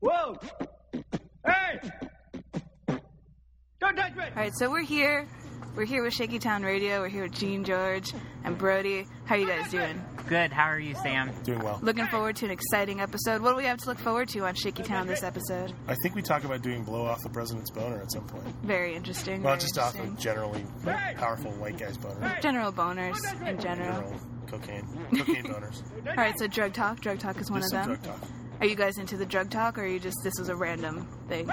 Whoa! Hey! Don't touch me! All right, so we're here. We're here with Shaky Town Radio. We're here with Gene George and Brody. How you guys doing? Good. How are you, Sam? Doing well. Looking forward to an exciting episode. What do we have to look forward to on Shaky Town this episode? I think we talk about doing blow off the president's boner at some point. Very interesting. Not very just off interesting. of generally powerful white guy's boner. general boners in general. General cocaine. Cocaine boners. All right, so drug talk. Drug talk is one Just of some them. drug talk. Are you guys into the drug talk, or are you just this was a random thing?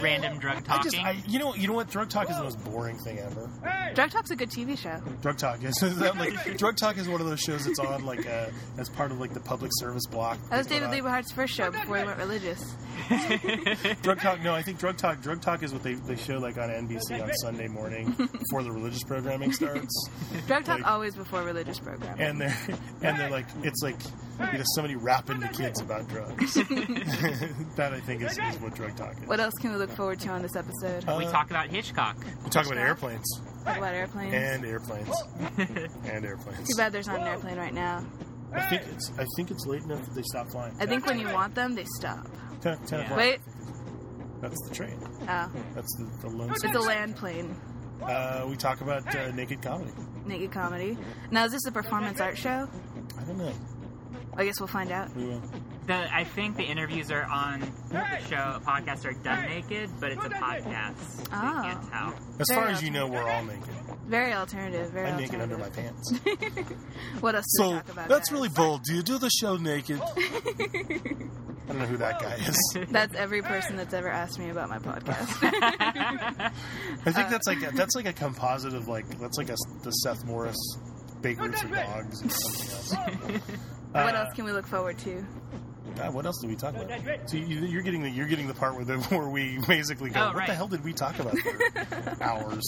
Random drug I talking. just, I, you know, you know what? Drug talk is the most boring thing ever. Drug talk's a good TV show. Drug talk is like drug talk is one of those shows that's on like uh, as part of like the public service block. That was David on. Liebe Hart's first show before he went religious. Drug talk. No, I think drug talk. Drug talk is what they, they show like on NBC on Sunday morning before the religious programming starts. Drug talk Like- always before religious programming. and they're and they're like it's like you know somebody rapping to kids about drugs. that I think is, is what drug talk is. What else can we look forward to on this episode? Uh, we talk about Hitchcock. we talk about airplanes Talk about airplanes. and airplanes and airplanes. Too bad there's not an airplane right now. I think it's I think it's late enough that they stop flying. I think when you want them, they stop. Ten, ten Yeah. o'clock. Wait, That's the train. oh, That's the, the lone. it's a land plane. Uh, we talk about uh, naked comedy. Naked comedy. Now, is this a performance art show? I don't know. I guess we'll find out. We will. The, I think the interviews are on the show. Podcasts are done naked, but it's a podcast. So you Oh. can't tell. As Very far as you know, we're all naked. Very alternative. Very I'm naked under my pants. What else do we So talk about? that's guys? really bold. Do you do the show naked? I don't know who that guy is. That's every person that's ever asked me about my podcast. I think that's like a, that's like a composite of like that's like a the Seth Morris Bakers for Dogs and something else. what Uh, else can we look forward to? God, what else did we talk about? So you, you're getting the you're getting the part where the where we basically go. Oh, what the hell did we talk about for hours?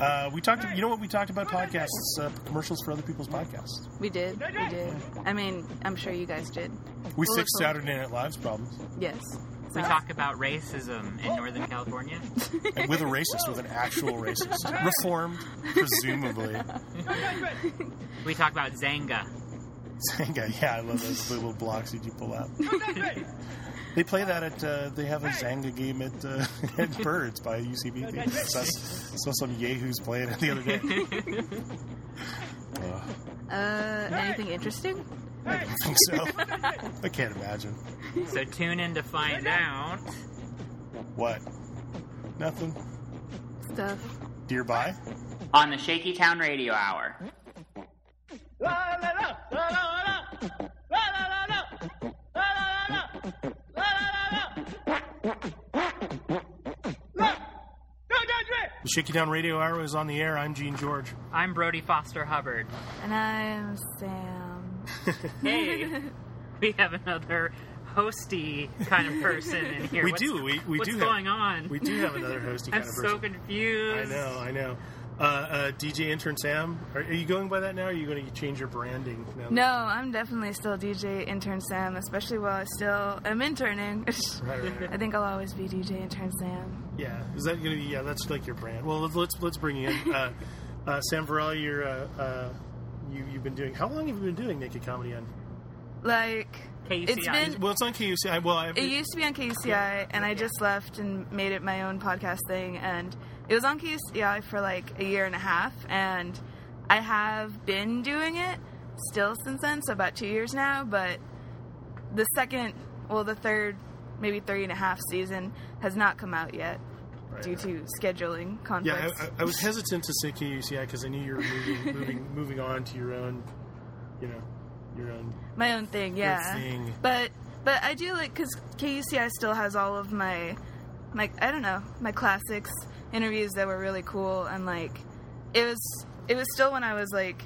Uh, we talked. You know what we talked about? Podcasts, uh, commercials for other people's podcasts. We did. We did. I mean, I'm sure you guys did. We We'll fixed Saturday Night Live's problems Yes. We So- talk about racism in Northern California. and with a racist, with an actual racist, reformed, presumably. We talk about Xanga. Xanga, yeah, I love those little blocks that you pull out. They play that at. Uh, they have a Zanga game at, uh, at Birds by UCB. I saw, saw some yahoos playing it the other day. Uh, Uh, anything interesting? I don't think so. I can't imagine. So tune in to find out. What? Nothing. Stuff. Dear bye. on the Shaky Town Radio Hour. The Shaky Town Radio Hour is on the air. I'm Gene George. I'm Brody Foster Hubbard. And I'm Sam. Hey, we have another hosty kind of person in here. We What's- do. We, we what's do. going have, on? We do have another hosty I'm kind of so confused. I know. I know. Uh, uh, DJ intern Sam, are, are you going by that now? Or are you going to change your branding? Now? No, I'm definitely still DJ intern Sam, especially while I still am interning. Right, right, right. I think I'll always be DJ intern Sam. Yeah, is that gonna be? Yeah, that's like your brand. Well, let's let's, let's bring you in. Uh, uh, Sam Varela, you're uh, uh, you you've been doing. How long have you been doing naked comedy on? Like, KUCI. it's been. Well, it's on KUCI. Well, I, It used to be on KUCI, and I just left and made it my own podcast thing. And it was on KUCI for like a year and a half, and I have been doing it still since then, so about two years now. But the second, well, the third, maybe three and a half season has not come out yet Right, due to scheduling yeah, conflicts. I, I, I was hesitant to say KUCI because I knew you were moving moving moving on to your own, you know, your own. my own thing, yeah. thing. But but I do like because KUCI still has all of my my I don't know my classics interviews that were really cool and like it was it was still when I was like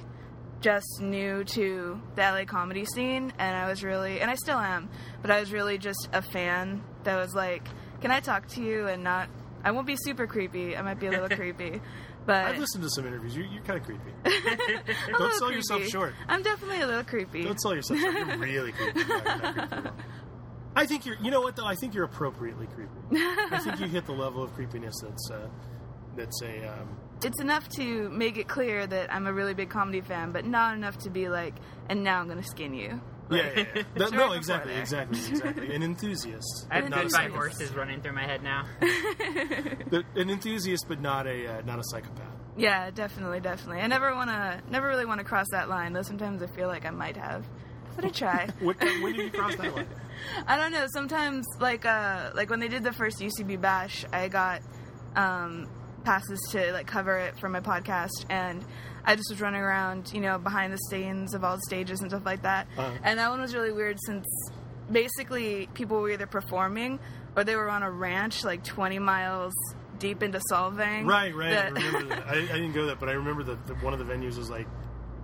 just new to the LA comedy scene and I was really and I still am but I was really just a fan that was like can I talk to you and not I won't be super creepy I might be a little creepy but I've listened to some interviews. You're, you're kind of creepy. Don't sell yourself short. I'm definitely a little creepy Don't sell yourself short. You're really creepy. I think you're. You know what though? I think you're appropriately creepy. I think you hit the level of creepiness that's uh, that's a um, It's enough to make it clear that I'm a really big comedy fan, but not enough to be like, and now I'm gonna skin you. yeah, yeah, yeah. That- Right no, before exactly, exactly, exactly. An enthusiast, I have not good five horses running through my head now. An enthusiast, but not a uh, not a psychopath. Yeah, definitely, definitely. I never wanna, never really want to cross that line. Though sometimes I feel like I might have, but I try. What, when did you cross that line? I don't know. Sometimes, like, uh, like when they did the first UCB bash, I got um, passes to like cover it for my podcast, and I just was running around, you know, behind the scenes of all the stages and stuff like that. Uh-huh. And that one was really weird since basically people were either performing or they were on a ranch like 20 miles deep into Solvang. Right, right. I remember that. I, I didn't go that, but I remember that one of the venues was like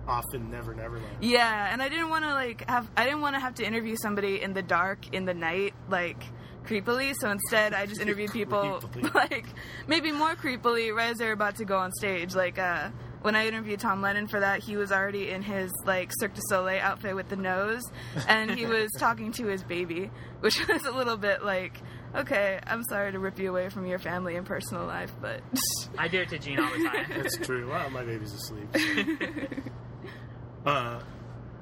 off in Never Neverland. Yeah, and I didn't want to like have I didn't want to have to interview somebody in the dark in the night like creepily. So instead, I just interviewed people like maybe more creepily right as they're about to go on stage. Like uh, when I interviewed Tom Lennon for that, he was already in his like Cirque du Soleil outfit with the nose, and he was talking to his baby, which was a little bit like. Okay, I'm sorry to rip you away from your family and personal life, but I do it to Gene all the time. That's true. Wow, my baby's asleep. Uh,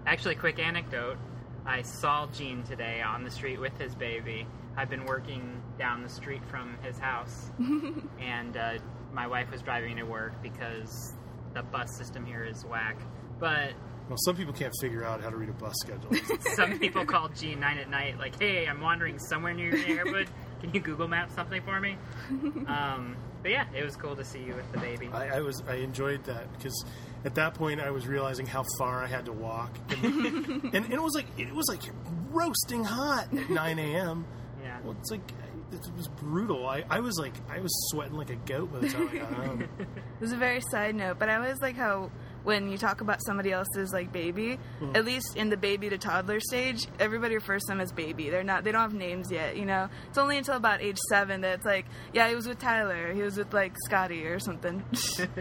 Actually, quick anecdote. I saw Gene today on the street with his baby. I've been working down the street from his house, and uh, my wife was driving to work because the bus system here is whack. But well, some people can't figure out how to read a bus schedule. some people call Gene nine at night, like, "Hey, I'm wandering somewhere near your neighborhood. Can you Google Map something for me?" Um, but yeah, it was cool to see you with the baby. I, I was I enjoyed that because at that point I was realizing how far I had to walk, and, and, and it was like it was like roasting hot at 9 a.m. Yeah. Well, it's like it was brutal. I, I was like I was sweating like a goat by the time I got home. It was a very side note, but I always like how when you talk about somebody else's like baby, Mm-hmm. at least in the baby to toddler stage, everybody refers to them as baby. They're not they don't have names yet, you know. It's only until about age seven that it's like, yeah, he was with Tyler, he was with like Scotty or something.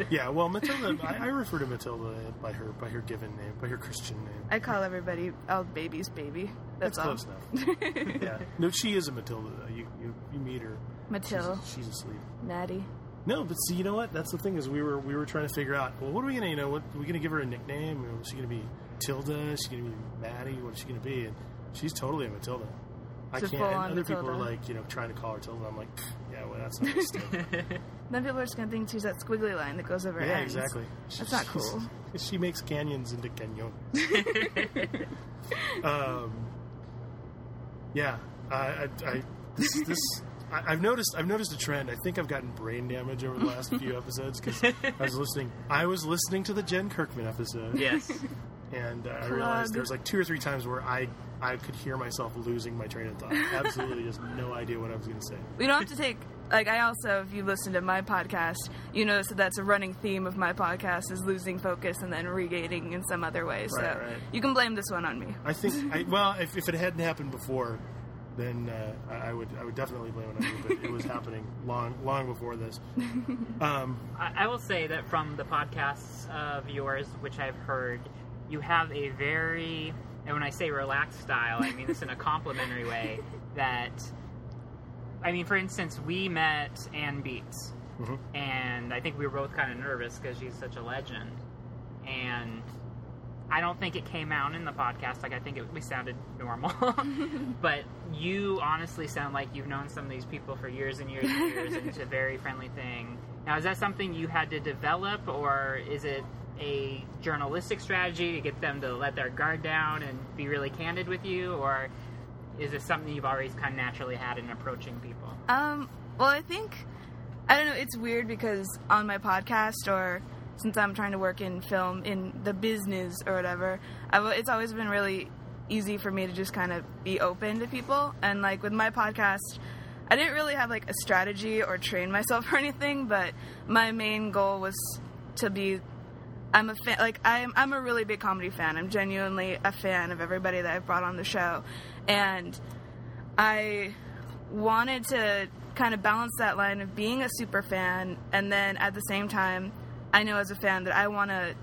Yeah, well, Matilda, I, I refer to Matilda by her by her given name, by her Christian name. I call everybody all babies baby. That's, all. close enough. yeah, no, she is a Matilda. Though. You you, you meet her. Matilda. She's, she's asleep. Natty. No, but see, you know what? That's the thing is we were we were trying to figure out. Well, what are we gonna you know? What are we gonna give her a nickname? Is she gonna be Tilda? Is she gonna be Maddie? What is she gonna be? And she's totally a Matilda. I She's can't. And full-on other people are like you know trying to call her Tilda. I'm like, yeah, well, that's not a. Then people are just gonna think she's that squiggly line that goes over her yeah, ends. exactly. That's not cool. She makes canyons into canyon. um, yeah, I, I, I this, this I, I've noticed. I've noticed a trend. I think I've gotten brain damage over the last few episodes because I was listening. I was listening to the Jen Kirkman episode, yes. and uh, I realized there was like two or three times where I I could hear myself losing my train of thought. Absolutely, just no idea what I was going to say. We don't have to take like I also, if you listen to my podcast, you notice that that's a running theme of my podcast is losing focus and then regaining in some other way. So Right, right. you can blame this one on me. I think. I, well, if, if it hadn't happened before, then uh, I I would I would definitely blame it on you. But it was happening long long before this. Um, I, I will say that from the podcasts of yours, which I've heard, you have a very, and when I say relaxed style, I mean this in a complimentary way. That, I mean, for instance, we met Anne Beatts, Mhm. and I think we were both kind of nervous because she's such a legend, and. I don't think it came out in the podcast. Like I think it, we sounded normal, but you honestly sound like you've known some of these people for years and years and years, and it's a very friendly thing. Now, is that something you had to develop, or is it a journalistic strategy to get them to let their guard down and be really candid with you, or is it something you've always kind of naturally had in approaching people? Um, well, I think I don't know. It's weird because on my podcast, or since I'm trying to work in film in the business or whatever, I've, it's always been really easy for me to just kind of be open to people. And like with my podcast, I didn't really have like a strategy or train myself or anything, but my main goal was to be. I'm a fan. Like I'm, I'm a really big comedy fan. I'm genuinely a fan of everybody that I've brought on the show, and I wanted to kind of balance that line of being a super fan and then at the same time I know as a fan that I want to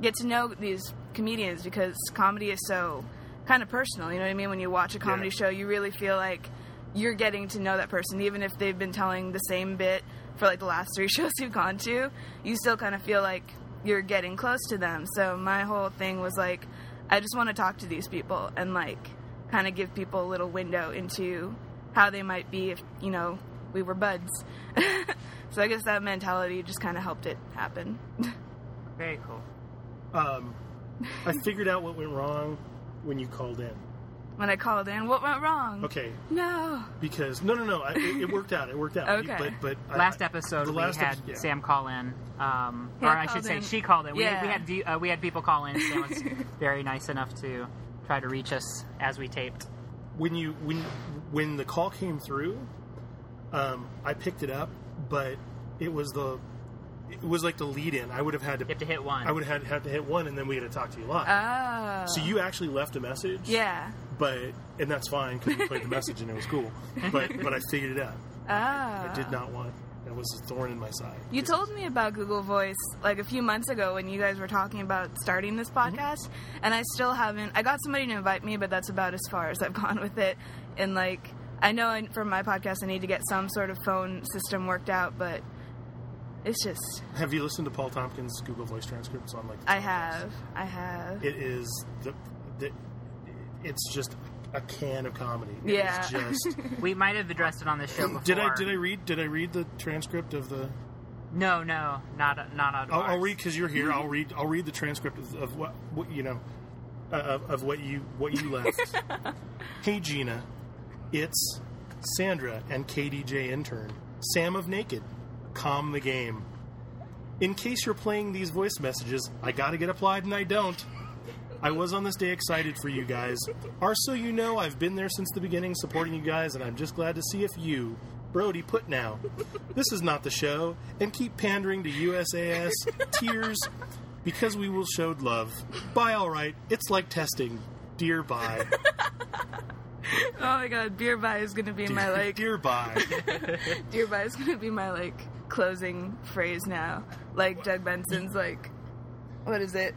get to know these comedians because comedy is so kind of personal, you know what I mean? When you watch a comedy Yeah. show, you really feel like you're getting to know that person, even if they've been telling the same bit for like the last three shows you've gone to. You still kind of feel like you're getting close to them. So my whole thing was like, I just want to talk to these people and like kind of give people a little window into how they might be if you know we were buds. so I guess that mentality just kind of helped it happen. Very cool. Um, I figured out what went wrong when you called in. when I called in, what went wrong? Okay, No. because no, no, no, I, it, it worked out. It worked out. Okay. But but Last I- episode the we last had epi- yeah. Sam call in, um, Yeah, or I should called say she called in. We, Yeah. we had de- uh, we had people call in. Sam was very nice enough to try to reach us as we taped. when you when when the call came through, um, I picked it up, but it was the it was like the lead in. I would have had to You have to hit one. I would have had, had to hit one, and then we had to talk to you live. Oh. so you actually left a message, Yeah. but and that's fine because we played the message and it was cool. But but I figured it out. Oh. I did not want that was a thorn in my side. You told me about Google Voice like a few months ago when you guys were talking about starting this Mm-hmm. podcast, and I still haven't. I got somebody to invite me, but that's about as far as I've gone with it. And like, I know I, for my podcast, I need to get some sort of phone system worked out, but it's just Have you listened to Paul Tompkins' Google Voice transcripts on like? the I podcast? have, I have. It is the, the it's just a can of comedy. It Yeah. is just we might have addressed it on the show before. Did I did I read did I read the transcript of the? No, no, not not on. I'll, I'll read because you're here. I'll read I'll read the transcript of, of what, what you know uh, of, of what you what you left. hey Gina, it's Sandra and KDJ intern Sam of Naked. Calm the game. In case you're playing these voice messages, I gotta get applied and I don't. I was on this day excited for you guys. Or so you know, I've been there since the beginning supporting you guys, and I'm just glad to see if you, Brody, put now. This is not the show, and keep pandering to USAS, tears, because we will showed love. Bye, alright. It's like testing. Dear bye. Oh my god, beer buy is gonna be my like Dear bye. beer buy is gonna be my like closing phrase now. Like Doug Benson's like, what is it?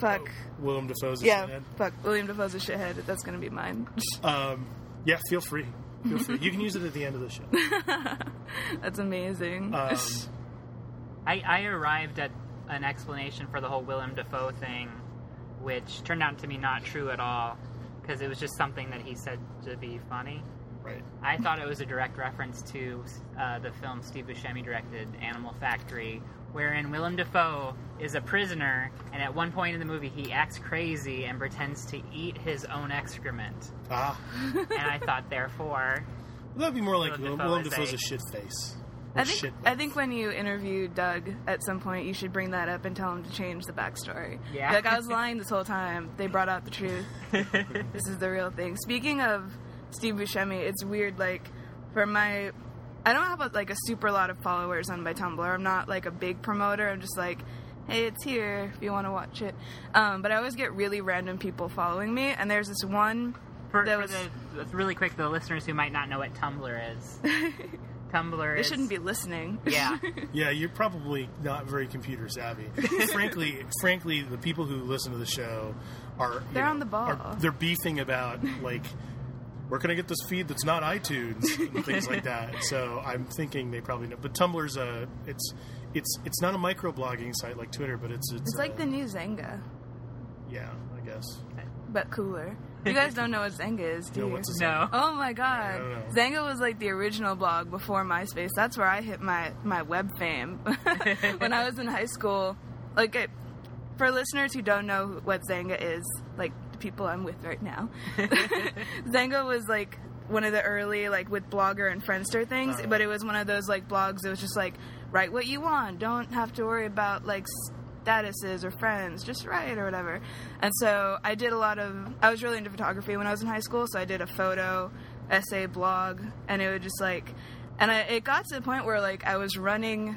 Fuck. Willem Dafoe's a Yeah, shithead. fuck. Willem Dafoe's a shithead. That's gonna be mine. Um, yeah, feel free. Feel free. You can use it at the end of the show. That's amazing. Um, I, I arrived at an explanation for the whole Willem Dafoe thing, which turned out to be not true at all, because it was just something that he said to be funny. right. I thought it was a direct reference to uh, the film Steve Buscemi directed, Animal Factory, wherein Willem Dafoe is a prisoner, and at one point in the movie he acts crazy and pretends to eat his own excrement. Ah. and I thought, therefore, That'd be more like Willem Willem, Dafoe Willem Dafoe's a- a shit face. I think shit I think when you interview Doug at some point, you should bring that up and tell him to change the backstory. Yeah. Like I was lying this whole time. They brought out the truth. this is the real thing. Speaking of Steve Buscemi, it's weird. Like for my, I don't have a, like a super lot of followers on my Tumblr. I'm not like a big promoter. I'm just like, hey, it's here if you want to watch it. Um, but I always get really random people following me, and there's this one. for, That for was- the really quick, the listeners who might not know what Tumblr is, Tumblr They is shouldn't be listening. yeah. Yeah, you're probably not very computer savvy. frankly, frankly, the people who listen to the show are They're know, on the ball. are- they're beefing about like where can I get this feed that's not iTunes and things like that. So I'm thinking they probably know. But Tumblr's a it's it's it's not a microblogging site like Twitter, but it's it's, It's like uh, the new Xanga, yeah, I guess. but cooler. You guys don't know what Xanga is, do You you? know, what's a No. Oh my god. I don't know. Xanga was like the original blog before MySpace. That's where I hit my, my web fame. when I was in high school, like it, for listeners who don't know what Xanga is, like the people I'm with right now, Xanga was like one of the early like with Blogger and Friendster things, Uh-huh. but it was one of those like blogs that was just like write what you want, don't have to worry about like statuses or friends, just write or whatever. And so I did a lot of I was really into photography when I was in high school, so I did a photo essay blog and it would just like and I, it got to the point where like I was running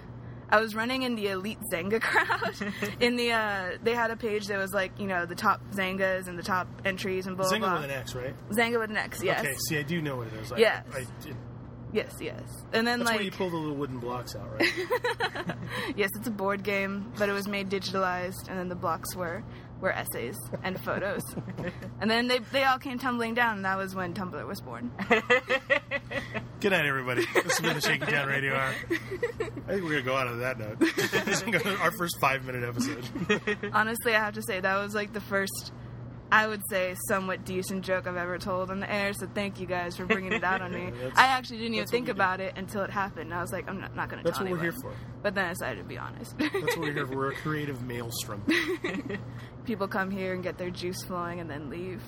I was running in the elite Xanga crowd. in the uh, they had a page that was like you know the top Xangas and the top entries and blah blah Xanga blah. with an X, right? Xanga with an X, yes, Okay, see, I do know what it is. I, Yes. I, it, yes, yes. And then that's like you pull the little wooden blocks out, right? yes, it's a board game, but it was made digitalized, and then the blocks were were essays and photos. and then they, they all came tumbling down, and that was when Tumblr was born. Good night, everybody. This has been the Shaky Town Radio Hour. I think we're gonna go out on that note. This is our first five minute episode. Honestly, I have to say, that was like the first, I would say, somewhat decent joke I've ever told on the air, so thank you guys for bringing it out on me. I actually didn't even think we do. about it until it happened. I was like, I'm not, not going to That's what we're here for. But then I decided to be honest. That's what we're here for. We're a creative maelstrom. People come here and get their juice flowing and then leave.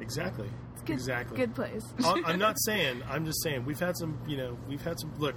Exactly. It's good, Exactly. Good place. I'm not saying. I'm just saying. We've had some. You know. We've had some. Look,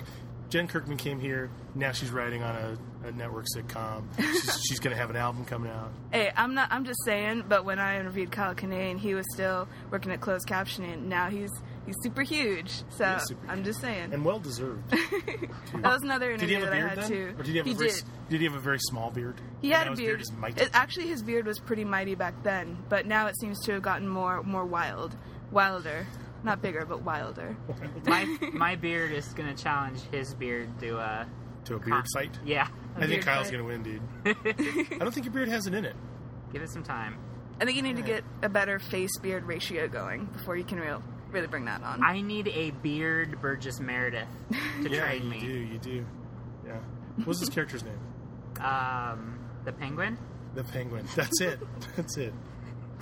Jen Kirkman came here. Now she's writing on a, a network sitcom. She's, she's going to have an album coming out. Hey, I'm not. I'm just saying. But when I interviewed Kyle Kinane, he was still working at closed captioning. Now he's he's super huge. So super I'm just saying. and well deserved. that was another Did he interview have a that I beard had then, too. or did he have he a very, did. did he have a very small beard? He had a beard. is. It, actually, his beard was pretty mighty back then, but now it seems to have gotten more more wild, wilder. Not bigger, but wilder. my my beard is gonna challenge his beard to uh to a beard fight. yeah. I think Kyle's going to win, dude. I don't think your beard has it in it. Give it some time. I think you need to get a better face beard ratio going before you can real, really bring that on. I need a beard Burgess Meredith to train me. Yeah, train you me. do. You do. Yeah. What's his character's name? Um, the penguin. The Penguin. That's it. That's it.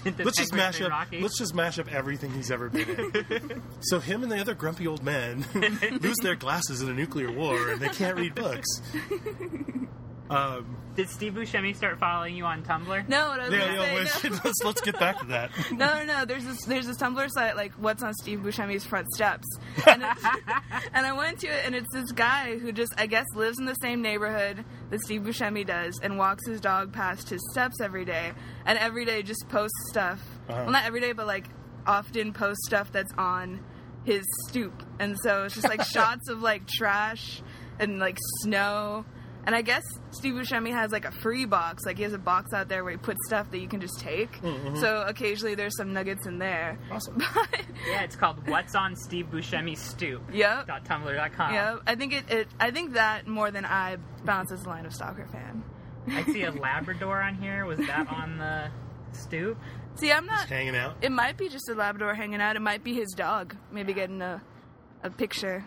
Let's just mash up. Rocky. Let's just mash up everything he's ever been in. so him and the other grumpy old men lose their glasses in a nuclear war, and they can't read books. Um, Did Steve Buscemi start following you on Tumblr? no, what I was yeah, gonna yeah, say, let's, no. let's, let's get back to that. no, no, no. There's this there's this Tumblr site like what's on Steve Buscemi's front steps, and, it, and I went to it, and it's this guy who just I guess lives in the same neighborhood that Steve Buscemi does, and walks his dog past his steps every day, and every day just posts stuff. Uh-huh. Well, not every day, but like often posts stuff that's on his stoop, and so it's just like shots of like trash and like snow. And I guess Steve Buscemi has like a free box. Like he has a box out there where he puts stuff that you can just take. Mm, mm-hmm. So occasionally there's some nuggets in there. Awesome. But Yeah, it's called What's on Steve Buscemi's Stoop. yep, Dot tumblr.com. yep. I think it, it. I think that more than I bounces the line of stalker fan. I see a Labrador on here. Was that on the stoop? See, I'm not. Hanging out. It might be just a Labrador hanging out. It might be his dog. Maybe getting a a picture.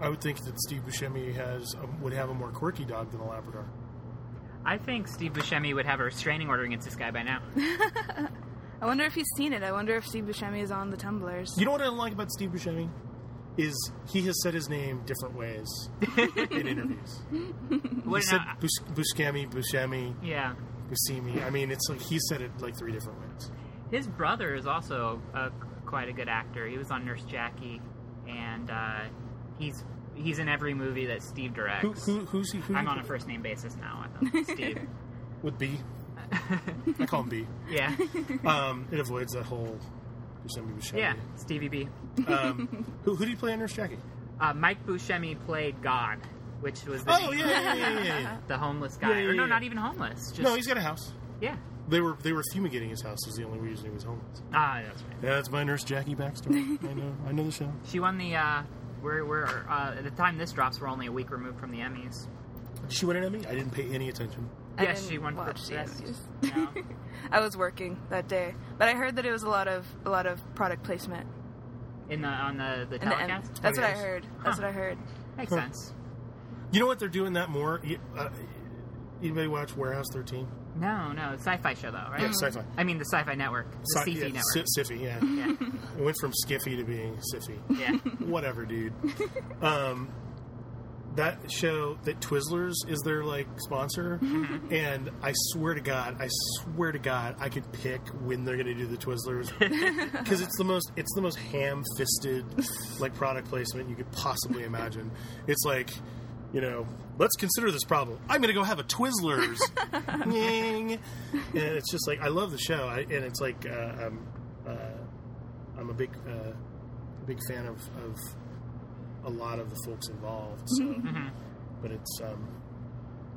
I would think that Steve Buscemi has um, would have a more quirky dog than a Labrador. I think Steve Buscemi would have a restraining order against this guy by now. I wonder if he's seen it. I wonder if Steve Buscemi is on the tumblers. You know what I don't like about Steve Buscemi is he has said his name different ways in interviews. What, he said now- Bus- Buscemi, Buscemi, yeah. Buscemi. I mean, it's like he said it like three different ways. His brother is also uh, quite a good actor. He was on Nurse Jackie, and uh, he's he's in every movie that Steve directs. Who, who who's he? Who I'm on a first name basis now with him, Steve. with B. I call him B. Yeah, Um, it avoids that whole Buscemi Buscemi. yeah, Stevie B. Um, who, who did he play in Nurse Jackie? Uh, Mike Buscemi played God, which was the, Oh yeah, yeah, yeah, yeah, yeah. the homeless guy. Yeah, yeah, or no, yeah. not even homeless. Just, No, he's got a house. yeah. They were they were fumigating his house. Was the only reason he was homeless. Ah, that's right. Yeah, that's my Nurse Jackie backstory. I know. I know the show. She won the. Uh, we're we're uh, at the time this drops, we're only a week removed from the Emmys. Did she win an Emmy? I didn't pay any attention. I Yes, she won for the best. Emmys. No. I was working that day, but I heard that it was a lot of a lot of product placement. In the on the the In the telecast. that's Oh, what I heard. That's Huh. what I heard. Makes Huh. sense. You know what? They're doing that more. You- Uh, anybody watch Warehouse 13? No, no, sci-fi show though, right? Yeah, sci-fi. I mean the Sci-Fi Network, the Sci- yeah, Network. Siffy, yeah. yeah, It went from Skiffy to being Siffy. yeah. Whatever, dude. Um, that show, that Twizzlers is their like sponsor, and I swear to God, I swear to God, I could pick when they're going to do the Twizzlers because it's the most, it's the most ham-fisted like product placement you could possibly imagine. It's like, you know, let's consider this problem. I'm going to go have a Twizzlers, Nying. and it's just like I love the show, I, and it's like uh, I'm, uh, I'm a big, uh, big fan of, of a lot of the folks involved. So, Mhm. but it's um,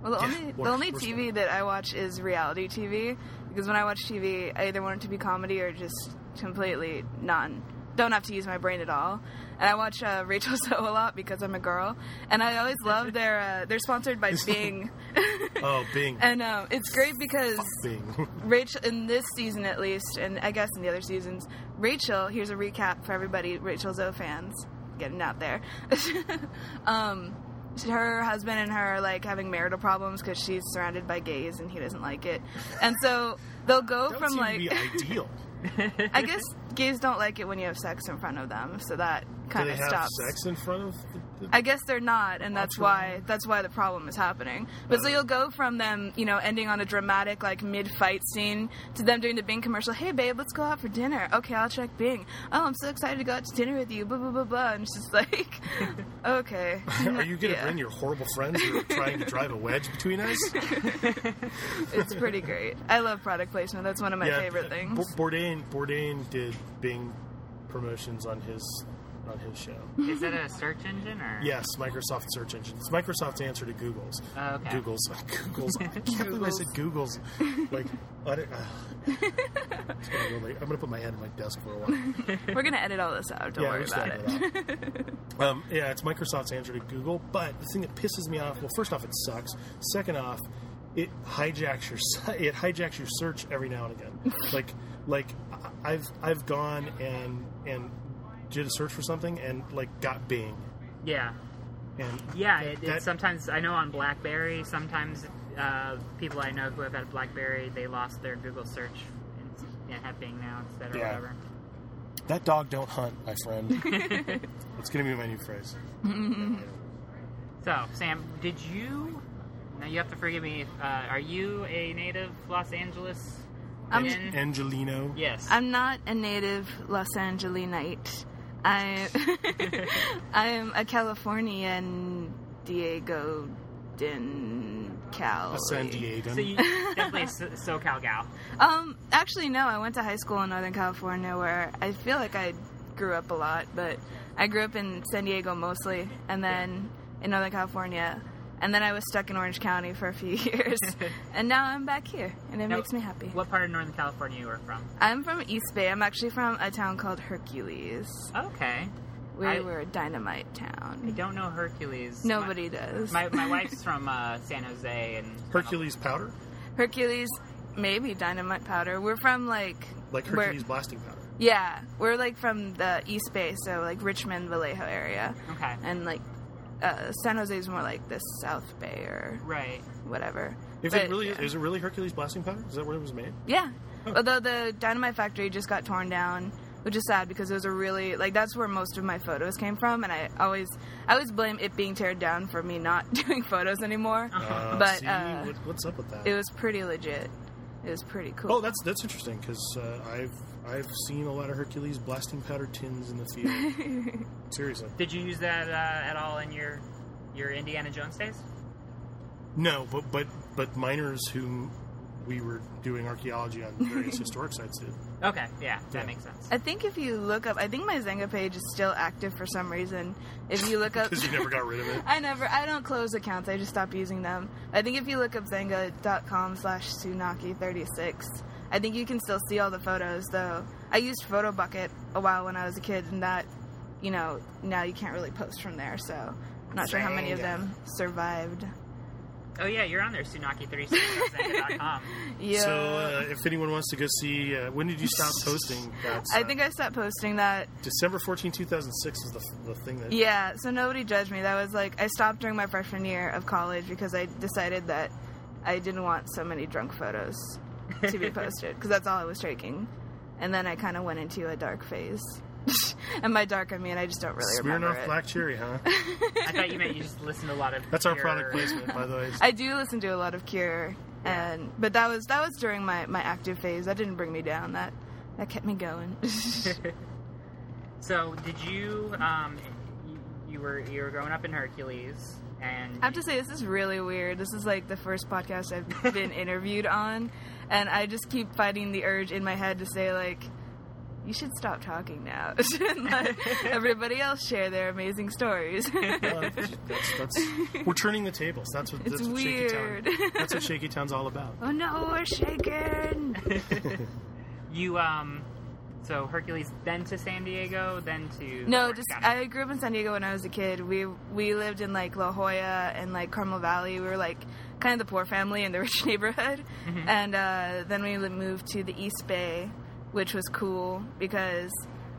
Well, the Yeah, only we're- the only we're TV that I watch is reality TV because when I watch TV, I either want it to be comedy or just completely non don't have to use my brain at all. And I watch uh, Rachel Zoe a lot because I'm a girl, and I always love their. Uh, they're sponsored by Bing, Oh, Bing. and um, it's great because Bing. Rachel in this season at least, and I guess in the other seasons, Rachel. Here's a recap for everybody, Rachel Zoe fans, getting out there. um, her husband and her are, like having marital problems because she's surrounded by gays and he doesn't like it, and so they'll go from like. to be ideal. I guess gays don't like it when you have sex in front of them, so that kind of stops. sex in front of the, the I guess they're not, and that's why that's why the problem is happening. But so Uh. you'll go from them, you know, ending on a dramatic like mid-fight scene to them doing the Bing commercial. Hey, babe, let's go out for dinner. Okay, I'll check Bing. Oh, I'm so excited to go out to dinner with you. Blah blah blah blah. And it's just like, okay. Are you going to Yeah. bring your horrible friends who are trying to drive a wedge between us? It's pretty great. I love product placement. That's one of my yeah, favorite uh, things. Bo- Bourdain, Bourdain did Bing promotions on his on his show. Is it a search engine or? Yes, Microsoft search engine. It's Microsoft's answer to Google's. Oh, okay. Google's. Google's. I can't believe I said Google's. Like, I don't, uh, it's gonna really, I'm going to put my head in my desk for a while. We're gonna edit all this out. Don't yeah, worry we're about it. it um, yeah, it's Microsoft's answer to Google. But the thing that pisses me off, well, first off, it sucks. Second off, it hijacks your it hijacks your search every now and again. like like I've I've gone and and did a search for something and like got Bing Yeah. and Yeah, it, that- it sometimes I know on BlackBerry. Sometimes uh, people I know who have had BlackBerry, they lost their Google search and yeah, have Bing now instead or Yeah. whatever. that dog don't hunt, my friend. it's gonna be my new phrase. So, Sam, did you? Now you have to forgive me. Uh, are you a native Los Angeles? I'm- Angelino. yes. I'm not a native Los Angelinite. I I am a Californian Diego din Cal. A San Diego. so you definitely a S- SoCal gal. Um, actually, no. I went to high school in Northern California, where I feel like I grew up a lot. But I grew up in San Diego mostly, and then in Northern California, and then I was stuck in Orange County for a few years, and now I'm back here, and it Now, makes me happy. What part of Northern California you were from? I'm from East Bay. I'm actually from a town called Hercules. Okay. We I- were a dynamite town. I don't know Hercules. Nobody does. My, my, my wife's from uh, San Jose and Hercules powder, Hercules, maybe dynamite powder. We're from like like Hercules blasting powder. Yeah, we're like from the East Bay, so like Richmond, Vallejo area, Okay. and like uh, San Jose is more like the South Bay or Right. whatever. If But, it really yeah. is it really Hercules blasting powder? Is that where it was made? Yeah. Although the dynamite factory just got torn down, which is sad because it was a really like that's where most of my photos came from, and I always I always blame it being teared down for me not doing photos anymore. Uh, But, see, uh, what, what's up with that? It was pretty legit. It was pretty cool. Oh, that's that's interesting because uh, I've I've seen a lot of Hercules blasting powder tins in the field. Seriously, Did you use that uh, at all in your your Indiana Jones days? no, but but but miners whom we were doing archaeology on various historic sites did. Okay. Yeah, that Yeah. makes sense. I think if you look up, I think my Xanga page is still active for some reason. If you look up, Because you never got rid of it. I never, I don't close accounts. I just stop using them. I think if you look up Xanga.com slash Sunaki36, I think you can still see all the photos. Though I used Photobucket a while when I was a kid, and that, you know, now you can't really post from there. So I'm not sure how many of them survived. Oh yeah, you're on there, Sunaki36.com. Yeah. So uh, if anyone wants to go see, uh, when did you stop posting? That's, I uh, think I stopped posting that December 14, 2006 is the, the thing that. Yeah, so nobody judged me. That was like I stopped during my freshman year of college because I decided that I didn't want so many drunk photos to be posted because that's all I was taking. And then I kind of went into a dark phase. and by dark, I mean I just don't really remember Smirnoff it. Black Cherry, huh? I thought you meant you just listened to a lot of. That's our your- product placement, by the way. I do listen to a lot of Cure, and but that was that was during my my active phase. That didn't bring me down. That that kept me going. So did you? Um, you, you were you were growing up in Hercules, and I have to say, this is really weird. This is like the first podcast I've been interviewed on, and I just keep fighting the urge in my head to say, like, you should stop talking now. and let everybody else share their amazing stories. Uh, that's, that's, we're turning the tables. That's what, It's that's what Shaky Town. weird. That's what Shaky Town's all about. oh no, we're shaking. you um, So Hercules, then to San Diego, then to No, Orange just I grew up in San Diego when I was a kid. We we lived in like La Jolla and like Carmel Valley. We were like kind of the poor family in the rich neighborhood, Mm-hmm. and uh, then we moved to the East Bay, which was cool because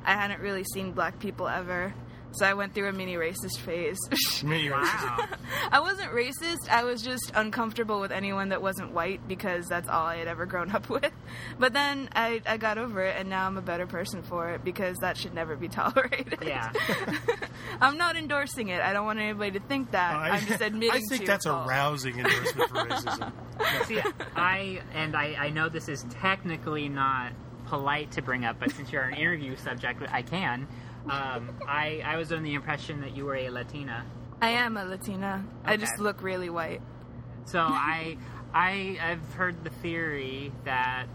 I hadn't really seen black people ever. So I went through a mini racist phase. Me, Wow. I wasn't racist. I was just uncomfortable with anyone that wasn't white because that's all I had ever grown up with. But then I, I got over it, and now I'm a better person for it because that should never be tolerated. Yeah. I'm not endorsing it. I don't want anybody to think that. I, I'm just admitting. I think to that's a rousing endorsement for racism. See, I and I, I know this is technically not polite to bring up, but since you're an interview subject, I can. Um, I I was under the impression that you were a Latina, I am a Latina. I just look really white. so I I I've heard the theory that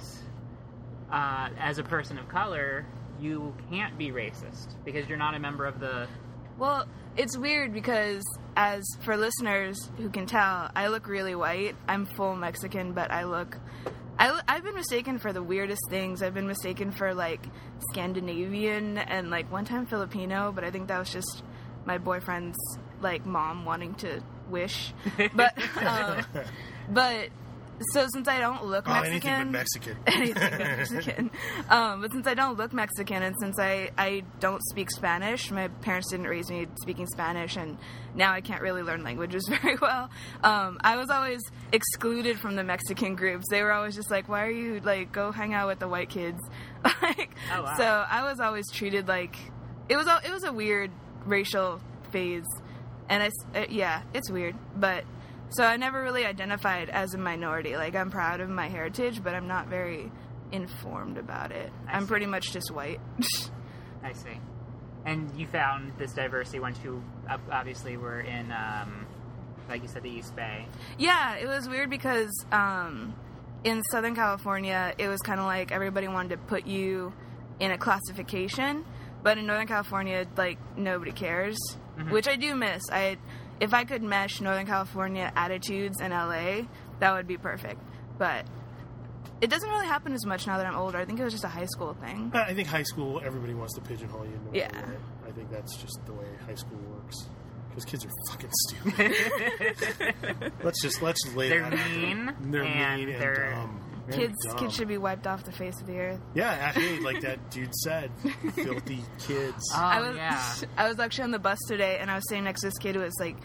uh, as a person of color, you can't be racist because you're not a member of the. Well, it's weird because, as for listeners who can tell, I look really white. I'm full Mexican, but I look. I, I've been mistaken for the weirdest things. I've been mistaken for like Scandinavian and like one time Filipino, but I think that was just my boyfriend's like mom wanting to wish. But um, but so since I don't look Oh, Mexican, anything but Mexican. anything but Mexican. Um, but since I don't look Mexican and since I, I don't speak Spanish, my parents didn't raise me speaking Spanish, and now I can't really learn languages very well. Um, I was always excluded from the Mexican groups. They were always just like, "Why are you like go hang out with the white kids?" like, Oh, wow. so I was always treated like it was. a- It was a weird racial phase, and I uh, yeah, it's weird, but. So I never really identified as a minority. Like I'm proud of my heritage, but I'm not very informed about it. I I'm see. pretty much just white. I see. And you found this diversity once you obviously were in, um, like you said, the East Bay. yeah, it was weird because um, in Southern California, it was kind of like everybody wanted to put you in a classification, but in Northern California, like nobody cares, which I do miss. I if I could mesh Northern California attitudes in LA, that would be perfect. But it doesn't really happen as much now that I'm older. I think it was just a high school thing. Uh, I think high school, everybody wants to pigeonhole you. In Yeah. way. I think that's just the way high school works. Because kids are fucking stupid. let's just let's lay They're that out there. mean, They're mean and they're- dumb. They're Kids, dumb. kids should be wiped off the face of the earth. Yeah, actually, like that dude said, filthy kids. Oh, I was yeah. I was actually on the bus today and I was sitting next to this kid who was like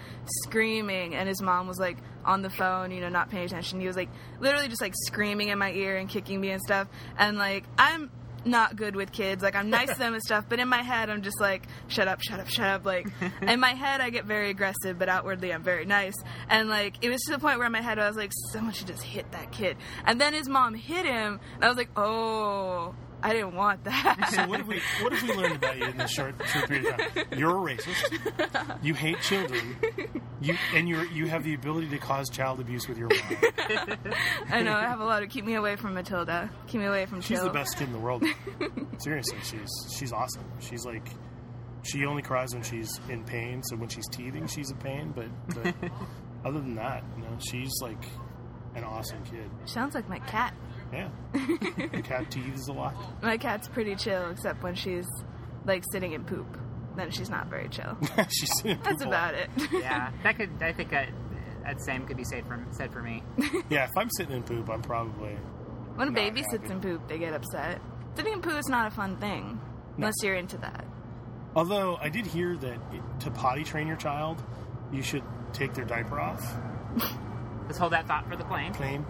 screaming and his mom was like on the phone, you know, not paying attention. He was like literally just like screaming in my ear and kicking me and stuff. And like I'm not good with kids. Like I'm nice to them and stuff, but in my head I'm just like shut up, shut up, shut up. Like in my head I get very aggressive, but outwardly I'm very nice. And like it was to the point where in my head I was like someone should just hit that kid. And then his mom hit him and I was like, "Oh, I didn't want that." So what have we what have we learned about you in this short, short period of time? You're a racist. You hate children. You and you you have the ability to cause child abuse with your mom. I know I have a lot of keep me away from Matilda. Keep me away from She's Chill. the best kid in the world. Seriously, she's she's awesome. She's like she only cries when she's in pain. So when she's teething, she's in pain. But, but other than that, you know, she's like an awesome kid. Sounds like my cat. Yeah, the cat teethes a lot. My cat's pretty chill, except when she's like sitting in poop. Then she's not very chill. she's in That's poop a about it. yeah, that could. I think that, that same could be said for said for me. Yeah, if I'm sitting in poop, I'm probably when a Not baby sits in poop, they get upset. Sitting in poo is not a fun thing unless you're into that. Although I did hear that it, to potty train your child, you should take their diaper off. Let's hold that thought for the plane. Plain.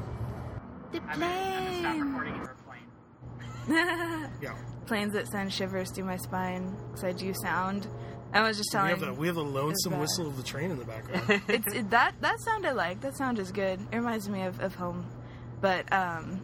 The I'm gonna, I'm gonna stop plane. recording for plane. Yeah. Planes that send shivers through my spine because I do sound. I was just We telling. have the we have the lonesome bad. whistle of the train in the background. it's it, that that sound I like. That sound is good. It reminds me of, of home. But um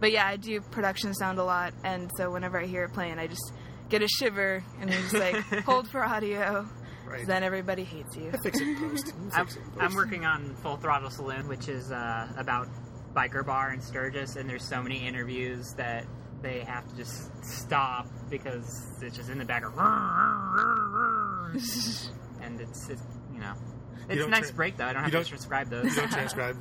but yeah, I do production sound a lot and so whenever I hear it playing I just get a shiver and I'm just like hold for audio. Right. Then everybody hates you. Fix it post. We'll I'm, it in I'm working on Full Throttle Saloon, which is uh, about biker bar in Sturgis, and there's so many interviews that they have to just stop because it's just in the background. and it's, it's you know, it's a nice tra- break though. I don't have don't- to transcribe those. You don't transcribe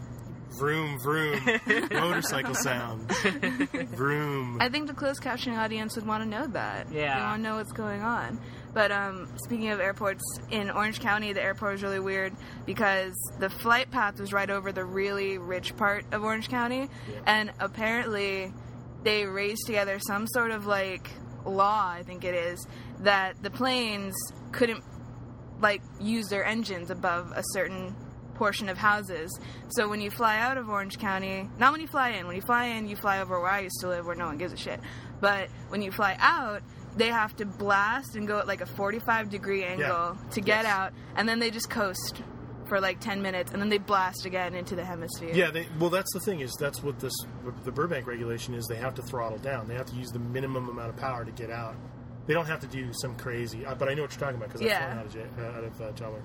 vroom vroom, motorcycle sound, vroom. I think the closed captioning audience would want to know that. Yeah. They want to know what's going on. But um, speaking of airports, in Orange County, the airport was really weird because the flight path was right over the really rich part of Orange County. And apparently, they raised together some sort of like law, I think it is, that the planes couldn't like use their engines above a certain portion of houses. So when you fly out of Orange County, not when you fly in, when you fly in, you fly over where I used to live where no one gives a shit. But when you fly out, they have to blast and go at like a 45 degree angle to get Yes. out, and then they just coast for like 10 minutes, and then they blast again into the hemisphere. Yeah, they, well, that's the thing is that's what this the Burbank regulation is. They have to throttle down. They have to use the minimum amount of power to get out. They don't have to do some crazy. Uh, but I know what you're talking about because Yeah. I've flown out of, J- uh, out of uh, John Wayne.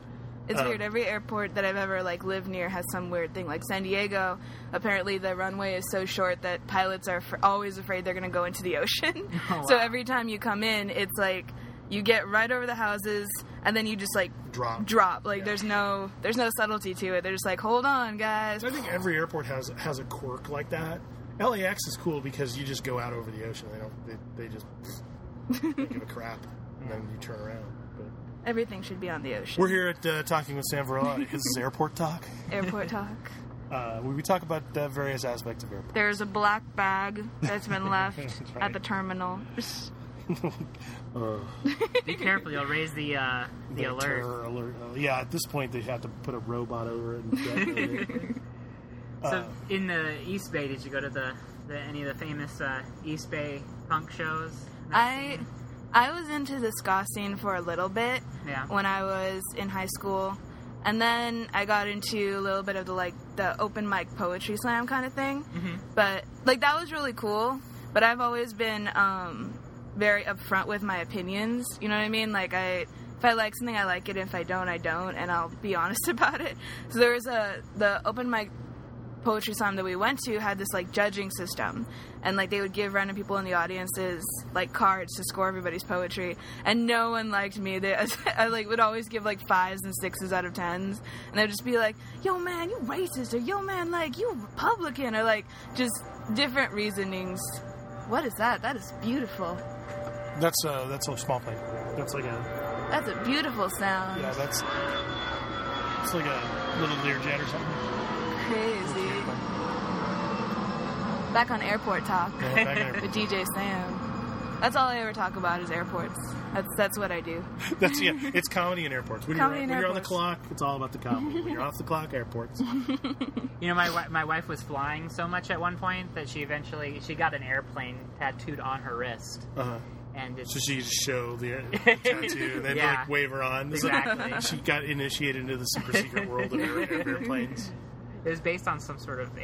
It's Um, weird. Every airport that I've ever like lived near has some weird thing. Like San Diego, apparently the runway is so short that pilots are f- always afraid they're going to go into the ocean. Oh, So every time you come in, it's like you get right over the houses and then you just like Drop. drop. Like Yeah. there's no there's no subtlety to it. They're just like, hold on, guys. I think every airport has has a quirk like that. LAX is cool because you just go out over the ocean. They don't. They, they just don't give a crap, and then you turn around. But Everything should be on the ocean. we're here at uh, talking with Sam Varela. This is airport talk. Airport talk. Uh, we talk about uh, various aspects of airport. There's a black bag that's been left That's right. at the terminal. Uh, Be careful, you'll raise the uh, the alert. terror alert. Uh, yeah, at this point they have to put a robot over it. And detonate it. So Uh, in the East Bay, did you go to the, the any of the famous uh, East Bay punk shows? I I was into the ska scene for a little bit Yeah. when I was in high school, and then I got into a little bit of the like the open mic poetry slam kind of thing. Mhm. But like that was really cool. But I've always been um, very upfront with my opinions. You know what I mean? Like I. If I like something, I like it. If I don't, I don't, and I'll be honest about it. So there was a the open mic poetry slam that we went to had this like judging system. And like they would give random people in the audiences like cards to score everybody's poetry. And no one liked me. They I like would always give like fives and sixes out of tens. And they'd just be like yo man you racist. Or yo man like you Republican. Or like just different reasonings. What is that? That is beautiful. That's uh, that's a small plane. That's like a that's a beautiful sound. Yeah. That's it's like a little Learjet or something. crazy back on airport talk Yeah, back in with. DJ Sam. That's all I ever talk about is airports. That's that's what I do. That's yeah. It's comedy in airports. When, Comedy you're, in when you're on the clock, it's all about the comedy. when you're off the clock, airports. You know, my my wife was flying so much at one point that she eventually she got an airplane tattooed on her wrist, Uh-huh. and it's So she just show the, the tattoo and then Yeah. like wave her on. So Exactly. she got initiated into the super secret world of of airplanes. it was based on some sort of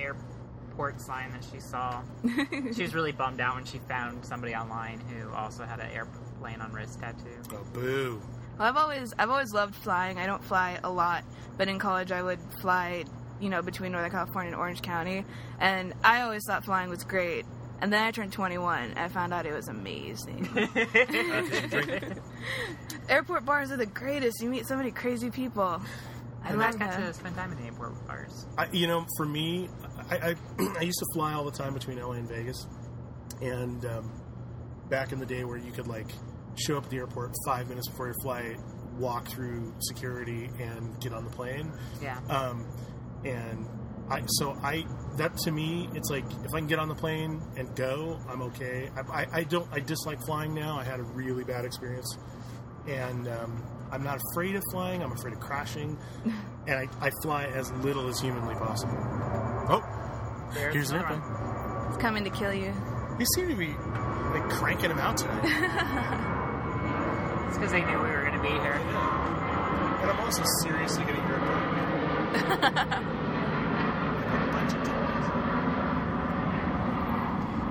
airport sign that she saw. she was really bummed out when she found somebody online who also had an airplane on wrist tattoo. Oh, boo. Well, I've always I've always loved flying. I don't fly a lot, but in college I would fly, you know, between Northern California and Orange County, and I always thought flying was great. And then I turned 21 and I found out it was amazing. Airport bars are the greatest. You meet so many crazy people. I I love got them. to spend time in the airport bars. I, you know, for me, I, I, I used to fly all the time between LA and Vegas, and um, back in the day where you could like show up at the airport five minutes before your flight, walk through security, and get on the plane. Yeah. Um, and I, so I, that to me, it's like if I can get on the plane and go, I'm okay. I, I, I don't, I dislike flying now. I had a really bad experience, and um, I'm not afraid of flying. I'm afraid of crashing, and I, I fly as little as humanly possible. Oh, There's here's an airplane. It's coming to kill you. They seem to be like cranking them out tonight. It's because they knew we were going to be here. and I'm also seriously going to hear it. A bunch.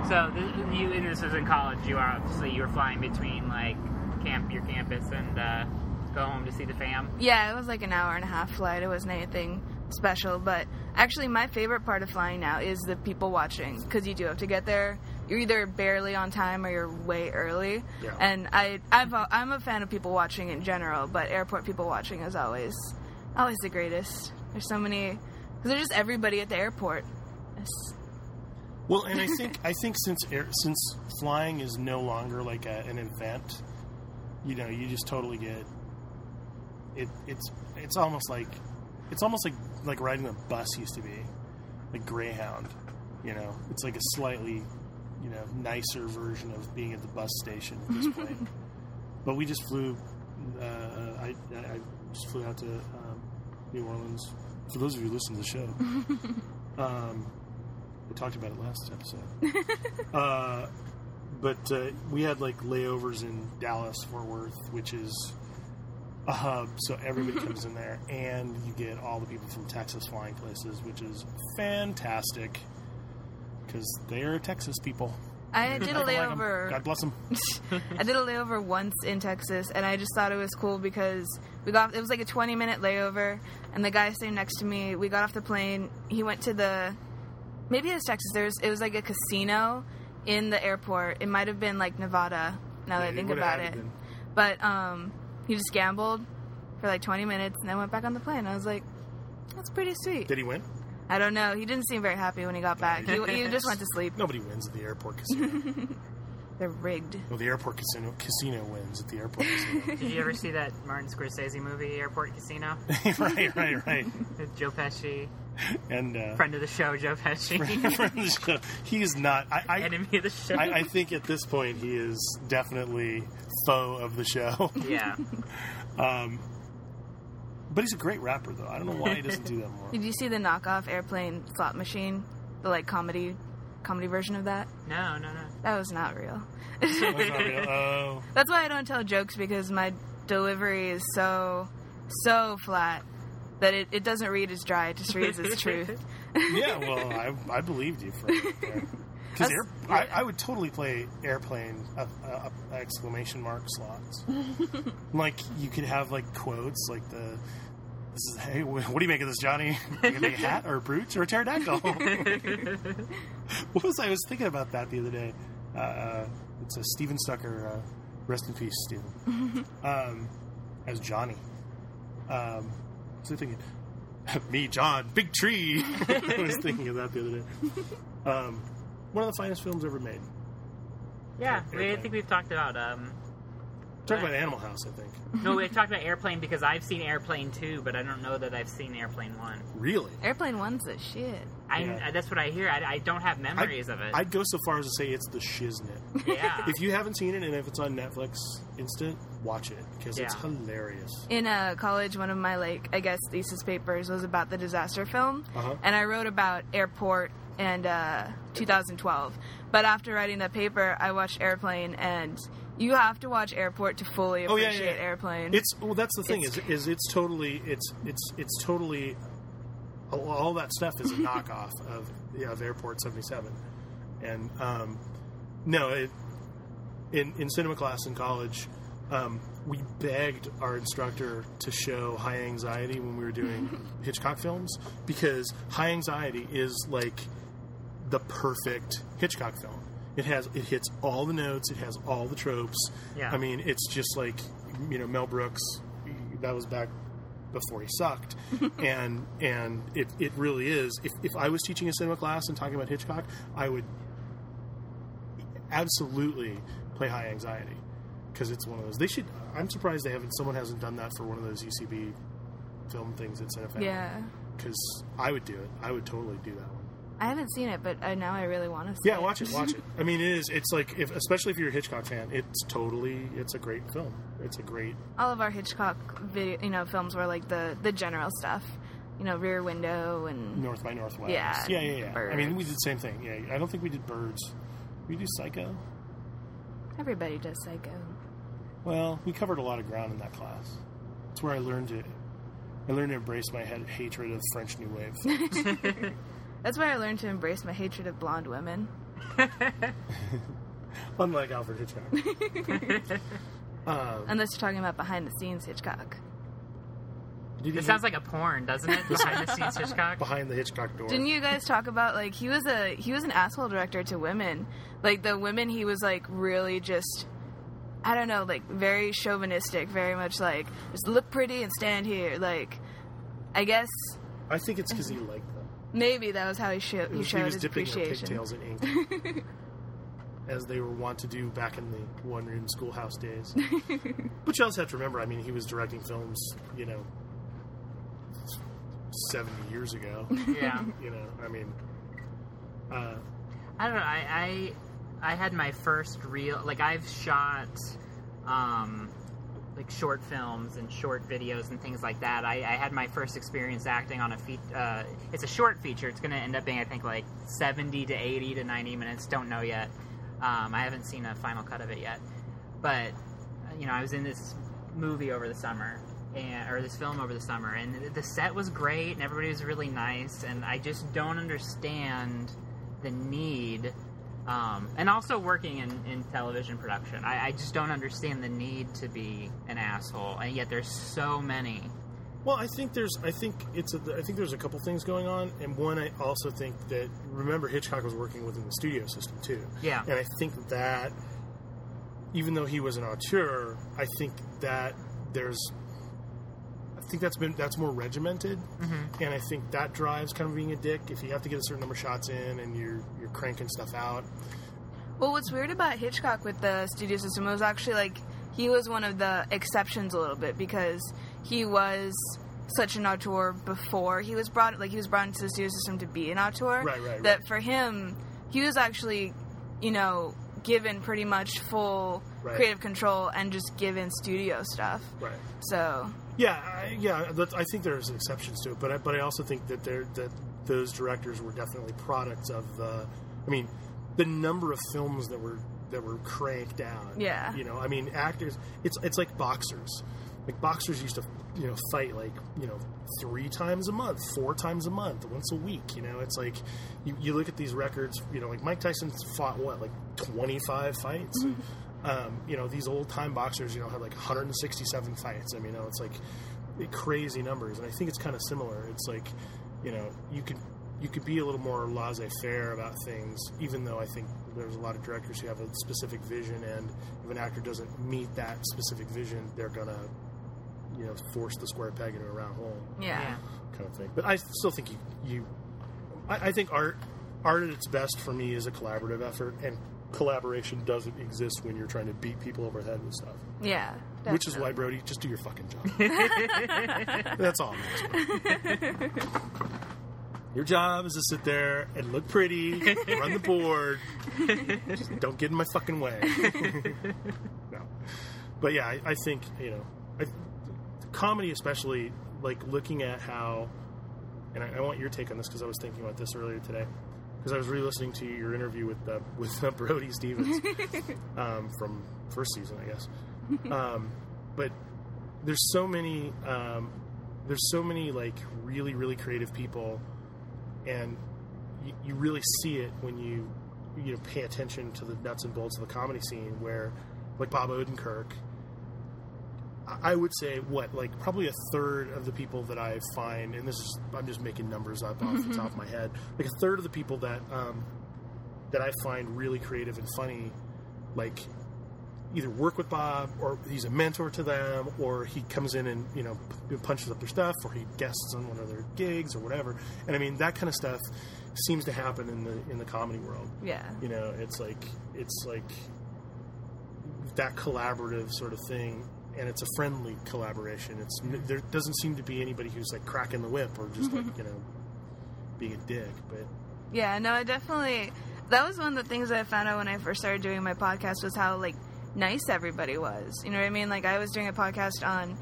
So this, you, and this was in college. You are obviously you were flying between like camp, your campus, and uh, go home to see the fam. Yeah, it was like an hour and a half flight. It wasn't anything special, but actually, my favorite part of flying now is the people watching because you do have to get there. You're either barely on time or you're way early. Yeah. And I, I've, I'm a fan of people watching in general, but airport people watching is always, always the greatest. There's so many because they're just everybody at the airport. It's- Well, and I think I think since air, since flying is no longer like a, an event, you know, you just totally get it. It's it's almost like it's almost like like riding a bus used to be, like Greyhound. You know, it's like a slightly you know nicer version of being at the bus station at this point. but we just flew. Uh, I, I just flew out to um, New Orleans. For those of you who listen to the show. um, we talked about it last episode. uh, but uh, we had like layovers in Dallas, Fort Worth, which is a hub, so everybody comes in there, and you get all the people from Texas flying places, which is fantastic because they are Texas people. I did a don't like layover. God bless them. I did a layover once in Texas, and I just thought it was cool because we got it was like a 20 minute layover, and the guy sitting next to me, we got off the plane. He went to the maybe it was Texas. There's it was like a casino in the airport. It might have been like Nevada. Now that I think about it, been. but um, he just gambled for like 20 minutes, and then went back on the plane. I was like, that's pretty sweet. Did he win? I don't know. He didn't seem very happy when he got back. He, he just went to sleep. Nobody wins at the airport casino. They're rigged. well, the airport casino casino wins at the airport casino. Did you ever see that Martin Scorsese movie, Airport Casino? right, right, right. With Joe Pesci, And uh, friend of the show, Joe Pesci, friend of the show. He is not. I, I, enemy of the show. I, I think at this point he is definitely foe of the show. yeah, Um, but he's a great rapper, though. I don't know why he doesn't do that more. Did you see the knockoff airplane slot machine? The like comedy comedy version of that? no, no, no. That was not real. That's not real. Oh, That's why I don't tell jokes because my delivery is so so flat that it, it doesn't read as dry, it just reads as truth. yeah. Well, I, I believed you for because air, I, I would totally play airplane uh, uh, exclamation mark slots. like you could have like quotes like the. This is hey, what do you make of this, Johnny? You gonna make a hat or a brooch or a pterodactyl? what was I was thinking about that the other day? Uh, Uh, it's a Stephen Stucker. Uh, rest in peace, Stephen. um, as Johnny. Um, so thinking, me, John, big tree. I was thinking of that the other day. Um, one of the finest films ever made. Yeah, we, I think we've talked about. um Talk about Animal House, I think. No, we've talked about Airplane because I've seen Airplane 2, but I don't know that I've seen Airplane 1. Really? Airplane one's a shit. I, Yeah. that's what I hear. I, I don't have memories of it. I'd go so far as to say it's the shiznit. yeah. If you haven't seen it and if it's on Netflix Instant, watch it because it's hilarious. In uh, college, one of my like I guess thesis papers was about the disaster film, Uh-huh. and I wrote about Airport and uh, 2012. But after writing that paper, I watched Airplane, and you have to watch Airport to fully Oh yeah, appreciate yeah, yeah. Airplane. It's well, that's the thing It's- is is it's totally it's it's it's totally all, that stuff is a knockoff of yeah, of Airport seventy seven, and um, no, it, in in cinema class in college. Um, we begged our instructor to show High Anxiety when we were doing Hitchcock films because High Anxiety is like the perfect Hitchcock film. It has it hits all the notes. It has all the tropes. Yeah. I mean, it's just like you know Mel Brooks. That was back before he sucked, and and it it really is. If if I was teaching a cinema class and talking about Hitchcock, I would absolutely play High Anxiety because it's one of those. They should. I'm surprised they haven't. Someone hasn't done that for one of those UCB film things at Cinefan. yeah, Because I would do it. I would totally do that one. I haven't seen it, but I, now I really want to see Yeah, it. watch it. Watch it. I mean, it is. It's like, if, especially if you're a Hitchcock fan, it's totally. It's a great film. It's a great. All of our Hitchcock video, you know, films were like the the general stuff, you know, Rear Window and North by Northwest. Yeah, yeah, yeah. yeah. I mean, we did the same thing. Yeah, I don't think we did Birds. We do Psycho. everybody does Psycho. Well, we covered a lot of ground in that class. It's where I learned to. I learned to embrace my head, hatred of French New Wave. films. That's where I learned to embrace my hatred of blonde women. Unlike Alfred Hitchcock. um, Unless you're talking about behind the scenes Hitchcock. did you It sounds like a porn, doesn't it? Behind the scenes Hitchcock. behind the Hitchcock door. Didn't you guys talk about like he was a he was an asshole director to women? Like the women he was like really just I don't know, like very chauvinistic, very much like just look pretty and stand here. Like I guess I think it's because he liked them. Maybe that was how he, sho- It he was- showed was his dipping their appreciation. pigtails in ink, as they were wont to do back in the one-room schoolhouse days. but you also have to remember, I mean, he was directing films, you know, seventy years ago. Yeah. you know, I mean, uh, I don't know. I, I I had my first real like I've shot um like short films and short videos and things like that. I, I had my first experience acting on a fe- uh, it's a short feature. It's going to end up being I think like seventy to eighty to ninety minutes. Don't know yet. Um, I haven't seen a final cut of it yet. But uh, you know, I was in this movie over the summer. And, or this film over the summer, and the set was great, and everybody was really nice, and I just don't understand the need um, and also working in, in television production. I, I just don't understand the need to be an asshole and yet there's so many. Well, I think there's, I think it's, a, I think there's a couple things going on, and one, I also think that remember Hitchcock was working within the studio system too, yeah. And I think that even though he was an auteur, I think that there's, think that's been that's more regimented, Mhm. and I think that drives kind of being a dick. If you have to get a certain number of shots in, and you're you're cranking stuff out, Well, what's weird about Hitchcock with the studio system was actually like he was one of the exceptions a little bit because he was such an auteur before he was brought like he was brought into the studio system to be an auteur. Right, right, That right. for him, he was actually, you know, given pretty much full Right. creative control and just given studio stuff. right? So Yeah, I, yeah. I think there's exceptions to it, but I, but I also think that there that those directors were definitely products of the. I mean, the number of films that were that were cranked out. Yeah. You know, I mean, actors. It's it's like boxers. Like boxers used to, you know, fight like you know three times a month, four times a month, once a week. You know, it's like you, you look at these records. You know, like Mike Tyson fought what like twenty five fights. Mm-hmm. Um, you know, these old time boxers, you know, had like 167 fights. I mean, you know, it's like crazy numbers, and I think it's kind of similar. It's like, you know, you could you could be a little more laissez faire about things, even though I think there's a lot of directors who have a specific vision, and if an actor doesn't meet that specific vision, they're gonna, you know, force the square peg into a round hole, yeah. kind of thing. But I still think you, you I, I think art art at its best for me is a collaborative effort, and collaboration doesn't exist when you're trying to beat people over the head with stuff. Yeah. Which is why, Brody, just do your fucking job. That's all I'm. Your job is to sit there and look pretty, run the board. Just don't get in my fucking way. no. But yeah, I, I think, you know, I, comedy, especially, like looking at how, and I, I want your take on this because I was thinking about this earlier today. Because I was re-listening to your interview with uh, with uh, Brody Stevens um, from first season, I guess. Um, but there's so many um, there's so many like really really creative people, and you, you really see it when you you know pay attention to the nuts and bolts of the comedy scene. Where like Bob Odenkirk, I- would say what like probably a third of the people that I find, and this is I'm just making numbers up off the top of my head, like a third of the people that um, that I find really creative and funny, like either work with Bob or he's a mentor to them or he comes in and you know p- punches up their stuff or he guests on one of their gigs or whatever. And I mean that kind of stuff seems to happen in the in the comedy world. Yeah. You know, it's like it's like that collaborative sort of thing and it's a friendly collaboration. It's there doesn't seem to be anybody who's like cracking the whip or just like, mm-hmm. you know, being a dick, but Yeah, no, I definitely. That was one of the things that I found out when I first started doing my podcast was how like nice everybody was. You know what I mean? Like I was doing a podcast on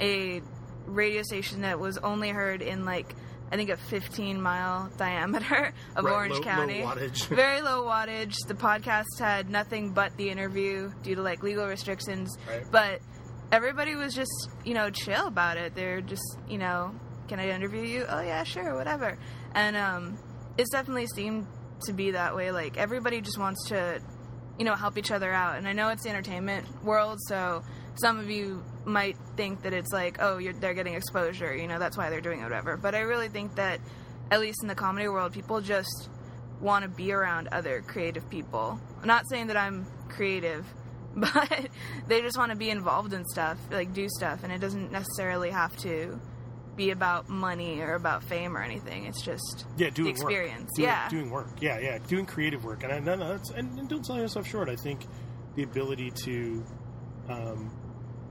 a radio station that was only heard in like I think a 15 mile diameter of Right, Orange low- low County. wattage. Very low wattage. The podcast had nothing but the interview due to like legal restrictions. Right. But everybody was just, you know, chill about it. They're just, you know, can I interview you? Oh yeah, sure, whatever. And um it's definitely seemed to be that way. Like everybody just wants to, you know, help each other out. And I know it's the entertainment world, so some of you might think that it's like, oh, they're getting exposure, you know, that's why they're doing it, whatever. But I really think that, at least in the comedy world, people just want to be around other creative people. I'm not saying that I'm creative, but they just want to be involved in stuff, like do stuff, and it doesn't necessarily have to be about money or about fame or anything. It's just yeah, doing experience. Work. Doing, Yeah. doing work. Yeah, yeah, doing creative work. And I, no, no, that's, and, and don't sell yourself short. I think the ability to, um,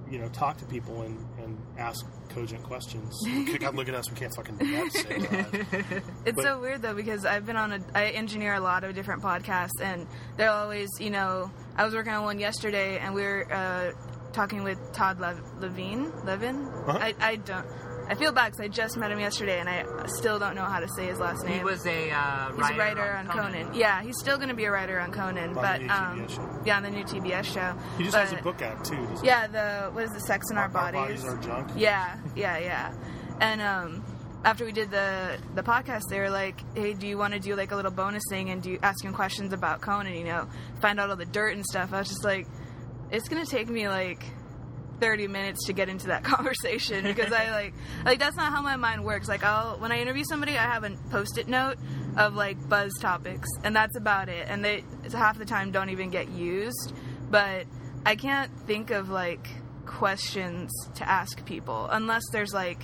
you know, talk to people and, and ask cogent questions. God, look at us. We can't fucking do that. to save our lives. It's But- so weird though because I've been on a I engineer a lot of different podcasts and they're always you know I was working on one yesterday and we were uh, talking with Todd Lev- Levine Levin Uh-huh. I, I don't I feel bad because I just met him yesterday and I still don't know how to say his last name. He was a uh, He's writer, a writer on Conan. Yeah, he's still going to be a writer on Conan, On but the new um, TBS show. yeah, on the new TBS show. He just But- has a book out too. Yeah, the what is the Sex in Our, bodies? Our bodies are junk. Yeah, yeah, yeah. And um, after we did the the podcast, they were like, "Hey, do you want to do like a little bonus thing and do ask him questions about Conan? You know, find out all the dirt and stuff." I was just like, "It's gonna take me like." 30 minutes to get into that conversation because I like like that's not how my mind works. Like I'll when I interview somebody, I have a post-it note of like buzz topics and that's about it. And they half the time don't even get used, but I can't think of like questions to ask people unless there's like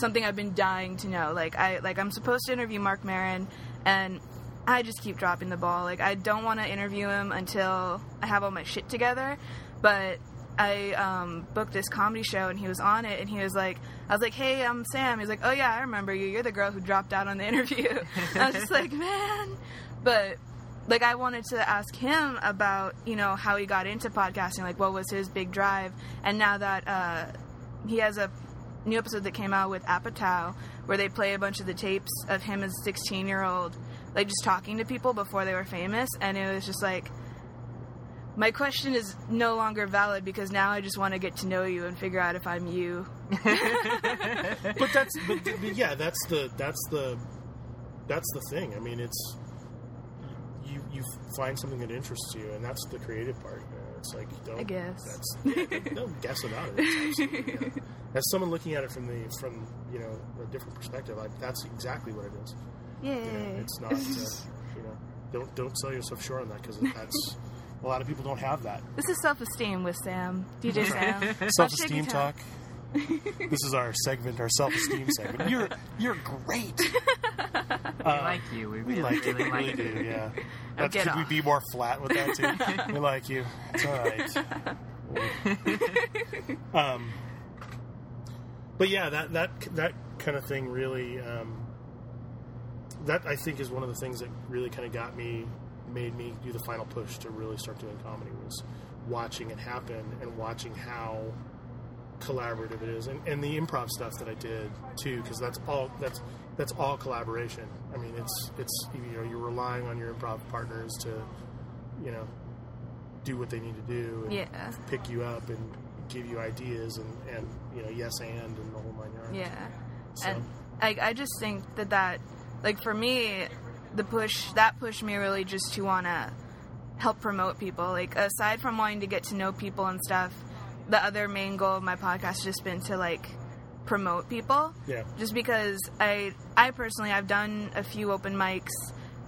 something I've been dying to know. Like I like I'm supposed to interview Marc Maron and I just keep dropping the ball. Like I don't want to interview him until I have all my shit together, but I um, booked this comedy show and he was on it and he was like, I was like, hey, I'm Sam. He's like, oh yeah, I remember you. You're the girl who dropped out on the interview. I was just like, man. But like I wanted to ask him about you know how he got into podcasting, like what was his big drive, and now that uh, he has a new episode that came out with Apatow where they play a bunch of the tapes of him as a 16 year old, like just talking to people before they were famous, and it was just like. My question is no longer valid because now I just want to get to know you and figure out if I'm you. but that's but, but yeah that's the that's the that's the thing i mean it's you you find something that interests you and that's the creative part it's like don't I guess. that's yeah, don't guess about it yeah. As someone looking at it from the from you know a different perspective I, that's exactly what it is Yay. you know, it's not uh, you know don't don't sell yourself short on that because that's a lot of people don't have that This is self esteem with Sam, DJ Sam. self-esteem talk this is our segment our self-esteem segment you're you're great We like you. We We really, like you, really we like really you. do, yeah. That's, get could we be more flat with that too? we like you. It's all right. um, but yeah, that that that kind of thing really. Um, that I think is one of the things that really kind of got me, made me do the final push to really start doing comedy was watching it happen and watching how collaborative it is, and, and the improv stuff that I did too, because that's all that's that's all collaboration. I mean, it's it's you know you're relying on your improv partners to, you know, do what they need to do and Yeah. pick you up and give you ideas and and you know yes and and the whole nine yards. Yeah. So- And I, I just think that that, like for me, the push, that pushed me really just to want to help promote people. Like, aside from wanting to get to know people and stuff, the other main goal of my podcast has just been to, like, promote people. Yeah. Just because I, I personally, I've done a few open mics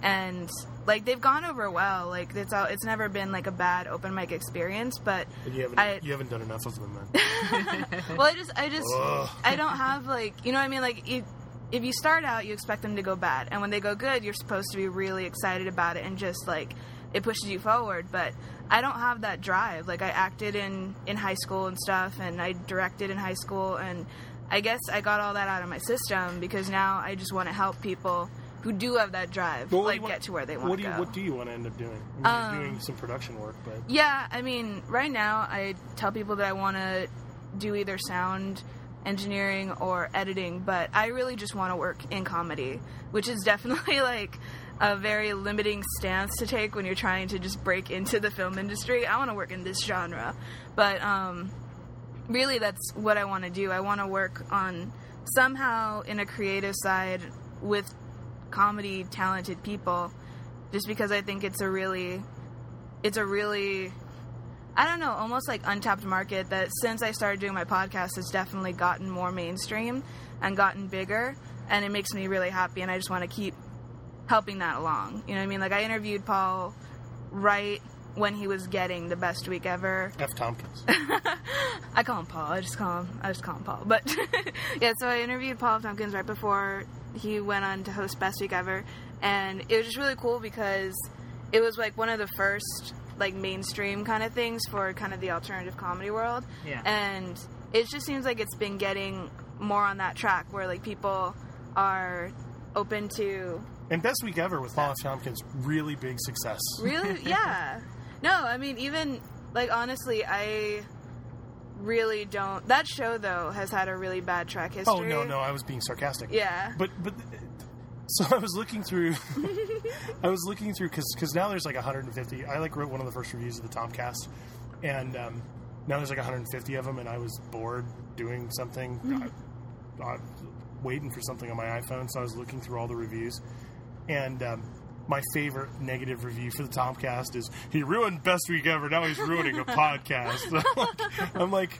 and, like, they've gone over well. Like, it's all, it's never been, like, a bad open mic experience, but you haven't I- you haven't done enough of them then. well, I just, I just, Ugh. I don't have like, you know what I mean? Like, you, if you start out, you expect them to go bad, and when they go good, you're supposed to be really excited about it and just like it pushes you forward. But I don't have that drive. Like, I acted in in high school and stuff, and I directed in high school, and I guess I got all that out of my system because now I just want to help people who do have that drive, Well, like want- get to where they want What to do you go. what do you want to end up doing? I mean, Um, doing some production work, but Yeah, I mean, right now I tell people that I want to do either sound engineering or editing, but I really just want to work in comedy, which is definitely like a very limiting stance to take when you're trying to just break into the film industry. I want to work in this genre, but um, really that's what I want to do. I want to work on somehow in a creative side with comedy talented people just because I think it's a really it's a really I don't know, almost like untapped market that since I started doing my podcast has definitely gotten more mainstream and gotten bigger and it makes me really happy and I just want to keep helping that along. You know what I mean? Like I interviewed Paul right when he was getting the best week ever. F. Tompkins. I call him Paul. I just call him. I just call him Paul. But yeah, so I interviewed Paul Tompkins right before he went on to host Best Week Ever, and it was just really cool because it was like one of the first like mainstream kind of things for kind of the alternative comedy world. Yeah. And it just seems like it's been getting more on that track where like people are open to and best week ever with Paul F. Tompkins. Really big success. Really? yeah. No, I mean, even like honestly, I really don't. That show though has had a really bad track history. Oh no, no, I was being sarcastic. Yeah. But but so I was looking through. I was looking through because because now there's like 150. I like wrote one of the first reviews of the Tompkast, and um, now there's like 150 of them, and I was bored doing something, I, I, waiting for something on my iPhone. So I was looking through all the reviews, and. Um, my favorite negative review for the Tompkast is he ruined best week ever. Now he's ruining a podcast. I'm like, I'm like,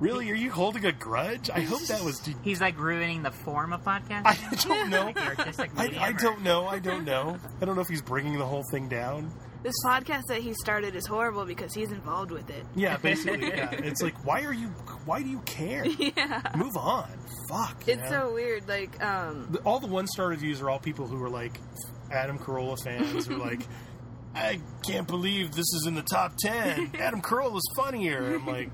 really? Are you holding a grudge? I hope that was. He's like ruining the form of podcast. I don't know. Like I, I don't know. I don't know. I don't know if he's bringing the whole thing down. This podcast that he started is horrible because he's involved with it. Yeah, basically. Yeah. It's like, why are you? Why do you care? Yeah. Move on. Fuck. It's know? so weird. Like, um, all the one star reviews are all people who are like Adam Carolla fans who are like, I can't believe this is in the top ten. Adam Carolla's funnier. I'm like,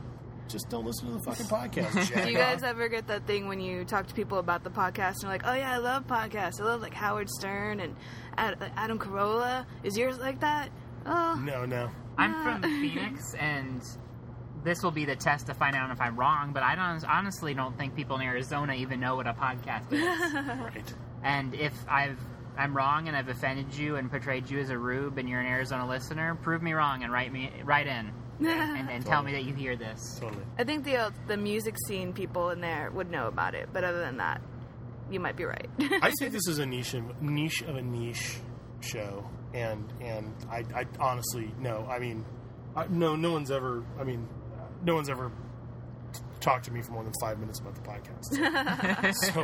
just don't listen to the fucking podcast. Jack do you guys ever get that thing when you talk to people about the podcast and you're like, oh yeah, I love podcasts. I love like Howard Stern and Ad- Adam Carolla. Is yours like that? Oh, No, no. I'm uh. from Phoenix, and this will be the test to find out if I'm wrong. But I don't, honestly don't think people in Arizona even know what a podcast is. Right. and if I've I'm wrong and I've offended you and portrayed you as a rube and you're an Arizona listener, prove me wrong and write me write in and, and tell me that you hear this. Totally. I think the uh, the music scene people in there would know about it, but other than that, you might be right. I think this is a niche of, niche of a niche show, and and I, I honestly no. I mean, I, no, no one's ever. I mean, no one's ever talked to me for more than five minutes about the podcast. so,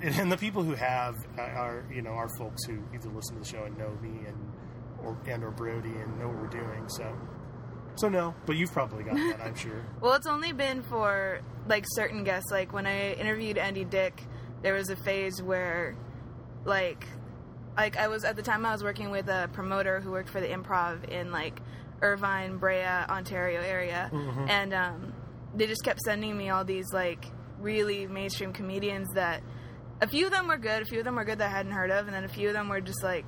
and, and the people who have uh, are you know are folks who either listen to the show and know me and or and or Brody and know what we're doing. So. So no, but you've probably got that, I'm sure. Well, it's only been for like certain guests. Like when I interviewed Andy Dick, there was a phase where, like, like I was at the time I was working with a promoter who worked for the Improv in like Irvine, Brea, Ontario area, and um, they just kept sending me all these like really mainstream comedians that a few of them were good, a few of them were good that I hadn't heard of, and then a few of them were just like,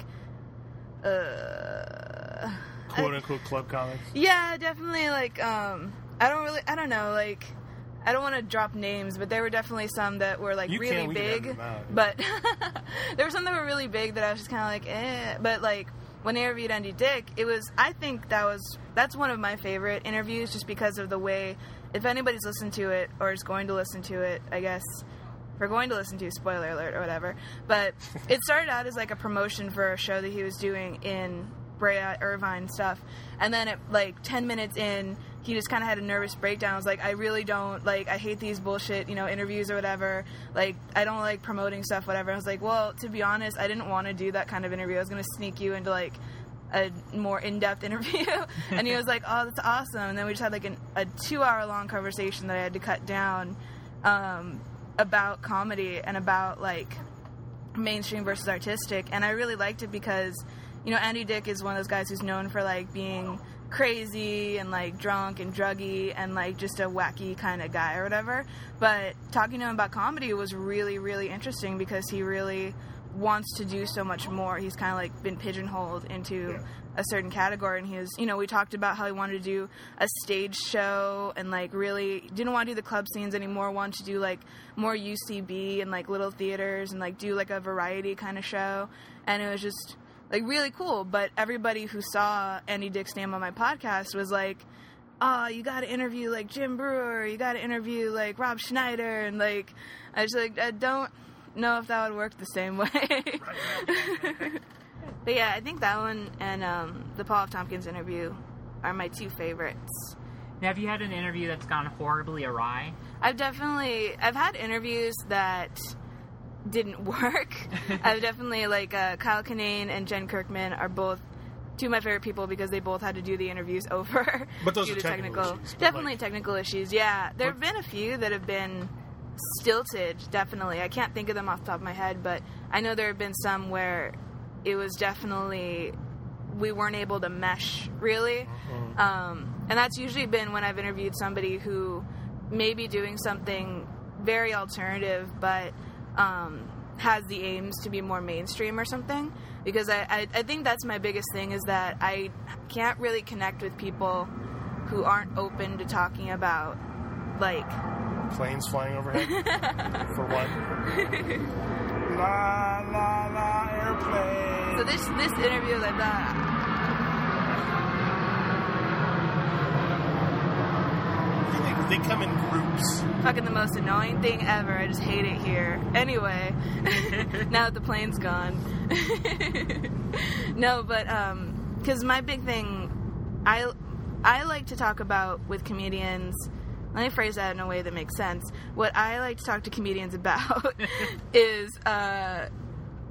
uh. Quote unquote club comics. Yeah, definitely. Like, um, I don't really, I don't know. Like, I don't want to drop names, but there were definitely some that were like You really we big. out. But there were some that were really big that I was just kind of like, eh. But like when I interviewed Andy Dick, it was. I think that was that's one of my favorite interviews, just because of the way. If anybody's listened to it or is going to listen to it, I guess we're going to listen to spoiler alert or whatever. But it started out as like a promotion for a show that he was doing in Brea, Irvine stuff, and then at like ten minutes in, he just kind of had a nervous breakdown. I was like, I really don't like, I hate these bullshit, you know, interviews or whatever. Like, I don't like promoting stuff, whatever. I was like, well, to be honest, I didn't want to do that kind of interview. I was gonna sneak you into like a more in-depth interview. And he was like oh that's awesome. And then we just had like an, a two hour long conversation that i had to cut down um, about comedy and about like mainstream versus artistic. And i really liked it because you know andy dick is one of those guys who's known for like being crazy and like drunk and druggy and like just a wacky kind of guy or whatever. But talking to him about comedy was really really interesting because he really wants to do so much more. He's kind of like been pigeonholed into a certain category and he was you know we talked about how he wanted to do a stage show and like really didn't want to do the club scenes anymore wanted to do like more ucb and like little theaters and like do like a variety kind of show. And it was just like really cool. But everybody who saw andy dick's name on my podcast was like oh you gotta interview like jim breuer. You gotta interview like rob schneider. And like i was like i don't know if that would work the same way But yeah, I think that one and um, the Paul F. Tompkins interview are my two favorites. Now, have you had an interview that's gone horribly awry? I've definitely I've had interviews that didn't work. I've definitely like uh, Kyle Kinane and Jen Kirkman are both two of my favorite people because they both had to do the interviews over. But those due are to technical issues, definitely like- technical issues. Yeah, there have been a few that have been stilted. Definitely, I can't think of them off the top of my head, but I know there have been some where it was definitely we weren't able to mesh really. Um, and that's usually been when I've interviewed somebody who may be doing something very alternative, but um, has the aims to be more mainstream or something. Because I, I, I think that's my biggest thing is that I can't really connect with people who aren't open to talking about like Planes flying overhead, for one. la la la airplane. so this this interview I thought They, they come in groups. fucking the most annoying thing ever. I just hate it here. Anyway, now that the plane's gone. no, but um, because my big thing, I I like to talk about with comedians. Let me phrase that in a way that makes sense. What I like to talk to comedians about is uh,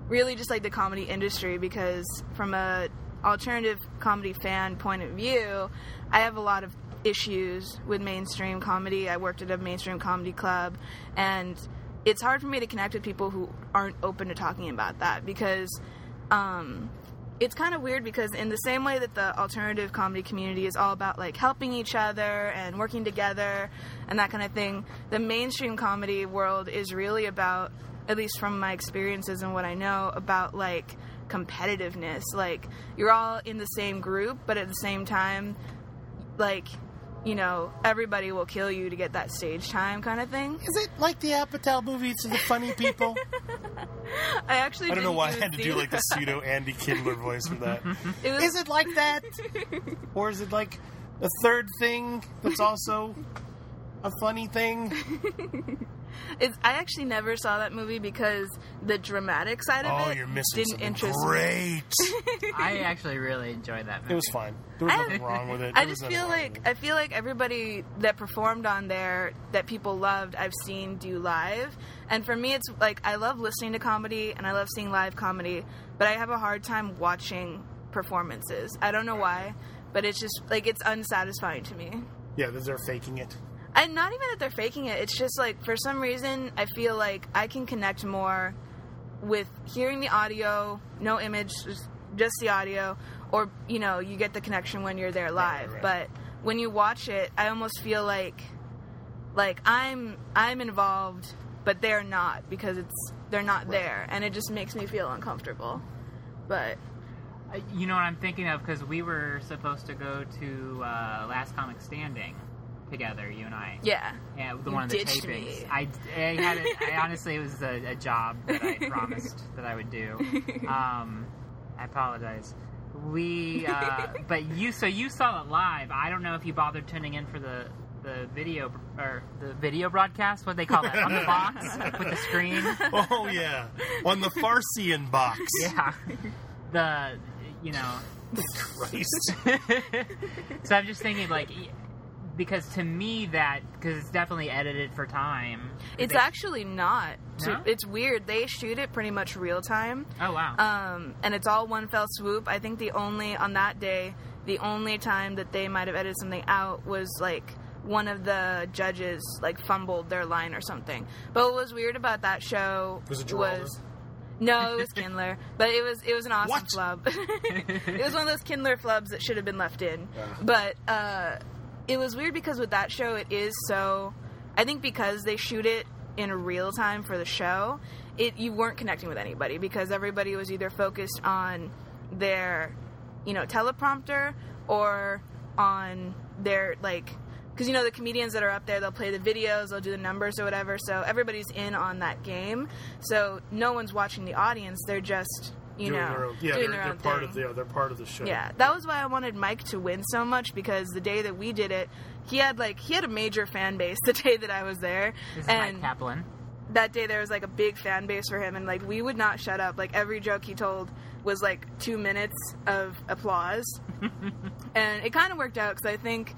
really just like the comedy industry because from a alternative comedy fan point of view, I have a lot of issues with mainstream comedy. I worked at a mainstream comedy club and it's hard for me to connect with people who aren't open to talking about that because um, it's kind of weird because in the same way that the alternative comedy community is all about like helping each other and working together and that kind of thing, the mainstream comedy world is really about, at least from my experiences and what I know, about like competitiveness. Like you're all in the same group, but at the same time, like you know, everybody will kill you to get that stage time kind of thing. Is it like the Apatow movie to the funny people? I actually I don't know why I had to do like the pseudo Andy Kindler voice for that. It was, Is it like that? or is it like a third thing that's also a funny thing? It's, I actually never saw that movie because the dramatic side of Oh, it you're missing didn't something interest me. great. I actually really enjoyed that movie. It was fine. There was I- nothing wrong with it. I There was just feel like I feel like everybody that performed on there that people loved, I've seen do live. And for me, it's like I love listening to comedy and I love seeing live comedy, but I have a hard time watching performances. I don't know why, but it's just like it's unsatisfying to me. it. Yeah, they're faking it. And not even that they're faking it. It's just like for some reason I feel like I can connect more with hearing the audio, no image, just, just the audio, or you know you get the connection when you're there live. right. But when you watch it, I almost feel like like I'm I'm involved, but they're not because it's they're not there, and it just makes me feel uncomfortable. But You know what I'm thinking of because we were supposed to go to uh, Last Comic Standing together, you and I. yeah, Yeah, the You one of the ditched tapings. me. I, I had it. I honestly, it was a, a job that I promised that I would do. Um, I apologize. We, uh, but you. So you saw it live. I don't know if you bothered tuning in for the the video or the video broadcast. What they call that on the box with the screen. Oh yeah, on the Farsian box. Yeah. The you know. Christ. so I'm just thinking like. Because to me, that because it's definitely edited for time. it's They- actually not. No? It's weird. They shoot it pretty much real time. Oh wow! um, and it's all one fell swoop. I think the only on that day, the only time that they might have edited something out was like one of the judges like fumbled their line or something. But what was weird about that show Was it Geraldo? no, it was Kindler, but it was it was an awesome What? flub. it was one of those Kindler flubs that should have been left in. Yeah. But uh, it was weird because with that show, it is so. I think because they shoot it in real time for the show, it you weren't connecting with anybody because everybody was either focused on their, you know, teleprompter or on their like. Because you know the comedians that are up there, they'll play the videos, they'll do the numbers or whatever. So everybody's in on that game. So no one's watching the audience; they're just you doing know their own, yeah, doing they're, their they're own part thing. of the yeah, they're part of the show. Yeah, that was why I wanted Myq to win so much because the day that we did it, he had like he had a major fan base the day that I was there, this is and Myq Kaplan. that day there was like a big fan base for him, and like we would not shut up. Like every joke he told was like two minutes of applause, and it kind of worked out because I think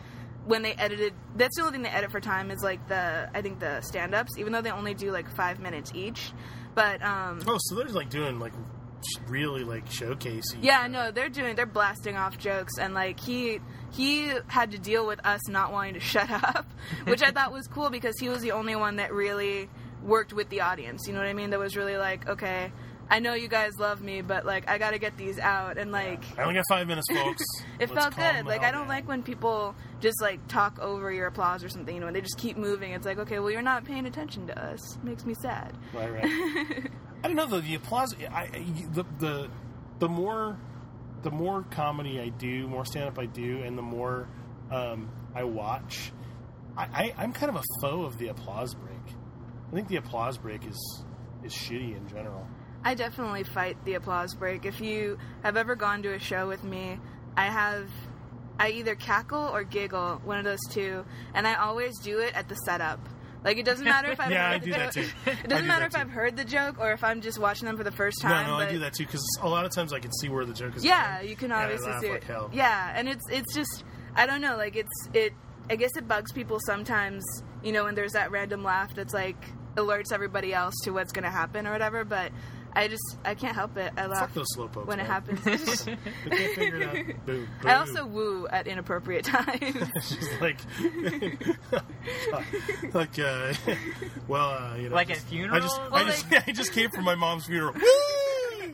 when they edited, that's the only thing they edit for time is like the I think the stand ups, even though they only do like five minutes each, but um Oh, so they're like doing like really like showcasing. Yeah, no, they're doing they're blasting off jokes and like he he had to deal with us not wanting to shut up, which I thought was cool because he was the only one that really worked with the audience. You know what I mean? That was really like, okay, I know you guys love me, but like I got to get these out and like I only got five minutes, folks. it Let's felt good. Like hell I don't down. like when people just like talk over your applause or something. You know, when they just keep moving. It's like, okay, well, you're not paying attention to us. It makes me sad. Right, right. I don't know though. The applause. I, I the the the more the more comedy I do, more stand up I do, and the more um, I watch, I, I I'm kind of a foe of the applause break. I think the applause break is is shitty in general. I definitely fight the applause break. If you have ever gone to a show with me, I have I either cackle or giggle, one of those two, and I always do it at the setup. Like it doesn't matter if I've Yeah, heard I the do that joke. too. It doesn't do matter if too. I've heard the joke or if I'm just watching them for the first time. no, I but- do that too because a lot of times I can see where the joke is. Yeah, going. you can I obviously laugh see like it. hell. Yeah, and it's it's just I don't know, like it's it. I guess it bugs people sometimes, you know, when there's that random laugh that's like alerts everybody else to what's going to happen or whatever. But I just I can't help it. I laugh Fuck those slowpokes. when it happens. They can't figure it out. Boo, boo. I also woo at inappropriate times. It's just like, like, uh, well, uh, you know, Like at just- funerals? I just, Well, I just, like- I just came from my mom's funeral.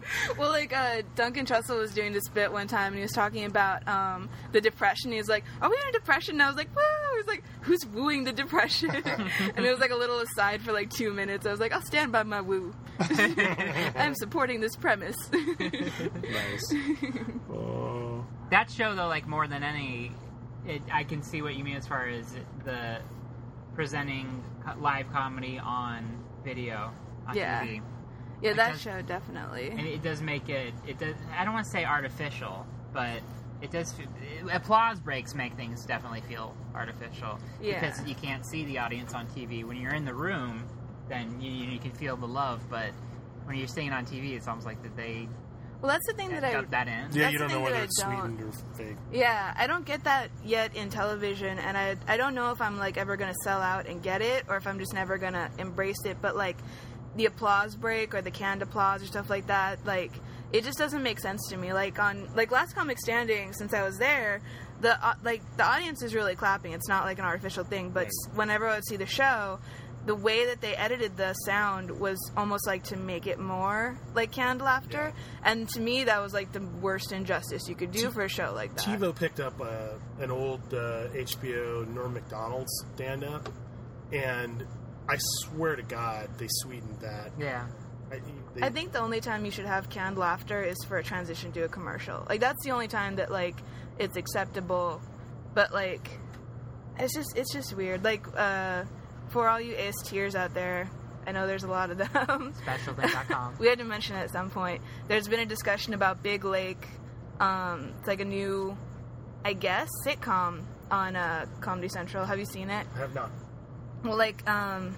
well, like uh, Duncan Trussell was doing this bit one time, and he was talking about um, the depression. He was like, "Are we in a depression?" And I was like, "Woo!" He was like, "Who's wooing the depression?" and it was like a little aside for like two minutes. I was like, "I'll stand by my woo. I'm supporting this premise." nice. Oh, that show though, like more than any, it, I can see what you mean as far as the presenting live comedy on video on Yeah. TV. Yeah, that Because- show definitely. and it does make it it does i don't want to say artificial but it does f- applause breaks make things definitely feel artificial Yeah. because you can't see the audience on tv when you're in the room then you, you can feel the love but when you're seeing it on tv it's almost like that they Well, that's the thing that I got that in yeah, you don't know thing that whether it's don't- sweetened or fake. Yeah, I don't get that yet in television, and I I don't know if I'm like ever gonna sell out and get it, or if I'm just never gonna embrace it. But like the applause break or the canned applause or stuff like that, like it just doesn't make sense to me. Like on like Last Comic Standing, since I was there, the uh, like the audience is really clapping. It's not like an artificial thing. But Right. whenever I would see the show. The way that they edited the sound was almost like to make it more like canned laughter, and to me that was like the worst injustice you could do for a show like that. TiVo picked up uh, an old uh, HBO Norm Macdonald stand up, and I swear to God, they sweetened that. yeah I, they, I think the only time you should have canned laughter is for a transition to a commercial. Like that's the only time that like it's acceptable. But like it's just it's just weird. Like uh for all you ace tears out there, I know there's a lot of them. specialthing.com we had to mention it at some point. There's been a discussion about Big Lake. Um, it's like a new, I guess, sitcom on uh, Comedy Central. Have you seen it? I have not. Well, like, um,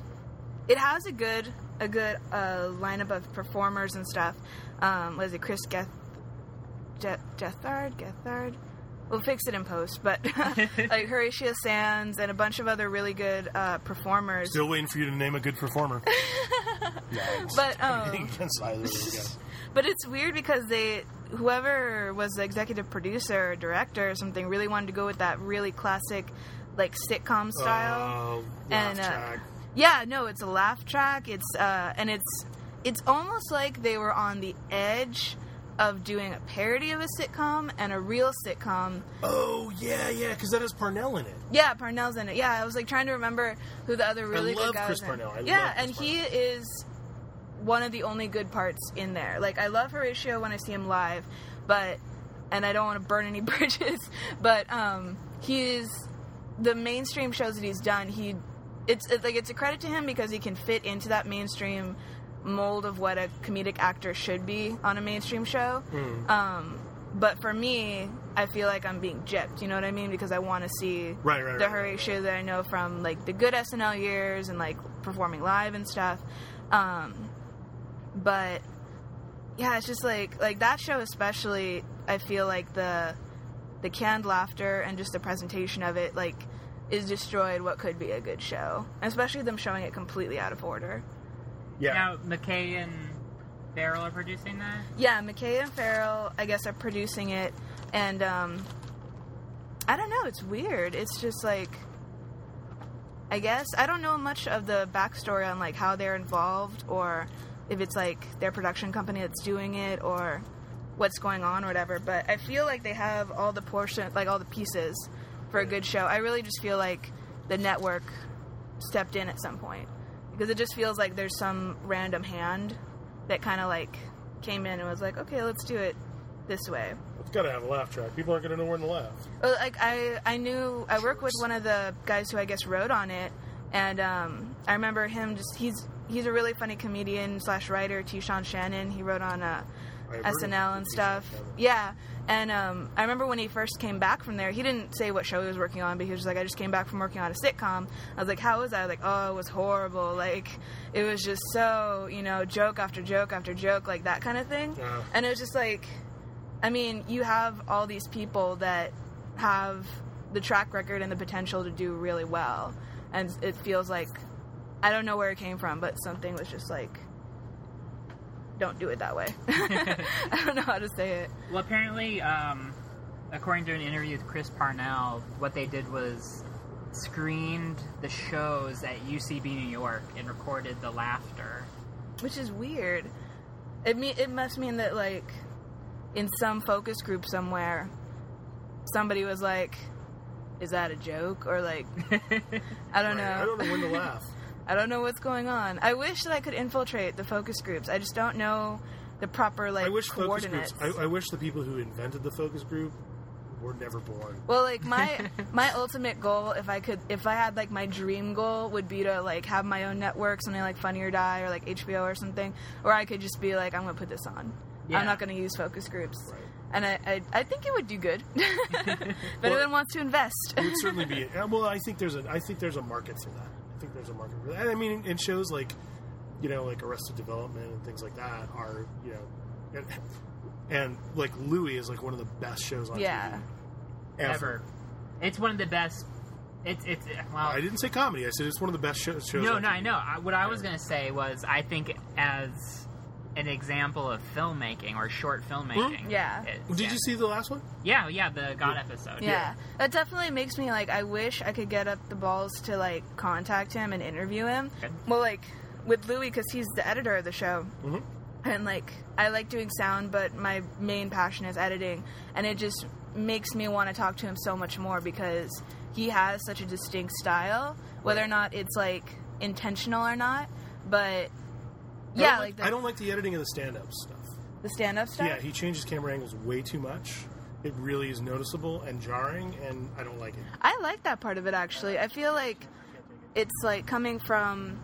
it has a good a good uh, lineup of performers and stuff. Um, was it Chris Geth, Je- Gethard? Gethard? We'll fix it in post, but like Horatio Sanz and a bunch of other really good uh, performers. Still waiting for you to name a good performer. Nice. But, um, against either of those guys. But it's weird because they, whoever was the executive producer or director or something, really wanted to go with that really classic, like sitcom style. Oh, And, uh, track. Yeah, no, it's a laugh track. It's uh, and it's it's almost like they were on the edge of doing a parody of a sitcom and a real sitcom. Oh yeah, yeah, because that has Parnell in it. Yeah, Parnell's in it. Yeah, I was like trying to remember who the other really love good guys. Chris in. Parnell. I yeah, love Chris and he is one of the only good parts in there. Like I love Horatio when I see him live, but and I don't want to burn any bridges, but um, he is the mainstream shows that he's done. He it's, it's like it's a credit to him because he can fit into that mainstream mold of what a comedic actor should be on a mainstream show. Hmm. Um, but for me, I feel like I'm being gypped. You know what I mean? Because I want to see Right, right, the right, Horatio that I know from like the good SNL years and like performing live and stuff. Um, but yeah, it's just like like that show especially. I feel like the the canned laughter and just the presentation of it like is destroyed what could be a good show, especially them showing it completely out of order. Yeah. now mckay and Farrell are producing that. Yeah, McKay and Farrell, I guess, are producing it, and um, I don't know. It's weird. It's just like, I guess I don't know much of the backstory on like how they're involved, or if it's like their production company that's doing it, or what's going on, or whatever. But I feel like they have all the portion, like all the pieces for a good show. I really just feel like the network stepped in at some point because it just feels like there's some random hand that kind of like came in and was like, okay, let's do it this way. It's got to have a laugh track. People aren't going to know when to laugh. Well, like I, I knew I work with one of the guys who I guess wrote on it, and um, I remember him just he's he's a really funny comedian slash writer, T. Sean Shannon. He wrote on uh, I've heard of SNL and stuff. Yeah, and um, I remember when he first came back from there, he didn't say what show he was working on, but he was just like, I just came back from working on a sitcom. I was like, how was that? I was like, oh, it was horrible. Like, it was just so, you know, joke after joke after joke, like that kind of thing. Yeah. And it was just like, I mean, you have all these people that have the track record and the potential to do really well. And it feels like, I don't know where it came from, but something was just like, don't do it that way. I don't know how to say it. Well, apparently, um, according to an interview with Chris Parnell, what they did was screened the shows at UCB New York and recorded the laughter. which is weird. It mean it must mean that like in some focus group somewhere, somebody was like, "Is that a joke?" or like, I don't know. I don't know when to laugh. I don't know what's going on. I wish that I could infiltrate the focus groups. I just don't know the proper like I wish focus coordinates. groups. I, I wish the people who invented the focus group were never born. Well, like my my ultimate goal, if I could, if I had like my dream goal, would be to like have my own network, something like Funny or Die or like HBO or something, or I could just be like, I'm gonna put this on. Yeah. I'm not gonna use focus groups, Right. and I, I I think it would do good. if anyone wants to invest, It would certainly be. uh, Well, I think there's a. I think there's a market for that. I think there's a market for that. I mean, in shows like, you know, like Arrested Development and things like that are, you know, and, and like Louis is like one of the best shows on Yeah. TV Ever. It's one of the best. It's it's well. I didn't say comedy. I said it's one of the best shows. shows No, on no, TV. I know. I, what I was gonna say was, I think as an example of filmmaking or short filmmaking. Yeah. it's- Did yeah. you see the last one? Yeah, yeah, the God episode. yeah, that definitely makes me like. I wish I could get up the balls to like contact him and interview him. Okay. Well, like with Louis because he's the editor of the show. Mhm. and like I like doing sound, but my main passion is editing, and it just makes me want to talk to him so much more because he has such a distinct style, whether or not it's like intentional or not. But I yeah, like, the, I don't like the editing of the stand-up stuff. the stand-up stuff. Yeah, he changes camera angles way too much. It really is noticeable and jarring, and I don't like it. I like that part of it actually. I feel like it's like coming from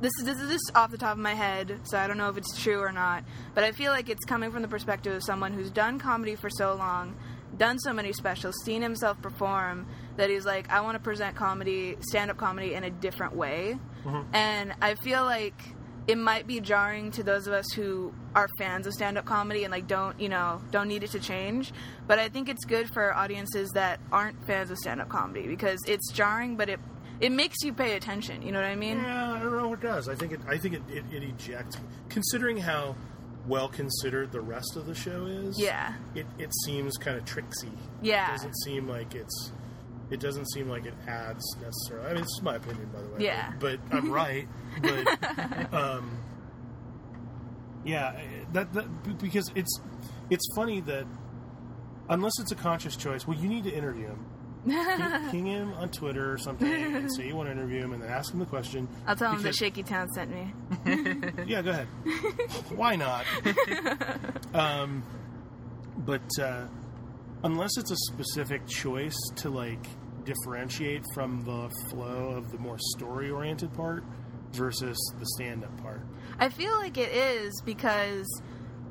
this is this is just off the top of my head, so I don't know if it's true or not. But I feel like it's coming from the perspective of someone who's done comedy for so long, done so many specials, seen himself perform that he's like, I want to present comedy, stand up comedy in a different way. Mm-hmm. And I feel like it might be jarring to those of us who are fans of stand up comedy and like don't, you know, don't need it to change. But I think it's good for audiences that aren't fans of stand up comedy because it's jarring but it it makes you pay attention, you know what I mean? Yeah, I don't know what it does. I think it. I think it, it, it ejects. Considering how well considered the rest of the show is, Yeah. it, it seems kind of tricksy. Yeah. it doesn't seem like it's. It doesn't seem like it adds necessarily. I mean, it's my opinion, by the way. Yeah. but, but I'm right. But um, yeah, that, that because it's it's funny that unless it's a conscious choice, well, you need to interview him. Ping, him on Twitter or something and say you want to interview him, and then ask him the question. I'll tell him that Shaky Town sent me. yeah, go ahead. Why not? um, but uh, unless it's a specific choice to like differentiate from the flow of the more story-oriented part versus the stand-up part. I feel like it is because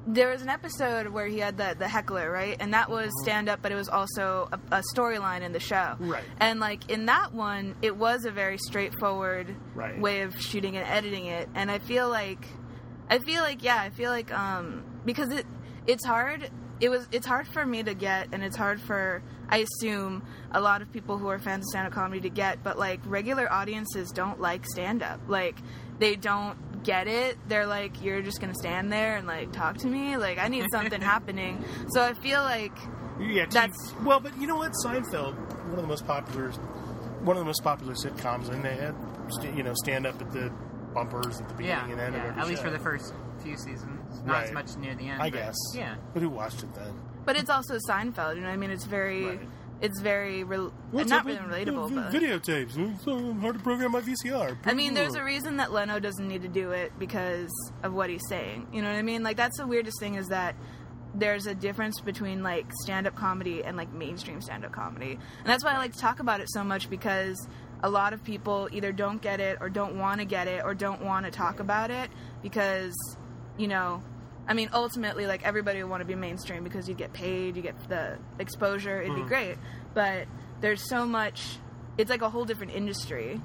there was an episode where he had the the heckler, right? And that was stand up, but it was also a, a storyline in the show. Right. And like in that one, it was a very straightforward Right. way of shooting and editing it. And I feel like I feel like yeah, I feel like um because it it's hard it was it's hard for me to get and it's hard for I assume a lot of people who are fans of stand up comedy to get, but like regular audiences don't like stand up. Like they don't get it. They're like, you're just gonna stand there and like talk to me. Like I need something happening. So I feel like Yeah, to- That's- well, but you know what? Seinfeld, one of the most popular, one of the most popular sitcoms, and they had you know stand up at the bumpers at the Yeah, beginning and end of yeah. every At least show. for the first few seasons, not as much near the end. I but- guess. Yeah. But who watched it then? But it's also Seinfeld, you know. I mean, it's very, Right. it's very, rel- What's not up really with relatable. the But videotapes. It's so hard to program my VCR. I mean, there's a reason that Leno doesn't need to do it because of what he's saying. You know what I mean? Like that's the weirdest thing is that there's a difference between like stand-up comedy and like mainstream stand-up comedy, and that's why I like to talk about it so much because a lot of people either don't get it or don't want to get it or don't want to talk about it because you know I mean, ultimately, like everybody would want to be mainstream because you get paid, you get the exposure, it'd Mm-hmm. be great. But there's so much. It's like a whole different industry,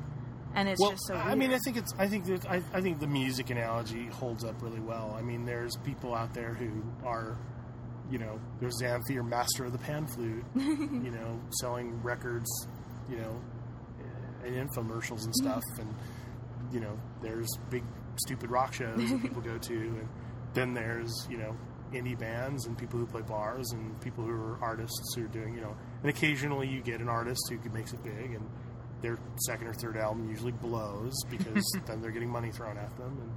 and it's well, just so. I mean, I think it's. I think that I, I think the music analogy holds up really well. I mean, there's people out there who are, you know, there's Zamfir Master of the Pan Flute, you know, selling records, you know, and infomercials and stuff, and you know, there's big stupid rock shows that people go to, and then there's you know indie bands and people who play bars and people who are artists who are doing you know, and occasionally you get an artist who makes it big and their second or third album usually blows because then they're getting money thrown at them and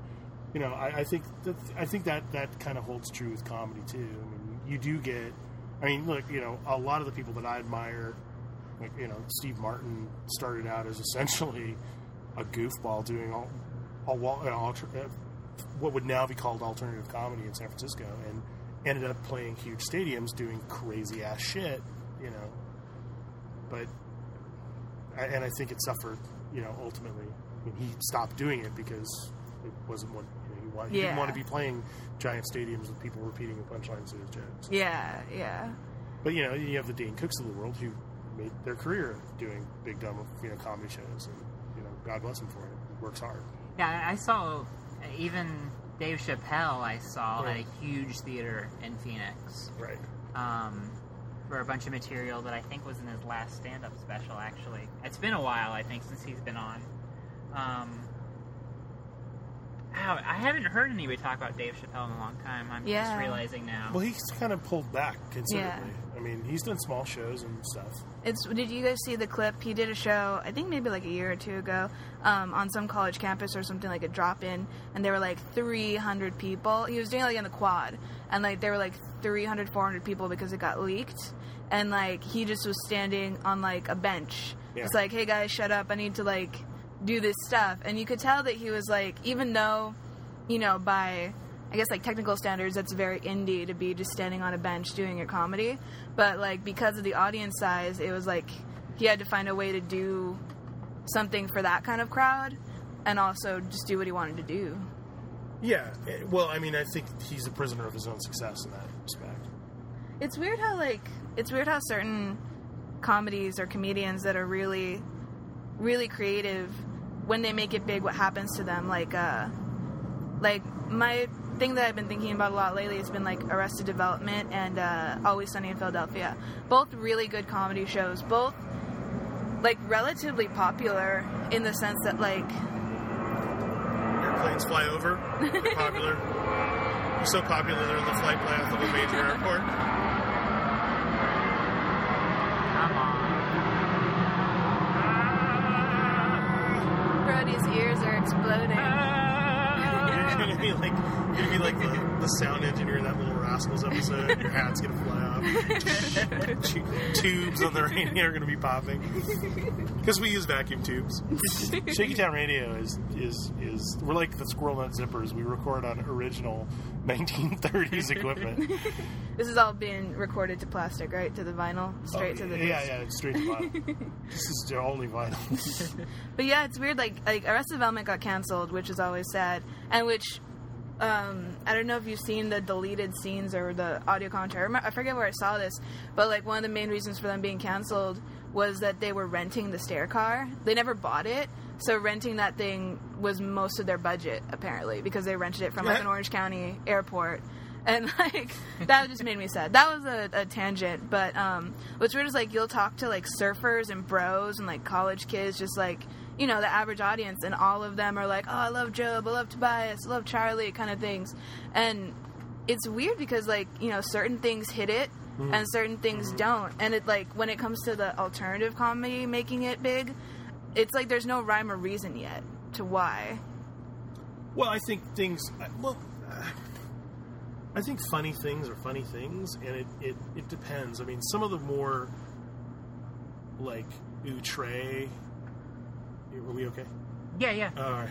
you know I, I think that I think that that kind of holds true with comedy too. I mean you do get I mean look you know a lot of the people that I admire like you know Steve Martin started out as essentially a goofball doing all wall- uh, alter, uh, what would now be called alternative comedy in San Francisco and ended up playing huge stadiums doing crazy ass shit you know but and I think it suffered, you know, ultimately. I mean, he stopped doing it because it wasn't what you know, he, wanted. he didn't want to be playing giant stadiums with people repeating the punchlines of his jokes. Yeah, yeah. But you know, you have the Dane Cooks of the world who made their career doing big dumb, you know, comedy shows, and you know, God bless him for it. He works hard. Yeah, I saw even Dave Chappelle. I saw Yeah. at a huge theater in Phoenix Right. um, for a bunch of material that I think was in his last stand-up special. Actually, it's been a while. I think since he's been on. Um, ow, I haven't heard anybody talk about Dave Chappelle in a long time. I'm just realizing now. Well, he's kind of pulled back considerably. I mean, he's done small shows and stuff. It's. Did you guys see the clip? He did a show, I think maybe like a year or two ago, um, on some college campus or something like a drop-in, and there were like 300 people. He was doing it, like in the quad, and like there were like 300, 400 people because it got leaked, and like he just was standing on like a bench. Yeah. It's like, hey guys, shut up! I need to like do this stuff, and you could tell that he was like, even though, you know, by I guess like technical standards, that's very indie to be just standing on a bench doing your comedy. But like because of the audience size, it was like he had to find a way to do something for that kind of crowd, and also just do what he wanted to do. Yeah. eh, Well, I mean, I think he's a prisoner of his own success in that respect. It's weird how like it's weird how certain comedies or comedians that are really really creative when they make it big what happens to them like uh like my thing that I've been thinking about a lot lately has been like Arrested Development and uh, Always Sunny in Philadelphia. Both really good comedy shows. Both like relatively popular in the sense that like Airplanes fly over. They're popular. They're so popular they're the flight path of a major airport. Come on. Brody's ears are exploding. Gonna be like you're gonna be like the, the sound engineer in that little Rascals episode. Your hat's gonna fly off. Um, tu- tubes on the radio are gonna be popping because we use vacuum tubes. Shaky Town Radio is is is we're like the squirrel nut zippers. We record on original 1930s equipment. This is all being recorded to plastic, right? To the vinyl, straight Oh, to the yeah, disc. yeah, it's straight to vinyl. this is their only vinyl. But yeah, it's weird. Like, like Arrested Development got canceled, which is always sad, and which um, I don't know if you've seen the deleted scenes or the audio commentary. I, forget where I saw this, but like one of the main reasons for them being canceled was that they were renting the stair car. They never bought it, so renting that thing was most of their budget apparently because they rented it from like an Orange County airport. And like that just made me sad. That was a, a tangent, but um, what's weird is like you'll talk to like surfers and bros and like college kids, just like you know, the average audience, and all of them are like, oh, I love Gob, I love Tobias, I love Charlie, kind of things. And it's weird because, like, you know, certain things hit it mm-hmm. and certain things mm-hmm. don't. And it, like, when it comes to the alternative comedy making it big, it's like there's no rhyme or reason yet to why. Well, I think things. Well, I think funny things are funny things, and it, it, it depends. I mean, some of the more like outre. Are we okay? Yeah, yeah. All right.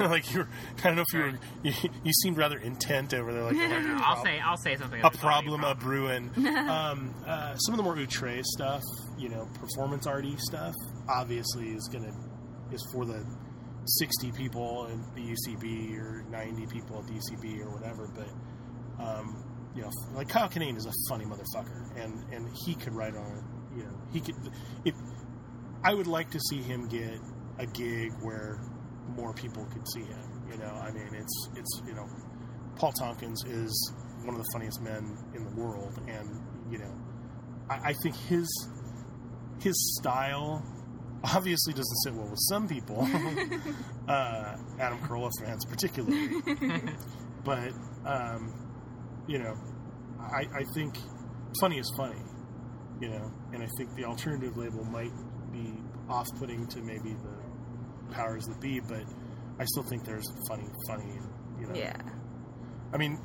like you were, I don't know if you were. You, you seemed rather intent over there. Like oh, I'll say I'll say something. a that's probably problem, a brewing. um, uh, some of the more outre stuff, you know, performance arty stuff, obviously is gonna is for the sixty people at the UCB or ninety people at the UCB or whatever. But um, you know, like Kyle Kinane is a funny motherfucker, and and he could write on. You know, he could. If I would like to see him get a gig where more people could see him. You know, I mean, it's it's you know, Paul Tompkins is one of the funniest men in the world, and you know, I, I think his his style obviously doesn't sit well with some people, uh, Adam Carolla fans particularly. but um, you know, I, I think funny is funny, you know, and I think the alternative label might be off-putting to maybe the powers that be, but I still think there's funny, funny, you know. Yeah. I mean,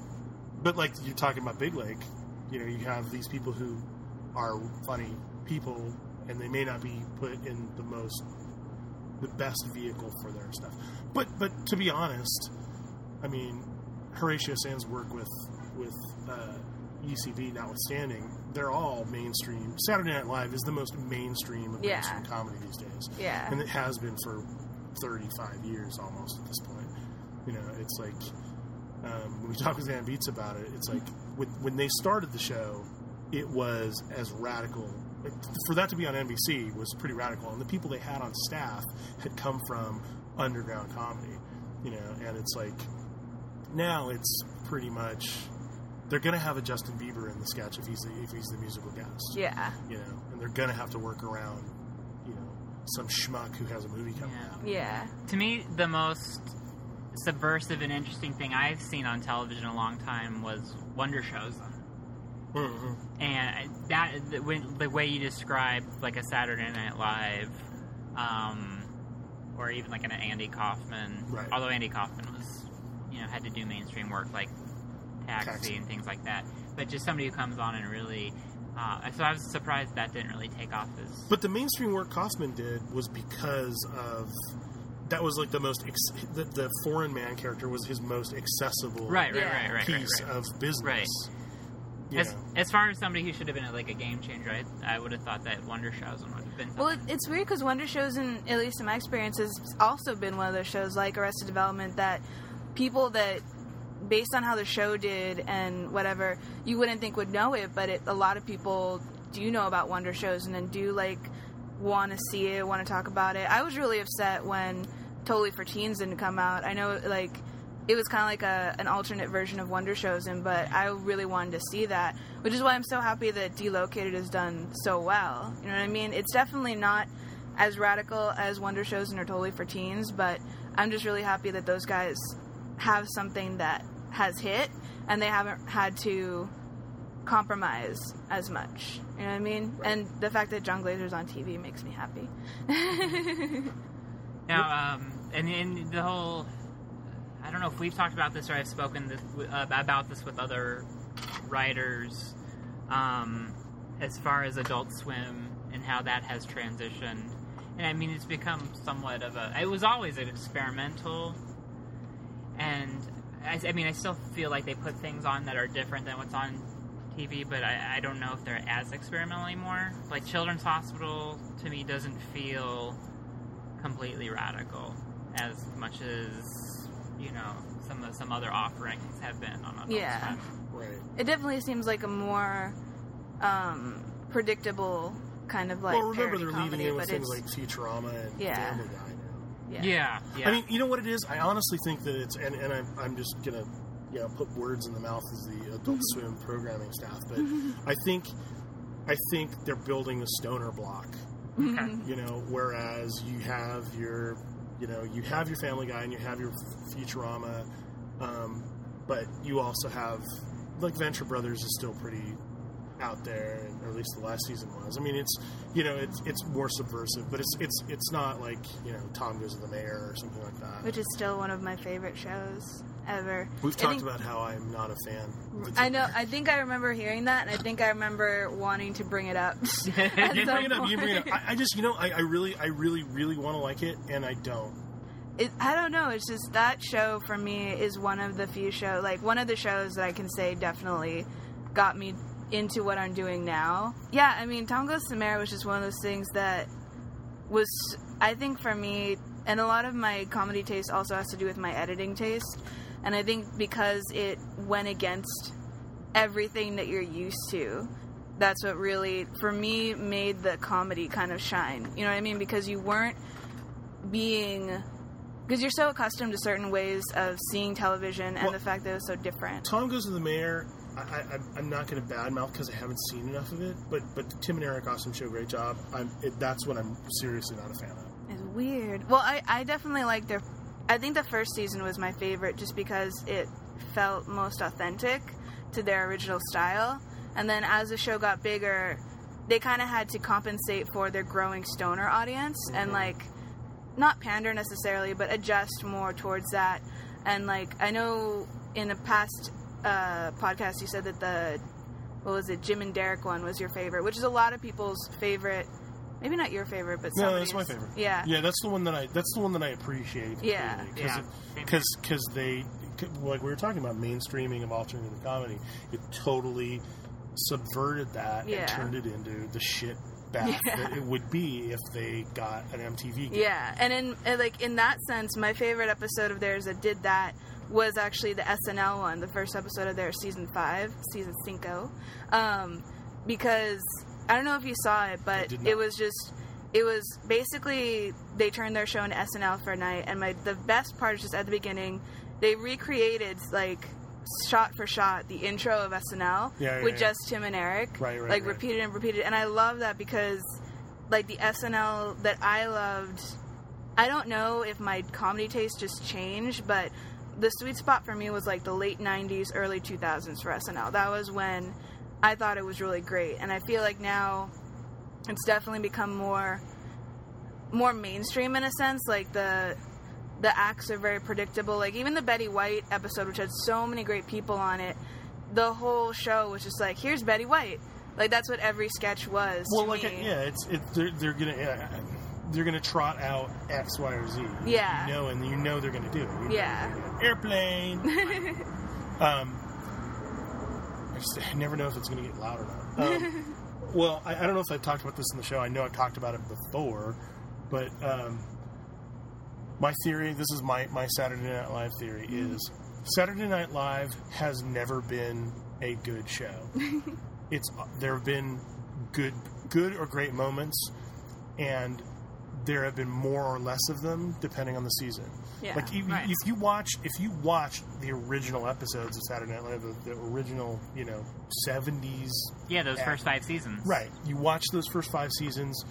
but like you're talking about Big Lake, you know, you have these people who are funny people, and they may not be put in the most, the best vehicle for their stuff. But but to be honest, I mean, Horatio Sanz' work with with uh, UCB notwithstanding, they're all mainstream. Saturday Night Live is the most mainstream of Yeah. mainstream comedy these days, Yeah. and it has been for 35 years almost at this point. You know, it's like um, when we talk with Anne Beatts about it, it's like when, when they started the show, it was as radical. For that to be on NBC was pretty radical, and the people they had on staff had come from underground comedy. You know, and it's like now it's pretty much they're going to have a Justin Bieber in the sketch if he's the, if he's the musical guest. Yeah. You know, and they're going to have to work around, some schmuck who has a movie coming Yeah. out. Yeah. To me, the most subversive and interesting thing I've seen on television in a long time was Wonder Showzen. Mhm. and that the, when, the way you describe like a Saturday Night Live, um, or even like an Andy Kaufman. Right. Although Andy Kaufman was, you know, had to do mainstream work like Taxi, Taxi. and things like that. But just somebody who comes on and really. Uh, so I was surprised that didn't really take off as. But the mainstream work Kaufman did was because of that was like the most ex- the, the foreign man character was his most accessible right, right, right, right, piece right, right. of business. Right. You As, know. as far as somebody who should have been like a game changer, I, I would have thought that Wonder Showzen would have been. Well, it, it's weird because Wonder Showzen, in, at least in my experience, has also been one of those shows like Arrested Development that people that, based on how the show did and whatever, you wouldn't think would know it, but it, a lot of people do know about Wonder Showzen and then do like want to see it, want to talk about it. I was really upset when Totally for Teens didn't come out. I know like it was kind of like a an alternate version of Wonder Showzen, and but I really wanted to see that, which is why I'm so happy that Delocated has done so well. You know what I mean? It's definitely not as radical as Wonder Showzen and are totally for teens, but I'm just really happy that those guys have something that has hit and they haven't had to compromise as much. You know what I mean? And the fact that Jon Glaser's on TV makes me happy. Now, um, and, and the whole, I don't know if we've talked about this or I've spoken this, uh, about this with other writers, um, as far as Adult Swim and how that has transitioned. And I mean, it's become somewhat of a. It was always an experimental, and I, I mean, I still feel like they put things on that are different than what's on TV, but I, I don't know if they're as experimental anymore. Like Children's Hospital, to me, doesn't feel completely radical as much as you know some of some other offerings have been on Adult Yeah. Swim. Right. it definitely seems like a more um, predictable kind of like well, remember they're leading comedy, in with things it's like Futurama and Yeah. Family Guy now. Yeah. Yeah, yeah. I mean, you know what it is? I honestly think that it's, and, and I'm, I'm just gonna, you know, put words in the mouth of the Adult mm-hmm. Swim programming staff, but mm-hmm. I think, I think they're building the stoner block Okay. Mm-hmm. You know, whereas you have your, you know, you have your Family Guy and you have your Futurama, um, but you also have like Venture Brothers is still pretty out there, or at least the last season was. I mean, it's you know, it's it's more subversive, but it's it's it's not like you know Tom Goes to the Mayor or something like that. which is still one of my favorite shows ever. We've I talked think- about how I'm not a fan. I know. I think I remember hearing that, and I think I remember wanting to bring it up. You bring it up. You bring it up. I, I just, you know, I, I really, I really, really want to like it, and I don't. it, I don't know. It's just that show for me is one of the few show, like one of the shows that I can say definitely got me into what I'm doing now. Yeah, I mean, to Mayor was just one of those things that was, I think, for me, and a lot of my comedy taste also has to do with my editing taste, and I think because it went against everything that you're used to. That's what really, for me, made the comedy kind of shine. You know what I mean? Because you weren't being because you're so accustomed to certain ways of seeing television and Well- the fact that it was so different. Tom Goes to the Mayor. I, I, I'm- I'm not going to badmouth because I haven't seen enough of it, but but Tim and Eric Awesome Show, great job. I'm it, that's what I'm seriously not a fan of. It's weird. Well, I, I definitely like their. I think the first season was my favorite just because it felt most authentic to their original style. And then as the show got bigger, they kind of had to compensate for their growing stoner audience and mm-hmm. like not pander necessarily, but adjust more towards that. And like I know in the past uh, podcast you said that the what was it Jim and Derek one was your favorite, which is a lot of people's favorite. Maybe not your favorite, but No, that's my favorite. Yeah. Yeah, that's the one that I that's the one that I appreciate. Yeah. Yeah, because because they like we were talking about mainstreaming of alternative comedy. It totally subverted that Yeah. and turned it into the shit bath Yeah. that it would be if they got an MTV. Gig. Yeah, and in like in that sense, my favorite episode of theirs that did that was actually the SNL one, the first episode of their season five, season cinco, um, because I don't know if you saw it, but it was just it was basically they turned their show into SNL for a night, and my the best part is just at the beginning they recreated like shot for shot the intro of SNL Yeah, yeah, with yeah. just Tim and Eric, Right, right, like right. repeated and repeated, and I love that because like the SNL that I loved. I don't know if my comedy taste just changed, but the sweet spot for me was like the late 90s, early 2000s for SNL. That was when I thought it was really great. And I feel like now it's definitely become more more mainstream in a sense. Like the the acts are very predictable. Like even the Betty White episode, which had so many great people on it, the whole show was just like, here's Betty White. Like that's what every sketch was. Well, like me. yeah, it's it, they're they're gonna. Yeah, they're gonna trot out X, Y, or Z. Yeah. you know, and you know they're gonna do it. You know Yeah. airplane. um, I just I never know if it's gonna get loud or not. Um, well, I, I don't know if I talked about this in the show. I know I've talked about it before, but um, my theory. This is my my Saturday Night Live theory is Saturday Night Live has never been a good show. it's there have been good good or great moments, and there have been more or less of them depending on the season. Yeah, like if, right. if you watch if you watch the original episodes of Saturday Night Live, the, the original you know seventies, Yeah, those Yeah. first five seasons. right? You watch those first five seasons.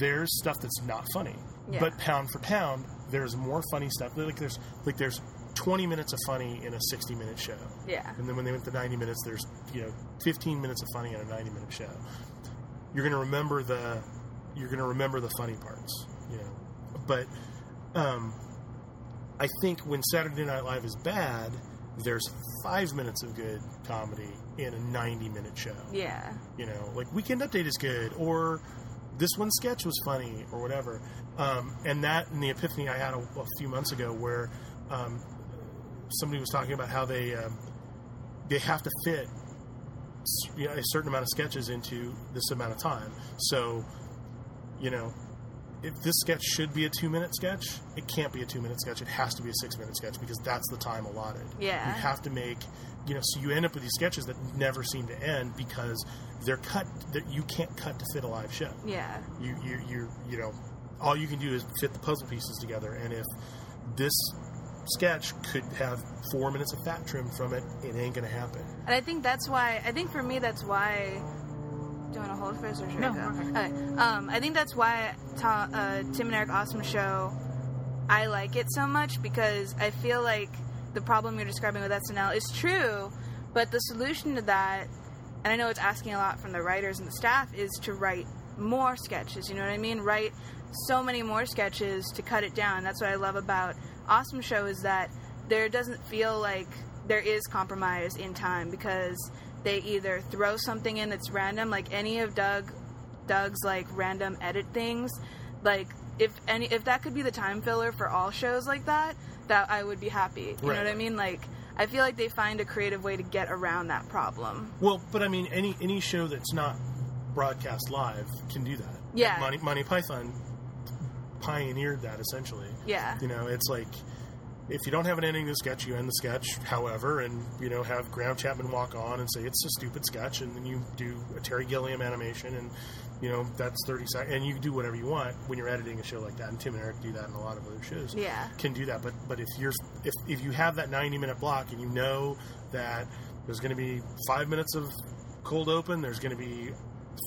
There's stuff that's not funny, Yeah. but pound for pound, there's more funny stuff. Like there's like there's 20 minutes of funny in a 60 minute show. Yeah. And then when they went to 90 minutes, there's you know 15 minutes of funny in a 90 minute show. You're gonna remember the you're gonna remember the funny parts, you know. But um, I think when Saturday Night Live is bad, there's five minutes of good comedy in a 90 minute show. Yeah. You know, like Weekend Update is good, or this one sketch was funny, or whatever. Um, and that, and the epiphany I had a, a few months ago, where um, somebody was talking about how they um, they have to fit you know, a certain amount of sketches into this amount of time. So, you know, if this sketch should be a two minute sketch, it can't be a two minute sketch. It has to be a six minute sketch because that's the time allotted. Yeah. You have to make, you know, so you end up with these sketches that never seem to end because they're cut, that you can't cut to fit a live show. Yeah. You, you, you, you know, all you can do is fit the puzzle pieces together. And if this sketch could have four minutes of fat trimmed from it, it ain't going to happen. And I think that's why, I think for me, that's why Do you want to hold first or should No, I go? okay. Okay. Um, I think that's why Ta- uh, Tim and Eric Awesome Show, I like it so much because I feel like the problem you're describing with SNL is true, but the solution to that, and I know it's asking a lot from the writers and the staff, is to write more sketches. You know what I mean? Write so many more sketches to cut it down. That's what I love about Awesome Show is that there doesn't feel like there is compromise in time because they either throw something in that's random, like any of Doug Doug's like random edit things, like if any if that could be the time filler for all shows like that, that I would be happy. You know what I mean? Like I feel like they find a creative way to get around that problem. Well, but I mean, any any show that's not broadcast live can do that. Yeah. Monty, Monty Python pioneered that essentially. Yeah. You know, it's like if you don't have an ending to the sketch, you end the sketch, however, and you know have Graham Chapman walk on and say it's a stupid sketch, and then you do a Terry Gilliam animation, and you know that's thirty seconds, and you do whatever you want when you're editing a show like that. And Tim and Eric do that in a lot of other shows. Yeah. can do that. But but if you're if if you have that ninety minute block and you know that there's going to be five minutes of cold open, there's going to be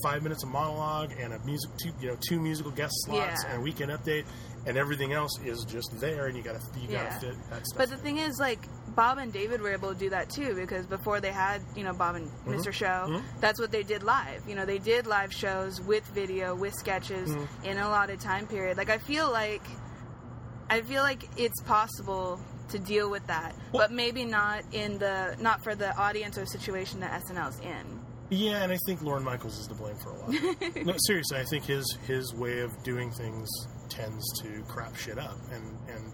five minutes of monologue and a music two you know two musical guest slots Yeah. and a weekend update and everything else is just there and you gotta you Yeah. gotta fit that stuff But the thing is, like Bob and David were able to do that too because before they had, you know, Bob and Mm-hmm. Mr. Show, that's what they did live. You know, they did live shows with video, with sketches Mm-hmm. in a lot of time period. Like I feel like, I feel like it's possible to deal with that, but maybe not in the not for the audience or situation that SNL's in. Yeah and i think Lorne michaels is to blame for a lot no seriously i think his his way of doing things tends to crap shit up and and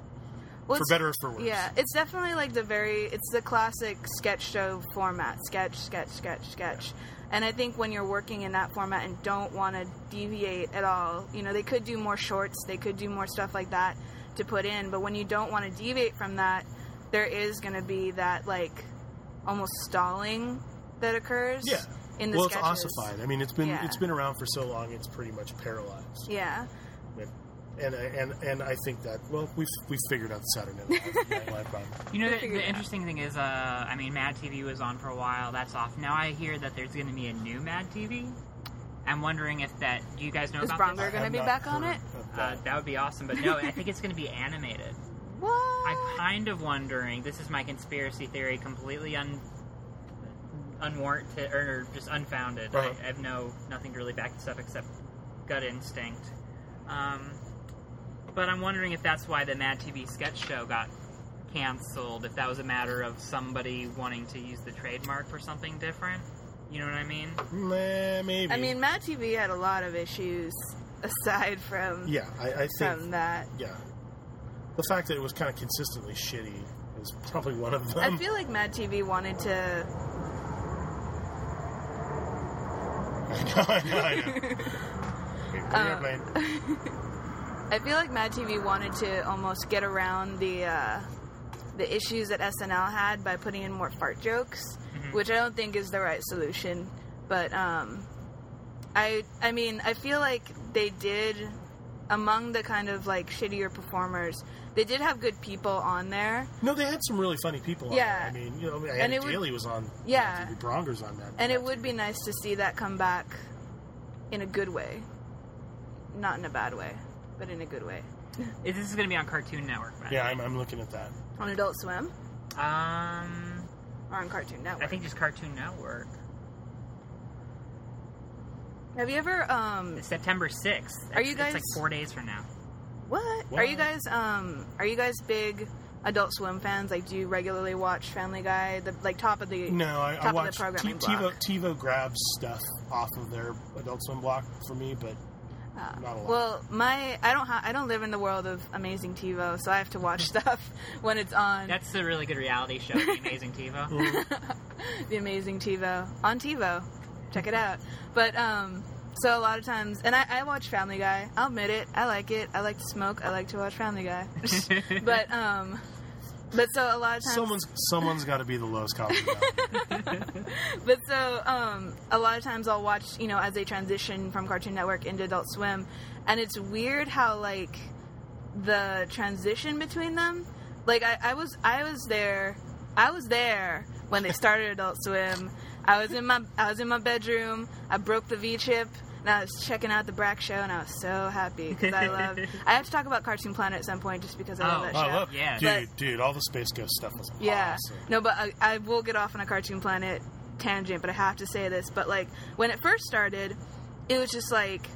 Well, for better or for worse. Yeah, it's definitely like the very it's the classic sketch show format. Sketch, sketch, sketch, sketch. And I think when you're working in that format and don't want to deviate at all, you know, they could do more shorts, they could do more stuff like that to put in, but when you don't want to deviate from that, there is going to be that like almost stalling that occurs. Yeah in the well sketches. it's ossified i mean it's been Yeah. it's been around for so long it's pretty much paralyzed Yeah. and and and i think that well we've we've figured out the saturday night live problem You know, the, the interesting thing is, uh, I mean, Mad TV was on for a while. That's off. Now I hear that there's going to be a new Mad TV. I'm wondering if that. Do you guys know Is about Bronger this? gonna be back on it? of Uh, that. that would be awesome, but no, I think it's going to be animated. What? I'm kind of wondering. This is my conspiracy theory, completely un unwarranted or just unfounded. Uh-huh. I, I have no nothing to really back this up except gut instinct. Um, but I'm wondering if that's why the Mad TV sketch show got canceled. If that was a matter of somebody wanting to use the trademark for something different. You know what I mean? Meh, maybe I mean, Mad TV had a lot of issues aside from yeah i, I think from that. yeah the fact that it was kind of consistently shitty is probably one of them I feel like Mad TV wanted to. I know, I know, Wait, put Uh, airplane. I feel like Mad TV wanted to almost get around the uh, the issues that SNL had by putting in more fart jokes, which I don't think is the right solution. But um, I I mean I feel like they did among the kind of like shittier performers. They did have good people on there, No, they had some really funny people. On Yeah. there. I mean, you know, And Andy it would- Daly was on. Yeah. TV. Bronger's on that. and it would be nice to see that come back in a good way, not in a bad way, but in a good way Is This is going to be on Cartoon Network. By Yeah. I'm, I'm looking at that. on Adult Swim Um, or on Cartoon Network. I think just Cartoon Network. Have you ever um September sixth. Are you It's guys- like four days from now. what? What? Are you guys um are you guys big Adult Swim fans? Like do you regularly watch Family Guy? The like top of the No, I, top I of the watched T- programming TiVo. block. TiVo grabs stuff off of their Adult Swim block for me, but Ah. not a lot. Well, my I don't ha- I don't live in the world of Amazing TiVo, so I have to watch stuff when it's on That's a really good reality show, The Amazing TiVo. the Amazing TiVo on TiVo. Check it out. But um, so a lot of times, and I, I watch Family Guy. I'll admit it. I like it. I like to smoke. I like to watch Family Guy. but um, but so a lot of times, someone's someone's got to be the lowest common denominator. but so um, a lot of times I'll watch, you know, as they transition from Cartoon Network into Adult Swim, and it's weird how like the transition between them. Like I, I was I was there I was there when they started Adult Swim. I was in my I was in my bedroom. I broke the V chip. And I was checking out the Brak show, and I was so happy because I love. I have to talk about Cartoon Planet at some point, just because I love Oh. that Oh, show. I love Yeah. dude, But- dude. All the Space Ghost stuff was Yeah. awesome. No, but I, I will get off on a Cartoon Planet tangent, but I have to say this. But like when it first started, it was just like,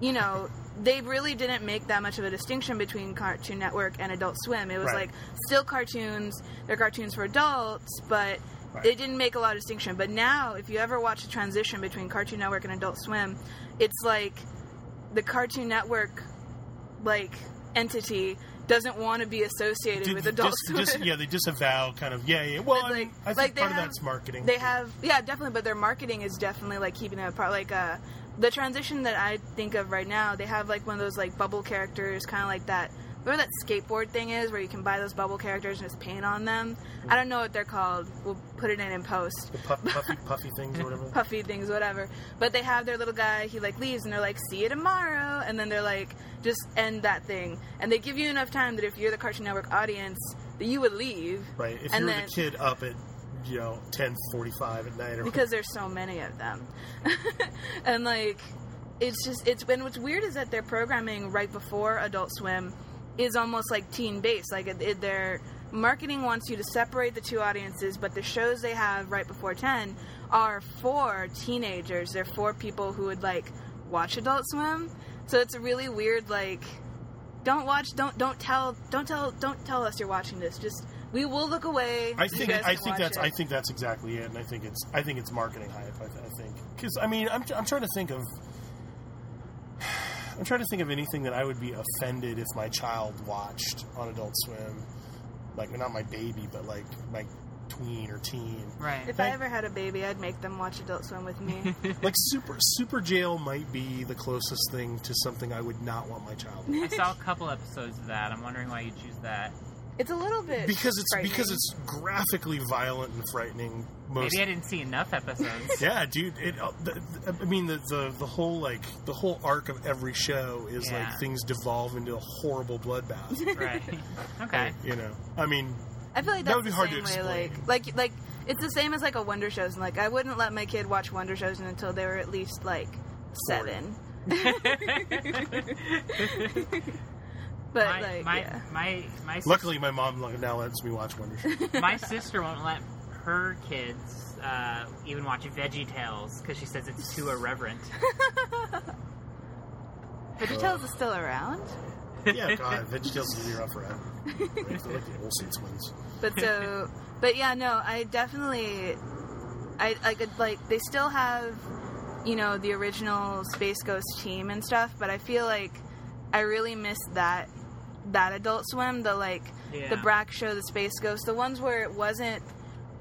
you know, they really didn't make that much of a distinction between Cartoon Network and Adult Swim. It was Right. like still cartoons. They're cartoons for adults, but Right. they didn't make a lot of distinction. But now, if you ever watch the transition between Cartoon Network and Adult Swim, it's like the Cartoon Network like entity doesn't want to be associated Did- with dis- Adult Swim. dis- yeah, they disavow kind of yeah, yeah. Well, It's I, mean, I think like part of have- that's marketing. They have, yeah, definitely, but their marketing is definitely like keeping it apart. Like uh, the transition that I think of right now, they have like one of those like bubble characters, kind of like that. Whatever that skateboard thing is, where you can buy those bubble characters and just paint on them. I don't know what they're called. We'll put it in in post. the puff, puffy, puffy things or whatever. Puffy things, whatever. But they have their little guy. He like leaves, and they're like, "See you tomorrow," and then they're like, "Just end that thing." And they give you enough time that if you're the Cartoon Network audience, that you would leave. Right. If And you were then- the kid up at you know ten forty five at night or because there's so many of them and like it's just it's and what's weird is that they're programming right before adult swim is almost like teen based like it, it, their marketing wants you to separate the two audiences but the shows they have right before 10 are for teenagers. They're for people who would like watch adult swim. So it's a really weird like don't watch don't don't tell don't tell don't tell us you're watching this. Just we will look away. I think I think that's it. I think that's exactly it, and I think it's I think it's marketing hype. I, I think. Because I mean I'm I'm trying to think of I'm trying to think of anything that I would be offended if my child watched on Adult Swim, like not my baby, but like my tween or teen. Right. If I ever had a baby, I'd make them watch Adult Swim with me. Like super super jail might be the closest thing to something I would not want my child. to watch. I saw a couple episodes of that. I'm wondering why you choose that. It's a little bit because it's because it's graphically violent and frightening. Most Maybe I didn't see enough episodes. yeah, dude. It, uh, the, the- I mean, the, the the whole like the whole arc of every show is Yeah. like things devolve into a horrible bloodbath. right. Okay. you know, I mean, I feel like that that's would be the hard to same way. explain. Like, like, like it's the same as like a Wonder Showzen. And like, I wouldn't let my kid watch Wonder Showzen until they were at least like seven. But my, like, my, yeah. my, my, sis- luckily my mom now lets me watch Wonder Show. my sister won't let her kids uh, even watch Veggie Tales because she says it's too irreverent. Veggie Tales is still around. yeah, God, VeggieTales is still around forever. Like, they're like the Olsen twins. But so, but yeah, no, I definitely, I I could like they still have, you know, the original Space Ghost team and stuff. But I feel like I really miss that that Adult Swim, the like the Yeah. Brak show, the Space Ghost, the ones where it wasn't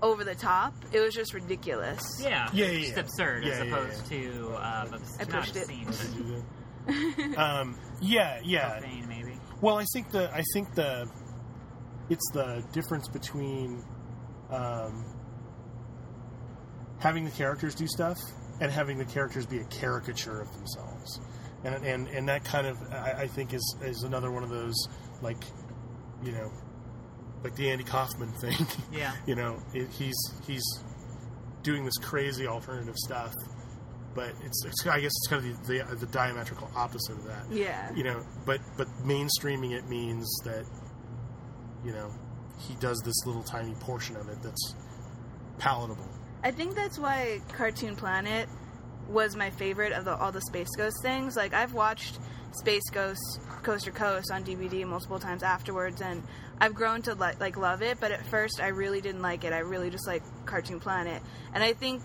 over the top. It was just ridiculous. Yeah. Yeah, yeah, Just yeah. absurd Yeah, as yeah, opposed to um, obs- I not pushed it. obscene, but um, yeah, yeah. profane, maybe. Well, I think the I think the it's the difference between um, having the characters do stuff and having the characters be a caricature of themselves, and and and that kind of I, I think is is another one of those like you know like the Andy Kaufman thing. Yeah. you know, it, he's he's doing this crazy alternative stuff, but it's, it's I guess it's kind of the, the the diametrical opposite of that Yeah. you know but but mainstreaming it means that you know he does this little tiny portion of it that's palatable I think that's why Cartoon Planet was my favorite of the, all the Space Ghost things. Like I've watched Space Ghost Coast to Coast on DVD multiple times afterwards, and I've grown to li- like love it. But at first, I really didn't like it. I really just like Cartoon Planet, and I think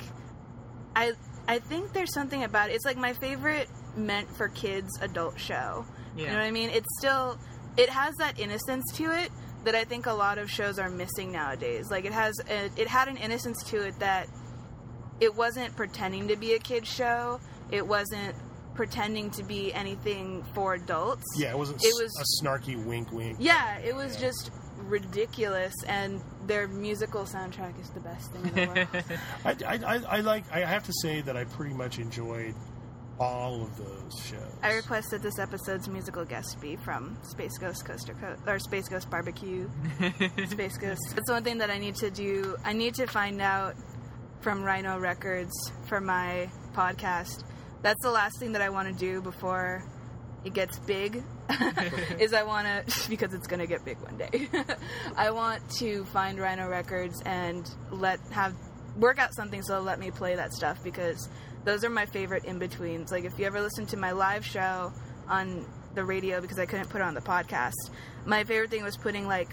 I I think there's something about it. It's like my favorite meant for kids adult show. You know what I mean? It's still it has that innocence to it that I think a lot of shows are missing nowadays. Like it has a, it had an innocence to it that it wasn't pretending to be a kids show. It wasn't pretending to be anything for adults. yeah it wasn't It s- was- a snarky wink wink Yeah, it was just ridiculous and their musical soundtrack is the best thing in the world. I, I, I, I like I have to say that I pretty much enjoyed all of those shows I request that this episode's musical guest be from Space Ghost Coaster Co- or Space Ghost Barbecue. Space Ghost. That's one thing that I need to do. I need to find out from Rhino Records for my podcast. That's the last thing that I want to do before it gets big. is I want to because it's going to get big one day. I want to find Rhino Records and let have work out something so they'll let me play that stuff because those are my favorite in betweens. Like if you ever listen to my live show on the radio because I couldn't put it on the podcast, my favorite thing was putting like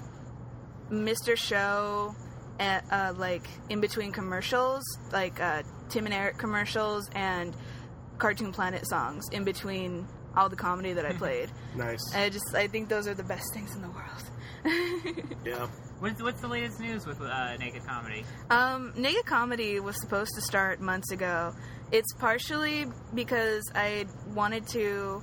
Mr. Show and uh, like in between commercials, like uh, Tim and Eric commercials and Cartoon Planet songs in between all the comedy that I played. Nice. And I just I think those are the best things in the world. Yeah. What's, what's the latest news with uh, Naked Comedy? Um, Naked Comedy was supposed to start months ago. It's partially because I wanted to.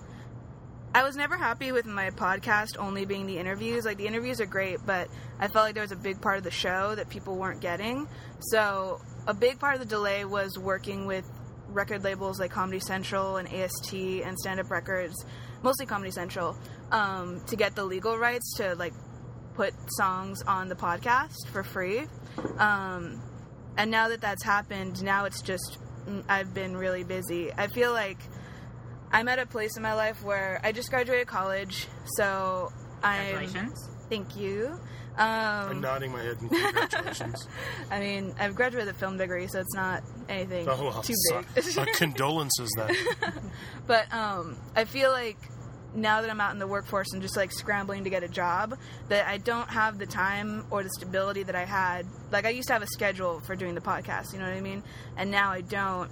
I was never happy with my podcast only being the interviews. Like, the interviews are great, but I felt like there was a big part of the show that people weren't getting. So, a big part of the delay was working with record labels like Comedy Central and AST and Stand Up Records, mostly Comedy Central, um, to get the legal rights to, like, put songs on the podcast for free. Um, and now that that's happened, now it's just mm, I've been really busy. I feel like I'm at a place in my life where I just graduated college, so I'm. Congratulations. Thank you. I'm Um, nodding my head in congratulations. I mean, I've graduated the film degree, so it's not anything oh, well, too so- big. uh, condolences then. But um, I feel like now that I'm out in the workforce and just like scrambling to get a job, that I don't have the time or the stability that I had. Like I used to have a schedule for doing the podcast, you know what I mean? And now I don't.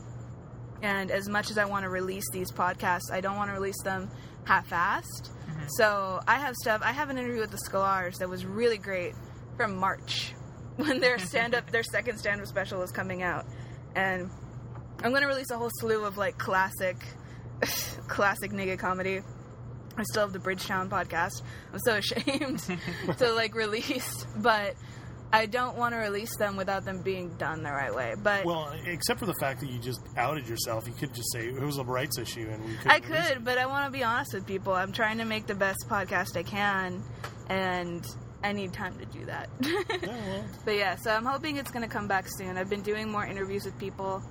And as much as I want to release these podcasts, I don't want to release them half-assed. Mm-hmm. So I have stuff. I have an interview with the Sklars that was really great from March when their stand-up, their second stand-up special is coming out, and I'm going to release a whole slew of like classic, classic naked comedy. I still have the Bridgetown podcast. I'm so ashamed to like release, but I don't want to release them without them being done the right way. But Well, except for the fact that you just outed yourself, you could just say it was a rights issue, and we could. I could, but I want to be honest with people. I'm trying to make the best podcast I can, and I need time to do that. Yeah, well, but yeah, so I'm hoping it's going to come back soon. I've been doing more interviews with people,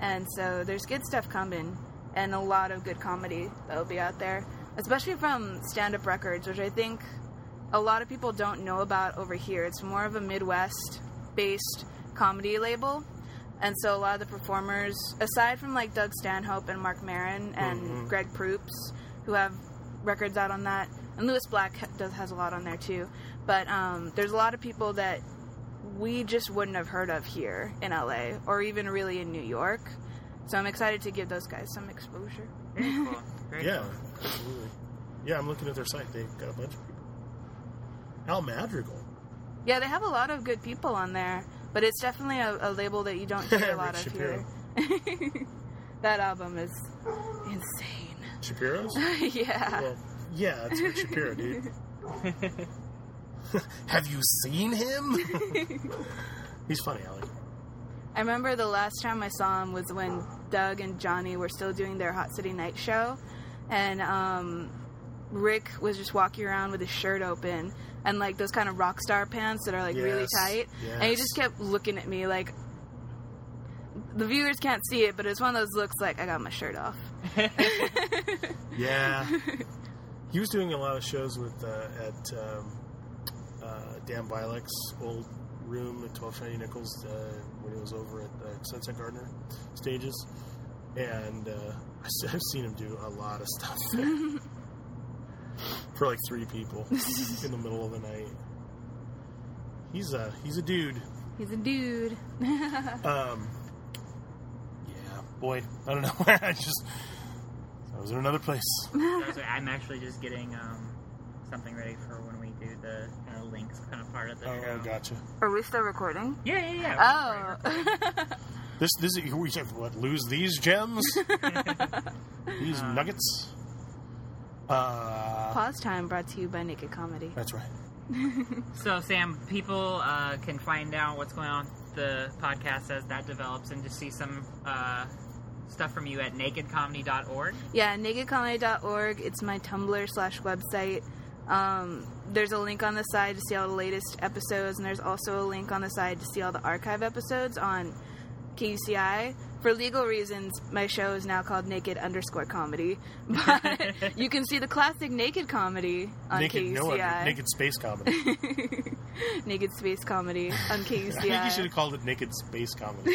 and so there's good stuff coming, and a lot of good comedy that'll be out there, especially from Stand Up Records, which I think a lot of people don't know about over here. It's more of a Midwest based comedy label. And so a lot of the performers, aside from like Doug Stanhope and Marc Maron and Greg Proops, who have records out on that, and Lewis Black does has a lot on there too. But um, there's a lot of people that we just wouldn't have heard of here in LA or even really in New York. So I'm excited to give those guys some exposure. Very cool. Very yeah, cool. absolutely. Yeah, I'm looking at their site. They've got a bunch of people. Al Madrigal. Yeah, they have a lot of good people on there, but it's definitely a, a label that you don't hear a lot of Shapiro. here. that album is insane. Shapiro's? yeah. Well, yeah, it's Rick Shapiro, dude. Have you seen him? He's funny, Alec. I remember the last time I saw him was when Doug and Johnny were still doing their Hot City Night show, and um, Rick was just walking around with his shirt open and like those kind of rock star pants that are like really Yes, tight, and he just kept looking at me like. The viewers can't see it, but it's one of those looks like I got my shirt off. Yeah. he was doing a lot of shows with uh, at um, uh, Dan Bilek's old room at 12 Shiny Nickels uh, when he was over at the Sunset Gardener stages. And uh, I've seen him do a lot of stuff there. For like three people in the middle of the night. He's a he's a dude. He's a dude. Um, yeah, boy, I don't know. I just I was in another place. Sorry, I'm actually just getting um, something ready for when we do the kind of links kind of part of the Oh, show. gotcha. Are we still recording? Yeah, yeah, yeah. Oh. This this is we said what lose these gems, these Um, nuggets. Uh, Pause time brought to you by Naked Comedy. that's right. So, Sam, people uh, can find out what's going on with the podcast as that develops and just see some uh, stuff from you at nakedcomedy.org. Yeah, nakedcomedy.org. It's my Tumblr slash website. Um, there's a link on the side to see all the latest episodes, and there's also a link on the side to see all the archive episodes on KUCI. For legal reasons, my show is now called Naked underscore Comedy. But you can see the classic Naked comedy on naked, KUCI. no, under- naked space comedy. Naked space comedy on KUCI. I think you should have called it naked space comedy,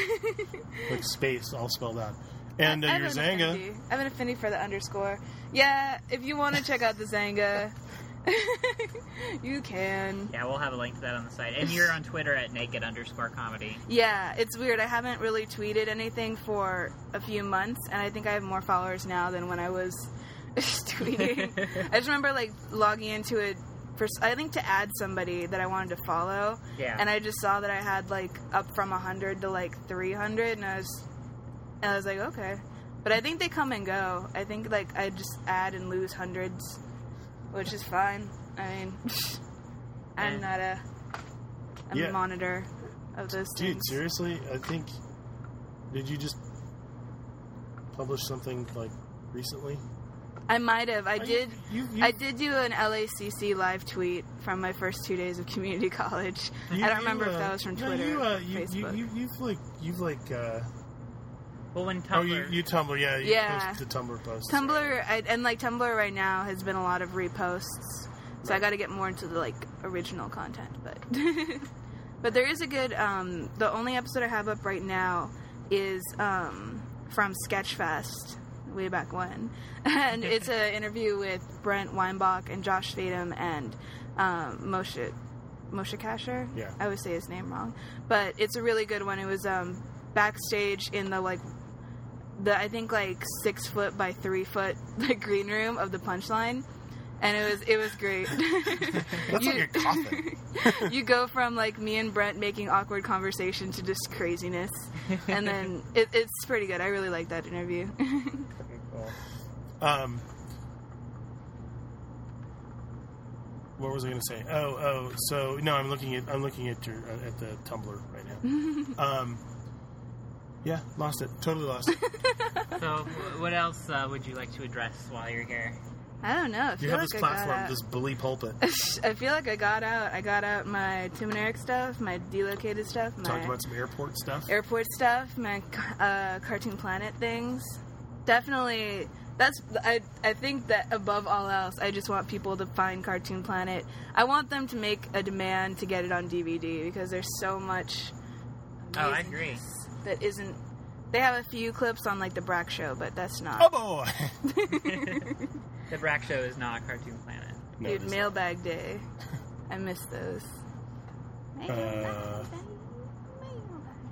like space all spelled out. And uh, your an Xanga. I have an affinity for the underscore. Yeah, if you want to check out the Xanga, you can. Yeah, we'll have a link to that on the site. And you're on Twitter at naked underscore comedy. Yeah, it's weird. I haven't really tweeted anything for a few months, and I think I have more followers now than when I was tweeting. I just remember like logging into it for I think to add somebody that I wanted to follow, Yeah. and I just saw that I had like up from hundred to like three hundred, and I was, and I was like, okay. But I think they come and go. I think like I just add and lose hundreds, which is fine. I mean, I'm not a, I'm Yeah. a monitor of those dude, things. seriously, I think. Did you just publish something like recently? I might have. I you- did. you- you- I did do an LACC live tweet from my first two days of community college. You- I don't you, remember if uh, that was from no, Twitter, you, uh, you, you, Facebook. you, you've like, you've like, uh, well, when Tumblr. oh, you, you Tumblr, yeah, you Yeah. post the Tumblr posts. Tumblr I, and like Tumblr right now has been a lot of reposts, so I got to get more into the like original content. But but there is a good. Um, the only episode I have up right now is um, from Sketchfest way back when, and it's an interview with Brent Weinbach and Josh Fadem and um, Moshe Moshe Kasher. Yeah. I always say his name wrong, but it's a really good one. It was um, backstage in the like the I think like six foot by three foot like green room of the punchline, and it was it was great. That's you, like a coffin. you go from like me and Brent making awkward conversation to just craziness, and then it, it's pretty good. I really like that interview. Um, what was I going to say? Oh, oh. So no, I'm looking at I'm looking at your at the Tumblr right now. um, yeah, lost it. Totally lost it. So, what else uh, would you like to address while you're here? I don't know. I You have like this I platform, this bully pulpit. I feel like I got out. I got out my Tim and Eric stuff, my delocated stuff, my Talked about some airport stuff. airport stuff, my uh, Cartoon Planet things. Definitely, that's I. I think that above all else, I just want people to find Cartoon Planet. I want them to make a demand to get it on DVD because there's so much. Oh, I agree. Amazingness That isn't. They have a few clips on like the Brak show, but that's not. Oh boy! The Brak Show is not Cartoon Planet. No, Dude, it's mailbag day. I miss those. Uh,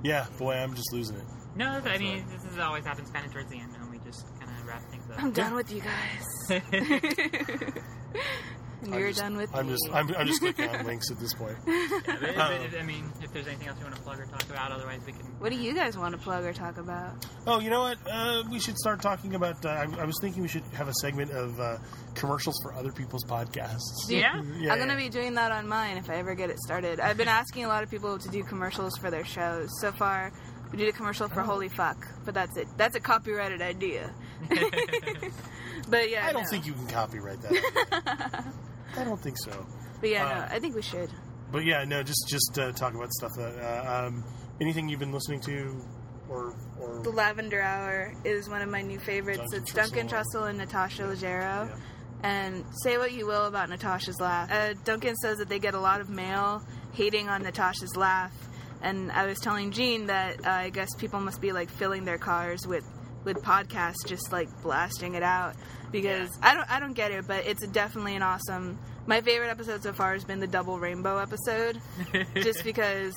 yeah, boy, I'm just losing it. No, I mean, this is always happens kind of towards the end, and we just kind of wrap things up. I'm done with you guys. and I'm you're just- done with I'm me. just I'm, I'm just clicking on links at this point. Yeah, but if- Um, if- I mean, if there's anything else you want to plug or talk about, otherwise we can. What do you guys want to plug or talk about? Oh, you know what? Uh, we should start talking about. Uh, I, I was thinking we should have a segment of uh, commercials for other people's podcasts. Yeah? Yeah, I'm gonna yeah. be doing that on mine if I ever get it started. I've been asking a lot of people to do commercials for their shows. So far, we did a commercial for Holy Fuck, but that's it. That's a copyrighted idea. but yeah, I don't no. think you can copyright that. I don't think so. But yeah, uh, no, I think we should. But yeah, no, just just uh, talk about stuff that uh, um, anything you've been listening to, or or The Lavender Hour is one of my new favorites. Duncan it's Duncan Trussell. Trussell and Natasha Leggero. Yeah. And say what you will about Natasha's laugh. Uh, Duncan says that they get a lot of mail hating on Natasha's laugh. And I was telling Gene that uh, I guess people must be like filling their cars with with podcasts, just like blasting it out. Because I don't I don't get it, but it's definitely an awesome. My favorite episode so far has been the double rainbow episode, just because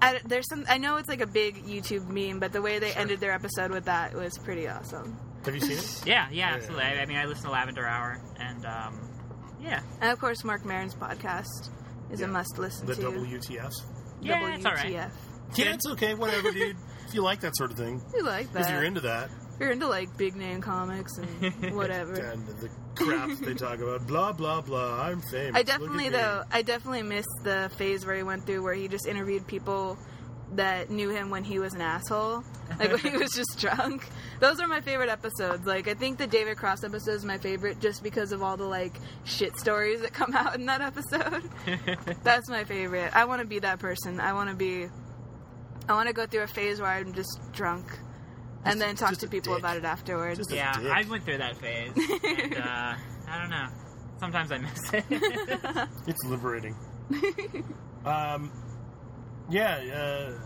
I, there's some. I know it's like a big YouTube meme, but the way they ended their episode with that was pretty awesome. have you seen it? Yeah, yeah, absolutely. I, I mean, I listen to Lavender Hour, and um, yeah, And of course, Marc Maron's podcast is Yeah. a must listen The to. WTFs. yeah, it's all right. WTF. Yeah, it's okay. Whatever, dude. If you like that sort of thing, You like if that? you're into that, If you're into like big name comics and whatever. and the crap they talk about, blah blah blah. I'm famous. I definitely at me. though. I definitely miss the phase where he went through where he just interviewed people that knew him when he was an asshole, like when he was just drunk. Those are my favorite episodes. Like I think the David Cross episode is my favorite just because of all the like shit stories that come out in that episode. That's my favorite. I want to be that person. I want to be I want to go through a phase where I'm just drunk, and then talk to people dick. about it afterwards. Just a Yeah, dick. I went through that phase. and, uh, I don't know. Sometimes I miss it. It's liberating. um, yeah. Uh,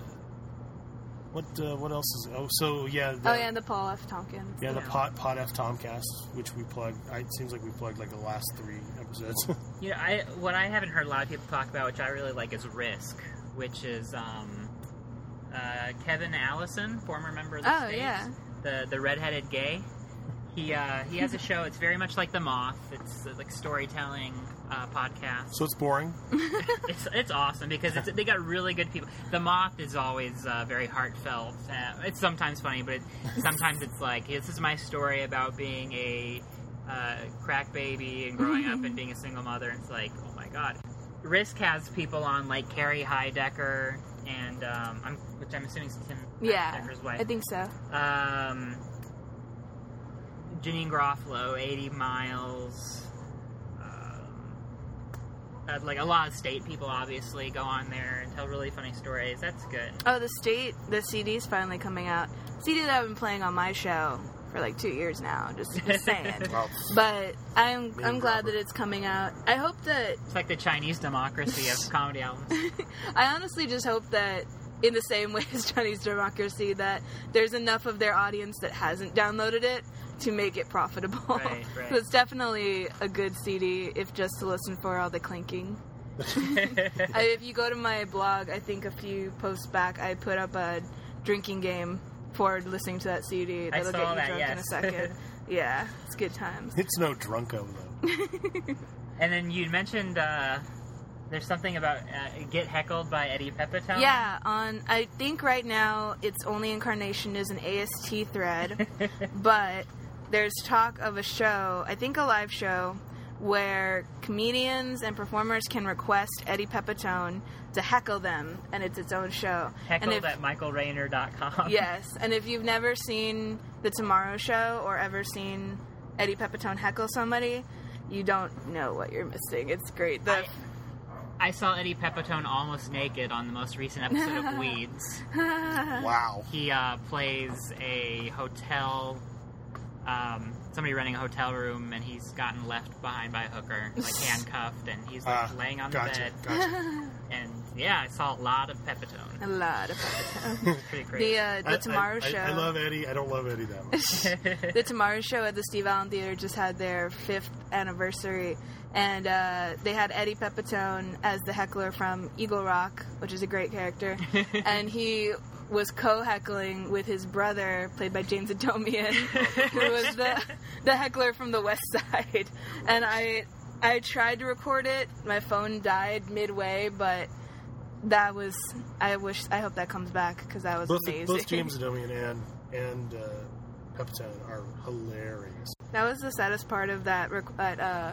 what uh, what else is? Oh, so yeah. The, oh yeah, and the Paul F. Tompkins. yeah, the Yeah. Pod Pod F Tompkast, which we plugged. I, it seems like we plugged like the last three episodes. you know, I what I haven't heard a lot of people talk about, which I really like, is Risk, which is um, uh, Kevin Allison, former member of the Oh, States, yeah. the the redheaded gay. He uh, he has a show. It's very much like The Moth. It's uh, like storytelling uh, podcast. so it's boring. it's it's awesome because it's, they got really good people. The Moth is always uh, very heartfelt. Uh, it's sometimes funny, but it, sometimes it's like this is my story about being a uh, crack baby and growing up and being a single mother. And it's like, oh my god. Risk has people on like Carrie Heidecker and um, I'm, which I'm assuming is Tim Yeah, Heidecker's wife. I think so. Um, Janeane Garofalo, 80 Miles. Um, uh, like a lot of state people, obviously, go on there and tell really funny stories. That's good. Oh, the state, the CD's finally coming out. CD that I've been playing on my show for like two years now. Just, just saying. Wow. but I'm I'm glad dropper. that it's coming out. I hope that It's like the Chinese democracy of comedy albums. I honestly just hope that in the same way as Chinese democracy that there's enough of their audience that hasn't downloaded it to make it profitable. Right, right. so it's definitely a good CD if just to listen for all the clinking. I, if you go to my blog, I think a few posts back I put up a drinking game for listening to that CD. I That'll saw get you that, drunk in a second. yeah, it's good times. It's no Drunko though. and then you mentioned uh, there's something about uh, Get Heckled by Eddie Pepitone. Yeah, on I think right now its only incarnation is an AST thread, but there's talk of a show, I think a live show, where comedians and performers can request Eddie Pepitone to heckle them, and it's its own show. Heckled and if, at michaelrainer.com. yes, and if you've never seen the Tomorrow Show or ever seen Eddie Pepitone heckle somebody, you don't know what you're missing. It's great. The, I- I saw Eddie Pepitone almost naked on the most recent episode of Weeds. Wow. He uh, plays a hotel, um, somebody running a hotel room, and he's gotten left behind by a hooker, like handcuffed, and he's like Ah, laying on gotcha, the bed. Gotcha. And yeah, I saw a lot of Pepitone. a lot of Pepitone. Pretty crazy. The uh, the I- Tomorrow I, Show. I, I love Eddie. I don't love Eddie that much. the Tomorrow Show at the Steve Allen Theater just had their fifth anniversary, and uh, they had Eddie Pepitone as the heckler from Eagle Rock, which is a great character, and he was co-heckling with his brother, played by James Adomian, who was the the heckler from the West Side. And I I tried to record it, my phone died midway, but. That was. I wish. I hope that comes back because that was both, amazing. both James Adomian and and uh, Pepitone are hilarious. That was the saddest part of that rec- that uh,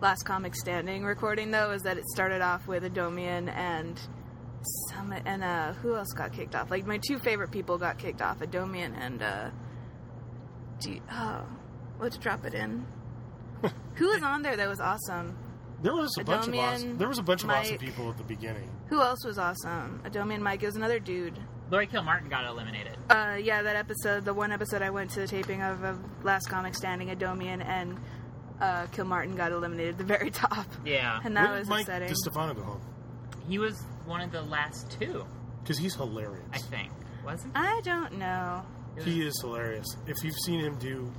last comic standing recording, though, is that it started off with Adomian and some and uh, who else got kicked off? Like my two favorite people got kicked off, Adomian and uh, gee, oh, let's drop it in. who was on there that was awesome? There was a bunch of awesome. There was a bunch of awesome people at the beginning. Who else was awesome? Adomian Mike. It was another dude. Laurie Kilmartin got eliminated. Uh, yeah, that episode, the one episode I went to the taping of, of Last Comic Standing, Adomian and uh, Kilmartin got eliminated at the very top. Yeah. And that Where was did Mike upsetting. DiStefano go home? He was one of the last two, Because he's hilarious. I think. Wasn't I don't know. He is hilarious. If you've seen him do,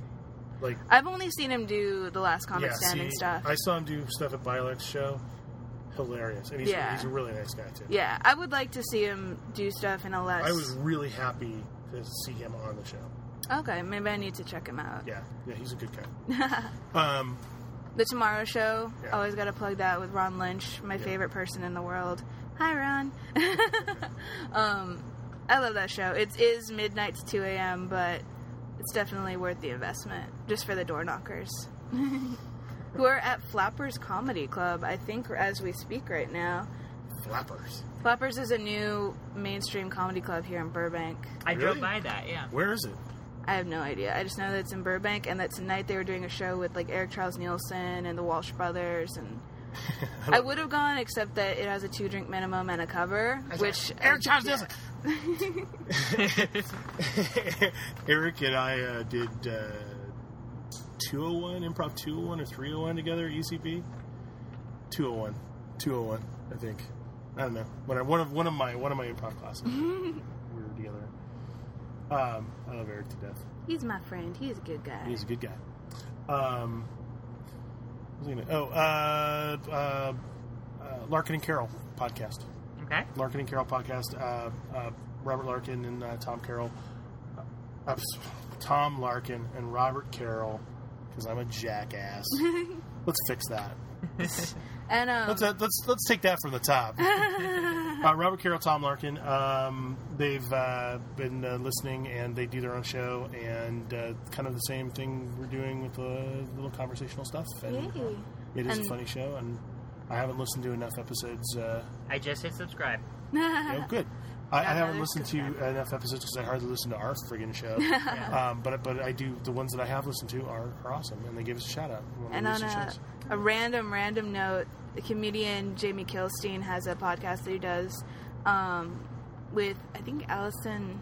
like, I've only seen him do the Last Comic yeah, Standing see, stuff. I saw him do stuff at Violet's show. Hilarious, and he's, Yeah. he's a really nice guy too. yeah, I would like to see him do stuff in a less. I was really happy to see him on the show. Okay, maybe I need to check him out. Yeah, yeah, he's a good guy. um, The Tomorrow Show, Yeah. always got to plug that with Ron Lynch, my favorite person in the world. Hi, Ron. um, I love that show. It is midnight to 2 a.m., but it's definitely worth the investment just for the door knockers. Who are at Flappers Comedy Club, I think, as we speak right now. flappers. Flappers is a new mainstream comedy club here in Burbank. I drove Really? by that, yeah. Where is it? I have no idea. I just know that it's in Burbank and that tonight they were doing a show with like Eric Charles Nielsen and the Walsh Brothers and I would have gone, except that it has a two drink minimum and a cover, which Eric Charles yeah. Nielsen. Eric and I uh, did uh, 201, improv 201 or 301 together at UCP. 201. 201, I think. I don't know. When I, one of one of my one of my improv classes, we were together. Um, I love Eric to death. He's my friend. He's a good guy. He's a good guy. Um, what was I gonna- oh, uh, uh, uh, Larkin and Carroll podcast. Okay. Larkin and Carroll podcast. Uh, uh, Robert Larkin and uh, Tom Carroll. Tom Larkin and Robert Carroll, because I'm a jackass. let's fix that. And um, Let's uh, let's let's take that from the top. uh, Robert Carroll, Tom Larkin. Um, they've uh, been uh, listening, and they do their own show, and uh, kind of the same thing we're doing with the little conversational stuff. And Yay. it is And- a funny show, and I haven't listened to enough episodes. Uh, I just hit subscribe. Oh, good. I, I haven't listened to enough episodes because I hardly listen to our friggin' show. um, but but I do. The ones that I have listened to are, are awesome, and they give us a shout out. when And on a, a random, random note, the comedian Jamie Kilstein has a podcast that he does um, with, I think, Allison.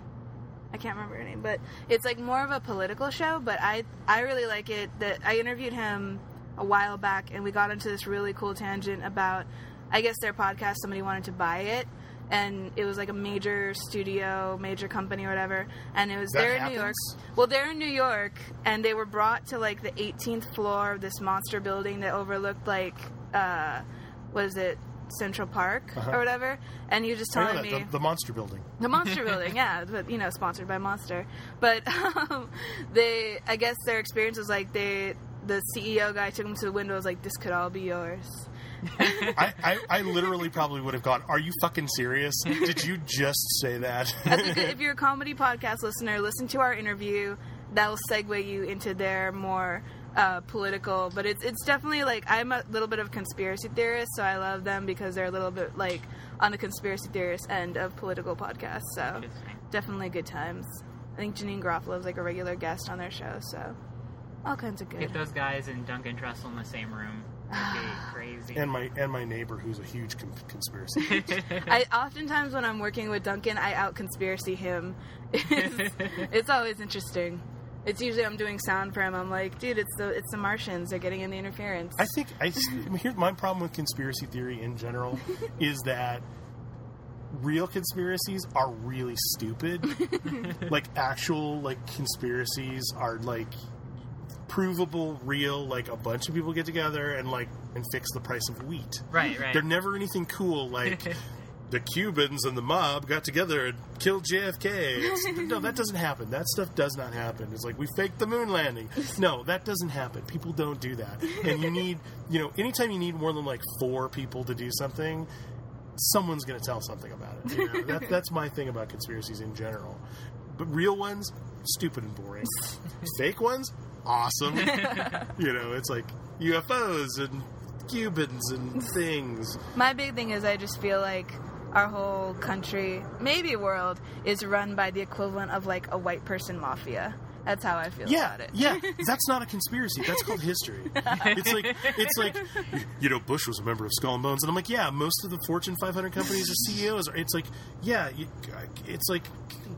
I can't remember her name, but it's like more of a political show. But I, I really like it. That I interviewed him a while back, and we got into this really cool tangent about, I guess their podcast. Somebody wanted to buy it, and it was like a major studio, major company, or whatever. And it was That there in New York. Well, they're in New York, and they were brought to like the 18th floor of this monster building that overlooked like, uh, was it Central Park Uh-huh. or whatever? And you just telling me the, the monster building. the Monster Building, yeah, but you know, sponsored by Monster. But um, they, I guess their experience was like they, the CEO guy took them to the window, was like, "This could all be yours." I, I, I literally probably would have gone, Are you fucking serious? Did you just say that? I think that if you're a comedy podcast listener, listen to our interview. That'll segue you into their more uh, political. But it's it's definitely like I'm a little bit of a conspiracy theorist, so I love them because they're a little bit like on the conspiracy theorist end of political podcasts. So definitely good times. I think Janeane Garofalo is like a regular guest on their show, so all kinds of good. Get those guys and Duncan Trussell in the same room. That'd be crazy. and my and my neighbor, who's a huge con- conspiracy. theorist. I oftentimes when I'm working with Duncan, I out conspiracy him. It's, it's always interesting. It's usually I'm doing sound for him. I'm like, dude, it's the it's the Martians. They're getting in the interference. I think I I here's my problem with conspiracy theory in general is that real conspiracies are really stupid. like actual like conspiracies are like provable, real. Like a bunch of people get together and like and fix the price of wheat. right, right. They're never anything cool like. The Cubans and the mob got together and killed JFK. It's, no, that doesn't happen. That stuff does not happen. It's like we faked the moon landing. No, that doesn't happen. People don't do that. And you need, you know, anytime you need more than like four people to do something, someone's going to tell something about it. You know? that, that's my thing about conspiracies in general. But real ones, stupid and boring. Fake ones, awesome. you know, it's like UFOs and Cubans and things. My big thing is I just feel like our whole country, maybe world, is run by the equivalent of like a white person mafia. That's how I feel Yeah, about it. yeah, that's not a conspiracy. That's called history. It's like it's like you know Bush was a member of Skull and Bones, and I'm like, yeah, most of the Fortune 500 companies are CEOs. It's like, yeah, you, it's like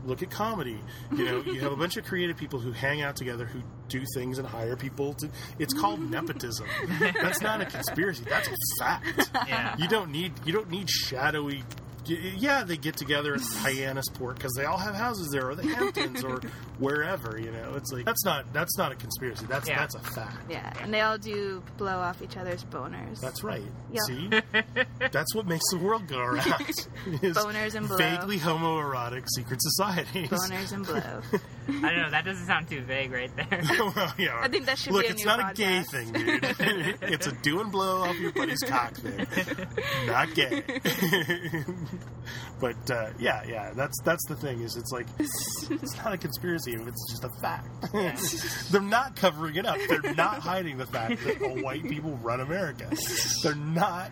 look at comedy. You know, you have a bunch of creative people who hang out together, who do things and hire people. To, it's called nepotism. That's not a conspiracy. That's a fact. yeah. You don't need you don't need shadowy. Yeah, they get together at Hyannisport because they all have houses there, or the Hamptons, or wherever. You know, it's like that's not that's not a conspiracy. That's Yeah. that's a fact. Yeah, and they all do blow off each other's boners. That's right. Yeah. See, that's what makes the world go around. Boners and blow. vaguely homoerotic secret societies. Boners and blow. I don't know. That doesn't sound too vague right there. well, yeah. I think that should Look, be a it's new not a gay thing, dude. it's a do and blow off your buddy's cock thing. Not gay. but uh, yeah, yeah, that's that's the thing. Is it's like it's not a conspiracy. It's just a fact. They're not covering it up. They're not hiding the fact that all white people run America. They're not.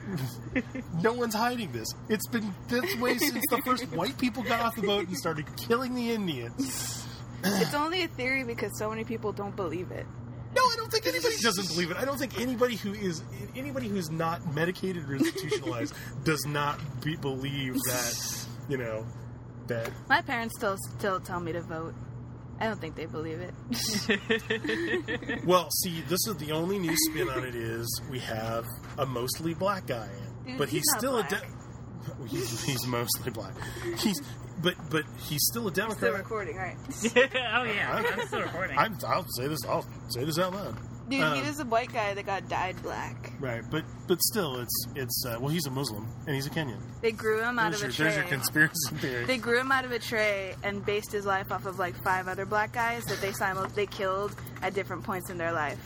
No one's hiding this. It's been this way since the first white people got off the boat and started killing the Indians. it's only a theory because so many people don't believe it. No, I don't think anybody doesn't believe it. I don't think anybody who is anybody who's not medicated or institutionalized does not be, believe that you know that. My parents still still tell me to vote. I don't think they believe it. Well, see, this is the only new spin on it is we have a mostly black guy in, Dude, but he's, he's not still black. a. De- he's, he's mostly black. He's but but he's still a Still Democrat. recording, right? oh yeah, I'm still recording. I'm, I'll say this. I'll say this out loud. Dude, Um, he was a white guy that got dyed black. Right, but but still, it's it's uh, well, he's a Muslim and he's a Kenyan. They grew him out There's of your, a tray. there's your conspiracy theory. They grew him out of a tray and based his life off of like five other black guys that they simul- they killed at different points in their life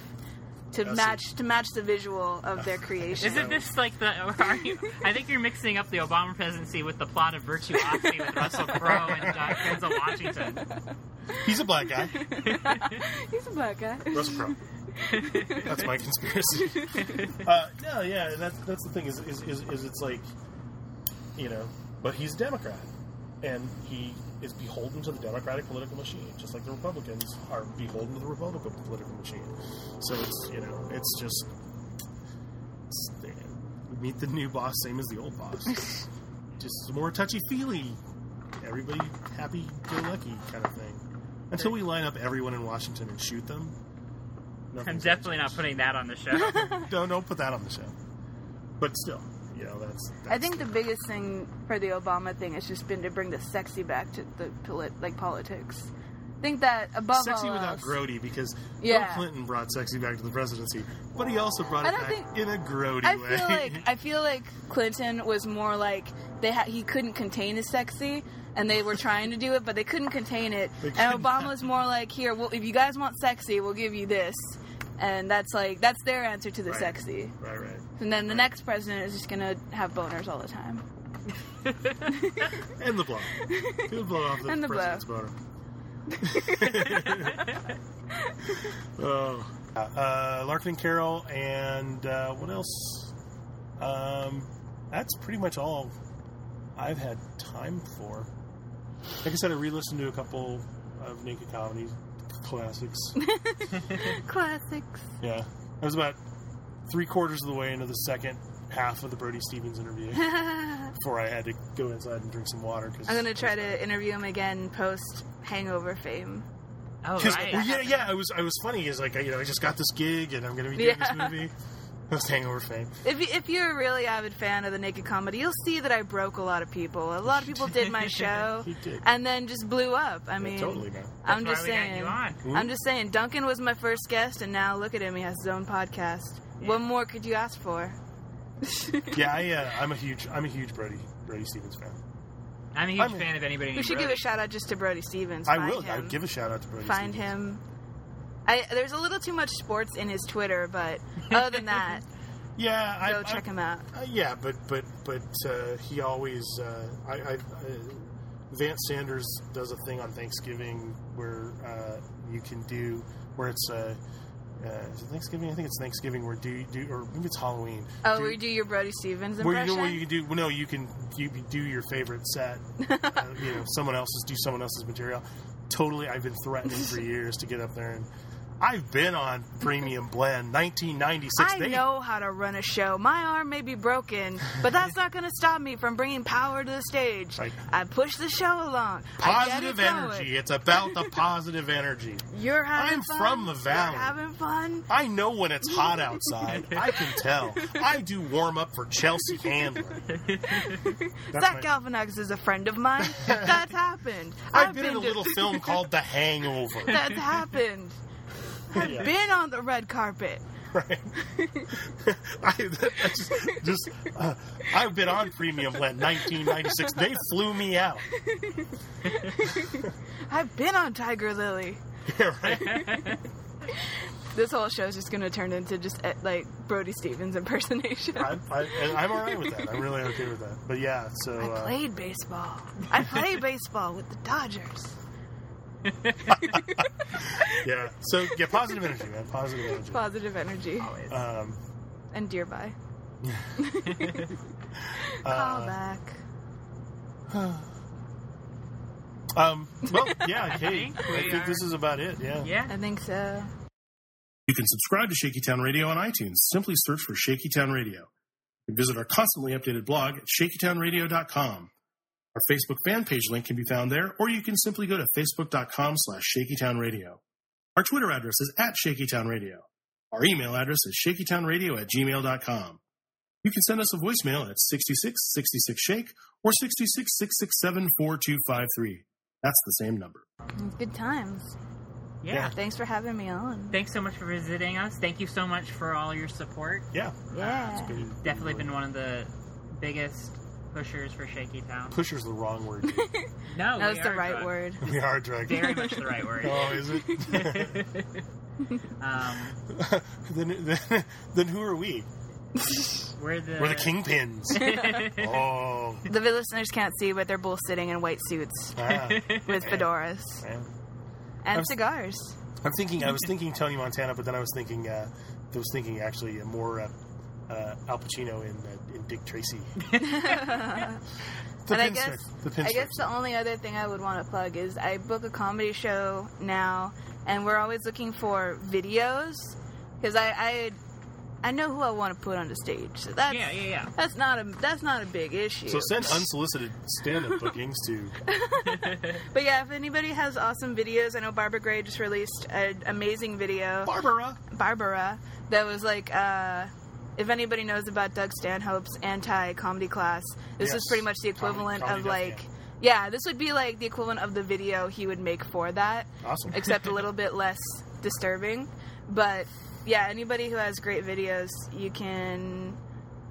to That's match to match the visual of their creation. Isn't this like the? Are you, I think you're mixing up the Obama presidency with the plot of Virtuosity with Russell Crowe and uh, Denzel Washington. He's a black guy. He's a black guy. Russell Crowe. That's my conspiracy. Uh, no, yeah, that's that's the thing is, is is is it's like, you know, but he's a Democrat, and he is beholden to the Democratic political machine, just like the Republicans are beholden to the Republican political machine. So it's you know, it's just it's, eh, meet the new boss, same as the old boss. just more touchy feely, everybody happy go lucky kind of thing. Until we line up everyone in Washington and shoot them. I'm definitely not putting that on the show. change. Don't don't put that on the show. But still, you know that's. that's I think the biggest thing for the Obama thing has just been to bring the sexy back to the polit- like politics. I think that above sexy without else, grody because Yeah. Bill Clinton brought sexy back to the presidency, but he also brought it back think- in a grody I way. feel like I feel like Clinton was more like they ha- he couldn't contain his sexy, and they were trying to do it, but they couldn't contain it. And couldn't. Obama was more like, "Here, well, if you guys want sexy, we'll give you this," and that's like that's their answer to the Right. sexy. right, right. And then the next president is just gonna have boners all the time. And the blow. He'll blow off the And the blow. president's boner. oh. Uh, Larkin and Carroll, and uh, what else? Um, that's pretty much all I've had time for. Like I said, I re-listened to a couple of Naked Comedy classics. Classics. yeah, I was about three quarters of the way into the second half of the Brody Stevens interview before I had to go inside and drink some water. Cause I'm gonna try to interview him again post Hangover fame. Oh right. well, yeah, yeah, I was, I was funny. Is like, you know, I just got this gig and I'm going to be doing Yeah. this movie. That's Hangover fame. If, you, if you're a really avid fan of the naked comedy, you'll see that I broke a lot of people. A lot of people did my show He did. and then just blew up. I mean, totally, man. I'm That's just why we got saying. you on. Hmm? I'm just saying. Duncan was my first guest, and now look at him. He has his own podcast. What more could you ask for? Yeah, I, uh, I'm a huge, I'm a huge Brody, Brody Stevens fan. I'm a huge I'm- fan of anybody. We named should give a shout out just to Brody Stevens. I Find will. Him. I would give a shout out to Brody. Find Stevens. him. I, there's a little too much sports in his Twitter, but other than that, Yeah, I, go I, check him out. Uh, yeah, but but but uh, he always. Uh, I, I, uh, Vance Sanders does a thing on Thanksgiving where uh, you can do where it's. Uh, uh, is it Thanksgiving? I think it's Thanksgiving. Where do you do, or maybe it's Halloween. Oh, do, where you do your Brody Stevens where you, impression? know, where you can do. Well, no, you can you do your favorite set. uh, you know, someone else's do someone else's material. Totally, I've been threatening for years to get up there and. I've been on Premium Blend, 1996. I They- know how to run a show. My arm may be broken, but that's not going to stop me from bringing power to the stage. Right. I push the show along. Positive it going. energy. It's about the positive energy. You're having I'm fun. from the valley. You're having fun. I know when it's hot outside. I can tell. I do warm up for Chelsea Handler. That's Zach my- Galifianakis is a friend of mine. That's happened. I've been in a to- little film called The Hangover. That's happened. I've Yeah. been on the red carpet. Right? I, that's just, uh, I've been on Premium Blend 1996. They flew me out. I've been on Tiger Lily. Yeah, right? This whole show is just going to turn into just eh, like Brody Stevens impersonation. I, I, I'm all right with that. I'm really okay with that. But yeah, so I uh, played baseball. I played baseball with the Dodgers. yeah, so yeah, positive energy, man. Positive energy. Positive energy. Um, And Dearby. Call uh, back. Um, well, yeah, Kate. think I think this is about it. Yeah. Yeah. I think so. You can subscribe to Shaky Town Radio on iTunes. Simply search for Shaky Town Radio. You can visit our constantly updated blog at shakytownradio.com. Our Facebook fan page link can be found there, or you can simply go to facebook.com slash shakytownradio. Our Twitter address is at shakytownradio. Our email address is shakytownradio at gmail.com. You can send us a voicemail at 66 66 shake or 66 667 4253. That's the same number. Good times. Yeah. Thanks for having me on. Thanks so much for visiting us. Thank you so much for all your support. Yeah. Yeah. Been- Definitely been one of the biggest pushers for Shaky Town. Pusher's the wrong word. No, That we was the are right drunk. word. we are drunk. Very much the right word. Oh, is it? um, then, then, then who are we? we're the We're the kingpins. oh. The listeners can't see, but they're both sitting in white suits Ah, with fedoras man. and I'm- cigars. I'm thinking. I was thinking Tony Montana, but then I was thinking. Uh, I was thinking actually uh, more uh, uh, Al Pacino in uh, in Dick Tracy. The And I guess the I guess the only other thing I would want to plug is I book a comedy show now, and we're always looking for videos because I, I I know who I want to put on the stage. So that's yeah, yeah, yeah. that's not a that's not a big issue. So send unsolicited stand-up bookings to. but yeah, if anybody has awesome videos, I know Barbara Gray just released an amazing video. Barbara. Barbara that was like uh if anybody knows about Doug Stanhope's anti comedy class, this Yes. is pretty much the equivalent Comedy of like Camp. yeah, this would be like the equivalent of the video he would make for that, Awesome. except a little bit less disturbing. But yeah, anybody who has great videos, you can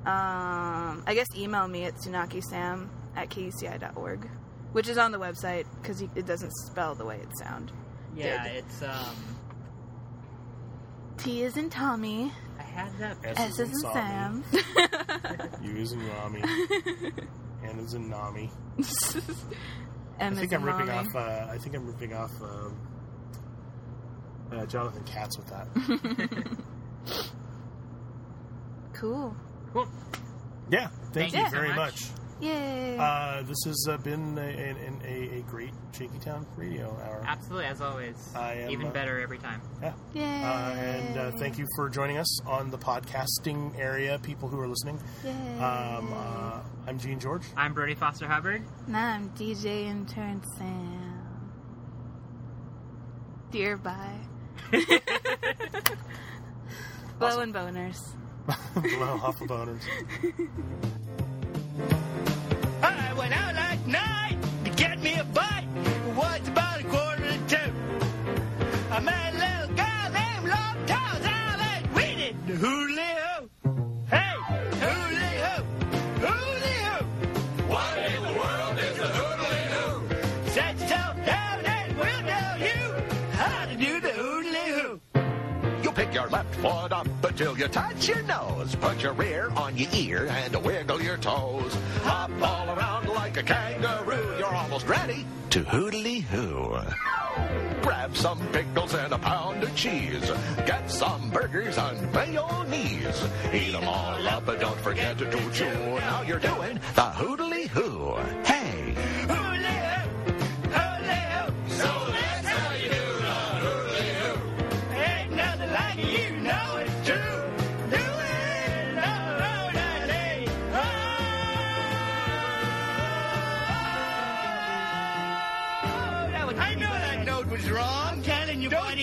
um I guess email me at tsunaki-sam at kuci.org, which is on the website because it doesn't spell the way it sounds. Yeah, Did. it's um. T is in Tommy, I had that. S is in Sam. U is in Rami. N is in Nami. I M think is I'm in ripping mommy. off. Uh, I think I'm ripping off um, uh, Jonathan Katz with that. Cool. Cool. Yeah, thank, Thank you you so very much. much. Yay. Uh, this has uh, been a, a, a, a great Shaky Town radio hour. Absolutely, as always. I am, Even uh, better every time. Yeah. Yay. Uh, and uh, thank you for joining us on the podcasting area, people who are listening. Yay. Um, uh, I'm Gene George. I'm Brody Foster Hubbard. And I'm DJ intern Sam. Dear bye. Blowing boners. Blow off the boners. I went your left foot up until you touch your nose. Put your rear on your ear and wiggle your toes. Hop all around like a kangaroo. You're almost ready to hoodly hoo. Grab some pickles and a pound of cheese. Get some burgers and mayonnaise. Eat 'em all up, but don't forget to chew. Now you're doing the hoodly hoo. Hey,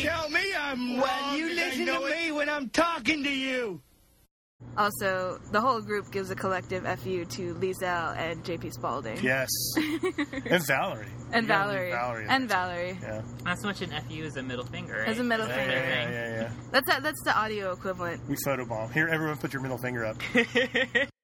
tell me I'm wrong. You listen to me when I'm talking to you. Also, the whole group gives a collective FU to Liesel and JP Spalding. Yes. and Valerie. And You Valerie. Valerie and there. Valerie. Yeah. Not so much an FU as a middle finger. Right? As a middle Yeah, finger. yeah, yeah, yeah, yeah. That's that's the audio equivalent. We photobomb. Here, everyone put your middle finger up.